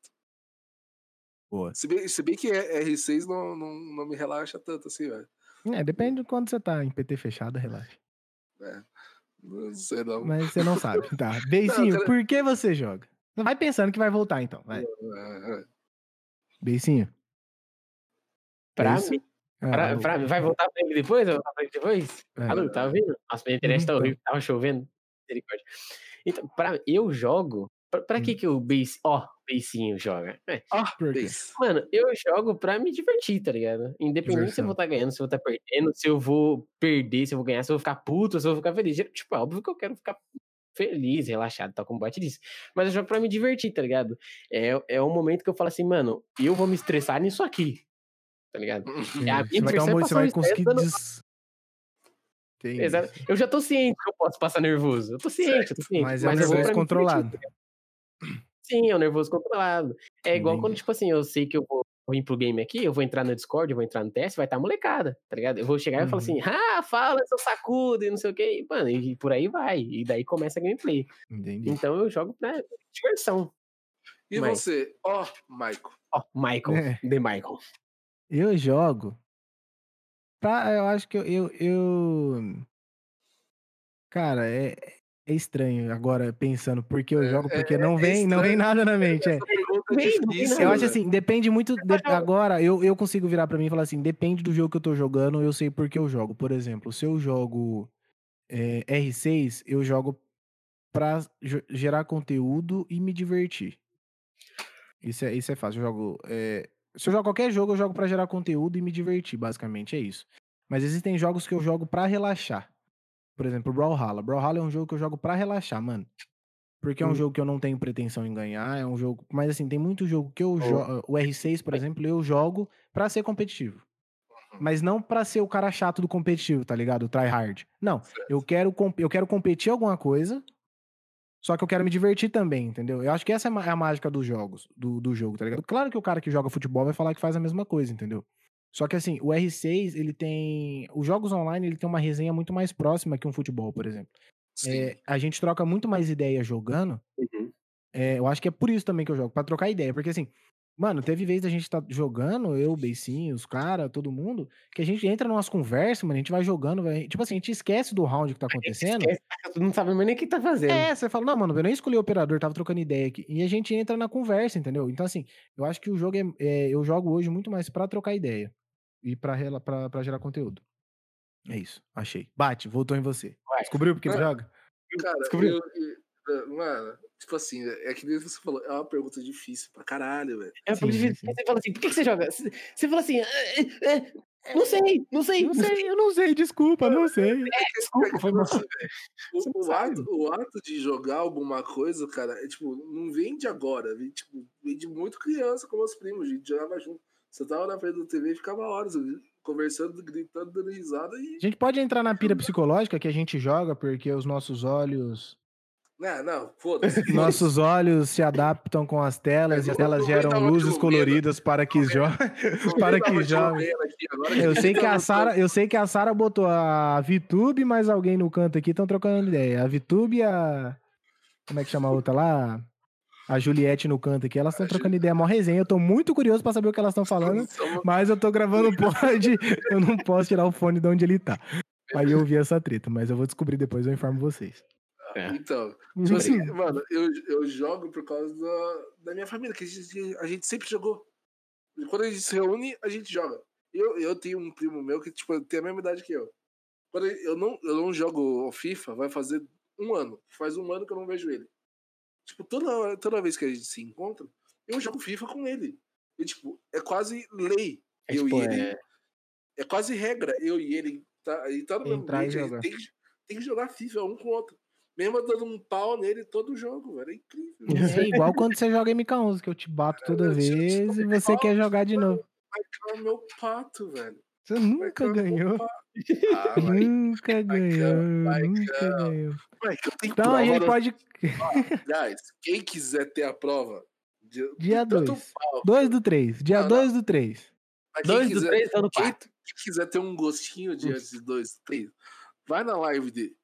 Boa. Se bem, se bem que é- R6 não, não, não me relaxa tanto assim, velho. É, depende de quando você tá em PT fechado, relaxa. Não sei não. Mas você não sabe. Tá. <laughs> Beicinho, cara- por que você joga? Vai pensando que vai voltar, então. Vai. Ah, Beicinho. Pra mim. Ah, Pra, pra mim, vai voltar pra ele depois? Vai voltar pra ele depois? é. Alô, tá ouvindo? Nossa, minha internet tá tô. horrível, tava chovendo. Misericórdia. Então, pra, eu jogo. Pra, pra que Hum. que o base. Ó, Beisinho joga? É, beijo. Mano, eu jogo pra me divertir, tá ligado? Independente se eu Diversão. vou estar ganhando, se eu vou estar perdendo, se eu vou perder, se eu vou ganhar, se eu vou ficar puto, se eu vou ficar feliz. Tipo, é óbvio que eu quero ficar feliz, relaxado, tal como Bate disse. Mas eu jogo pra me divertir, tá ligado? É, é um momento que eu falo assim, mano, eu vou me estressar nisso aqui. Tá ligado? Entendi. a minha Você vai, ter diversão é uma, você passar vai conseguir. Des... Exato. Eu já tô ciente que eu posso passar nervoso. Eu tô ciente, eu tô ciente. Mas é um eu vou nervoso controlado. tá? Sim, é um nervoso controlado. É igual quando, tipo assim, eu sei que eu vou vir pro game aqui, eu vou entrar no Discord, eu vou entrar no TS, vai estar tá molecada, tá ligado? Eu vou chegar e falar Uhum. assim, ah, fala, seu sacudo, e não sei o que, mano, e por aí vai. E daí começa a gameplay. Entendi. Então eu jogo pra diversão. E Mas- você? Ó, Maico. Ó, Michael, É. The Michael. Eu jogo. Pra, eu acho que eu, eu, eu- Cara, é, é estranho agora pensando porque eu É, jogo, é- porque é- não é vem, não vem nada na mente. é. Pergunta é difícil. Eu acho assim, depende muito. de- agora, eu, eu consigo virar pra mim e falar assim: depende do jogo que eu tô jogando, eu sei por que eu jogo. Por exemplo, se eu jogo é, R6, eu jogo pra gerar conteúdo e me divertir. Isso é, isso é fácil. Eu jogo. é, se eu jogo qualquer jogo, eu jogo pra gerar conteúdo e me divertir, basicamente, é isso. Mas existem jogos que eu jogo pra relaxar. Por exemplo, Brawlhalla. Brawlhalla é um jogo que eu jogo pra relaxar, mano. Porque é um Hum. jogo que eu não tenho pretensão em ganhar, é um jogo. Mas assim, tem muito jogo que eu Oh. jogo. O R6, por exemplo, eu jogo pra ser competitivo. Mas não pra ser o cara chato do competitivo, tá ligado? O tryhard. Não. Eu quero, eu quero competir alguma coisa, só que eu quero me divertir também, entendeu? Eu acho que essa é é a mágica dos jogos, do, do jogo, tá ligado? Claro que o cara que joga futebol vai falar que faz a mesma coisa, entendeu? Só que assim, o R6, ele tem. Os jogos online, ele tem uma resenha muito mais próxima que um futebol, por exemplo. É, a gente troca muito mais ideia jogando. Uhum. É, eu acho que é por isso também que eu jogo, pra trocar ideia. Porque assim, mano, teve vez da gente tá jogando, eu, Beicinho, os caras, todo mundo, que a gente entra numas conversas, mano, a gente vai jogando, vai, tipo assim, a gente esquece do round que tá acontecendo. Esquece, tu não sabe mais nem o que tá fazendo. É, você fala, não, mano, eu nem escolhi o operador, tava trocando ideia aqui. E a gente entra na conversa, entendeu? Então, assim, eu acho que o jogo é. é, eu jogo hoje muito mais pra trocar ideia e pra, rela- pra, pra gerar conteúdo. É isso, achei. Bate, voltou em você. Vai. Descobriu porque É. joga? Cara, Descobriu? eu, eu- mano, tipo assim, é que nem você falou, é uma pergunta difícil pra caralho, velho. É isso sim. que você fala assim, por que, que você joga? Você fala assim, "É, é, é, não sei, não sei, Não sei, eu não sei, desculpa, não sei. Desculpa, foi mal. Assim, <laughs> O, o ato, o ato de jogar alguma coisa, cara, é tipo, não vem de agora, vem, tipo, vem de muito criança com meus primos, a gente jogava junto. Você tava na frente da TV e ficava horas conversando, gritando, dando risada e. A gente pode entrar na pira psicológica que a gente joga porque os nossos olhos. Não, não, <laughs> foda-se. Nossos olhos se adaptam com as telas e as telas geram luzes coloridas para que jogue. <laughs> para que agora, Eu sei que a <laughs> Sara, eu sei que a Sara botou a VTube, mas alguém no canto aqui estão trocando ideia. A VTube e a como é que chama a outra lá? A Juliette no canto aqui, elas estão trocando ideia, mó resenha. Eu tô muito curioso pra saber o que elas estão falando, mas eu tô gravando o pod, eu não posso tirar o fone de onde ele tá. Aí eu vi essa treta, mas eu vou descobrir depois, eu informo vocês. É. Então, tipo assim, mano, eu, eu jogo por causa da, da minha família, que a gente, a gente sempre jogou. Quando a gente se reúne, a gente joga. Eu, eu tenho um primo meu que, tipo, tem a mesma idade que eu. Quando eu não, eu não jogo FIFA, vai fazer um ano. Faz um ano que eu não vejo ele. Tipo, toda, hora- toda vez que a gente se encontra, eu jogo FIFA com ele. E, tipo, é quase lei. É, eu tipo, e ele. é- É quase regra. Eu e ele. Tá, e tá no mesmo Entrar e jogar. tem, tem que jogar FIFA um com o outro. Mesmo dando um pau nele todo jogo, velho. É incrível. É igual quando você joga MK11, que eu te bato toda Eu te- vez e você quer jogar de novo. Vai meu pato, velho. Você nunca meu ganhou. Ah, <laughs> vai. Nunca ganhou, vai, nunca ganhou. Vai, eu tenho Então a gente pode. Aliás, quem quiser ter a prova. De, Dia de tanto 2. pau, 2 do 3. Dia Não, não. 2 do 3. mas quem Dois do quiser- três tá no quem- pato. Quem quiser ter um gostinho de antes de dois, três, vai na live de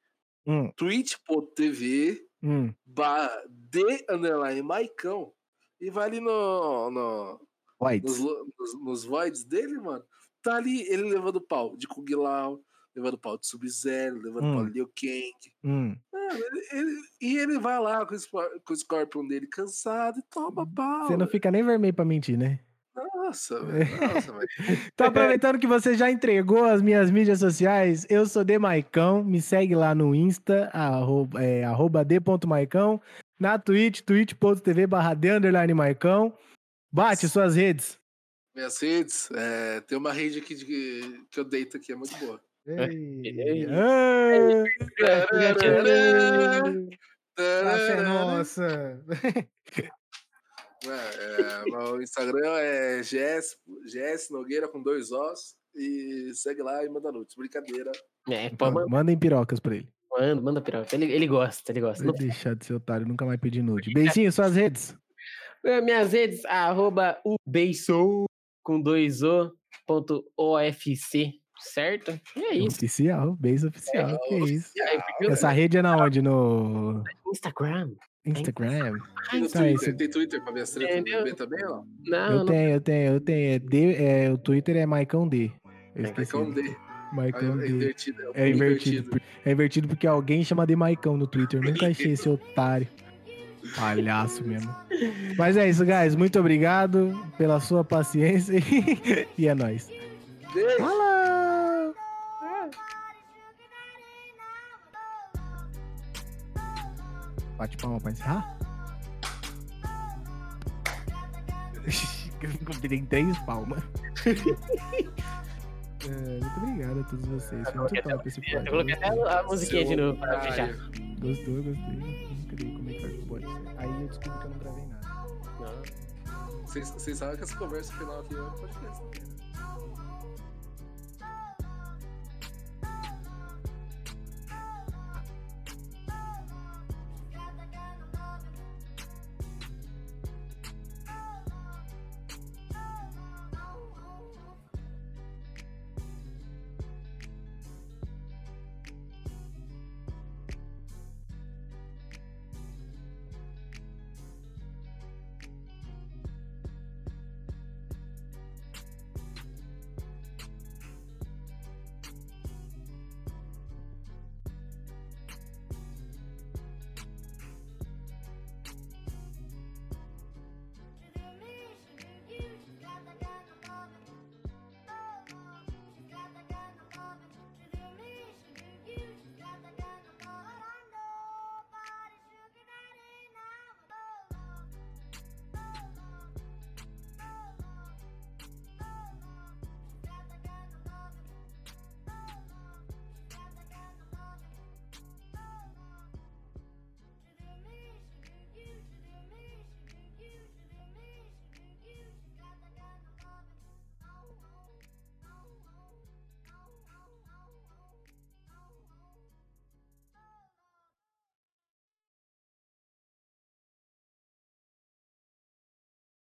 Hum, twitch.tv hum. de underline Maicão e vai ali no, no, nos, nos, nos voids dele, mano. Tá ali ele levando pau de Kung Lao, levando pau de Sub-Zero, levando Hum. pau de Liu Kang. Hum. Mano, ele- ele- e ele vai lá com o, com o Scorpion dele cansado e toma pau. Você não fica nem vermelho pra mentir, né? Nossa, velho. Nossa, velho. <laughs> Então, aproveitando que você já entregou as minhas mídias sociais, eu sou Demaicão, me segue lá no Insta, arroba, é, arroba d.maicão, na Twitch, twitch.tv barra d underline maicão. Bate suas redes. Minhas redes, é, tem uma rede aqui de, que eu deito aqui, é muito boa. Ei. Ei. É Tararara. nossa. <laughs> É, é, o Instagram é GS, GS Nogueira com dois Os. E segue lá e manda nudes. Brincadeira. É, pô, manda, Mandem pirocas pra ele. manda, manda piroca. Ele, ele gosta, ele gosta. Vai Não- deixar de ser otário, nunca mais pedir nude. Beijinho, suas redes. Minhas redes, arroba ubeisou com dois O, ponto OFC, certo? E é isso. Oficial, beijo oficial. que isso. Aí, porque eu- Essa rede é na onde? No Instagram. Instagram? Tem no Tá, Twitter, tem Twitter pra ver as tretas do Entendeu? bebê também, ó. Não, Eu não. tenho, eu tenho, eu tenho. É D, é, o Twitter é Maicão D. Eu esqueci. Maicão D. Maicão É D. invertido. É, um É pouco invertido. É invertido porque alguém chama de Maicão no Twitter. <laughs> Nunca achei esse otário. Palhaço mesmo. Mas é isso, guys. Muito obrigado pela sua paciência. <laughs> e é nóis. Beijo. Falou! Bate palma pra encerrar? <laughs> Tem três palmas. <laughs> É, muito obrigado a todos vocês. Foi muito top esse Eu coloquei até a musiquinha de novo pra fechar. Gostou, gostei. Cadê? Como é que faz? Pode ser. Aí eu descobri que eu não gravei nada. Vocês vocês sabem que essa conversa final aqui é um podcast.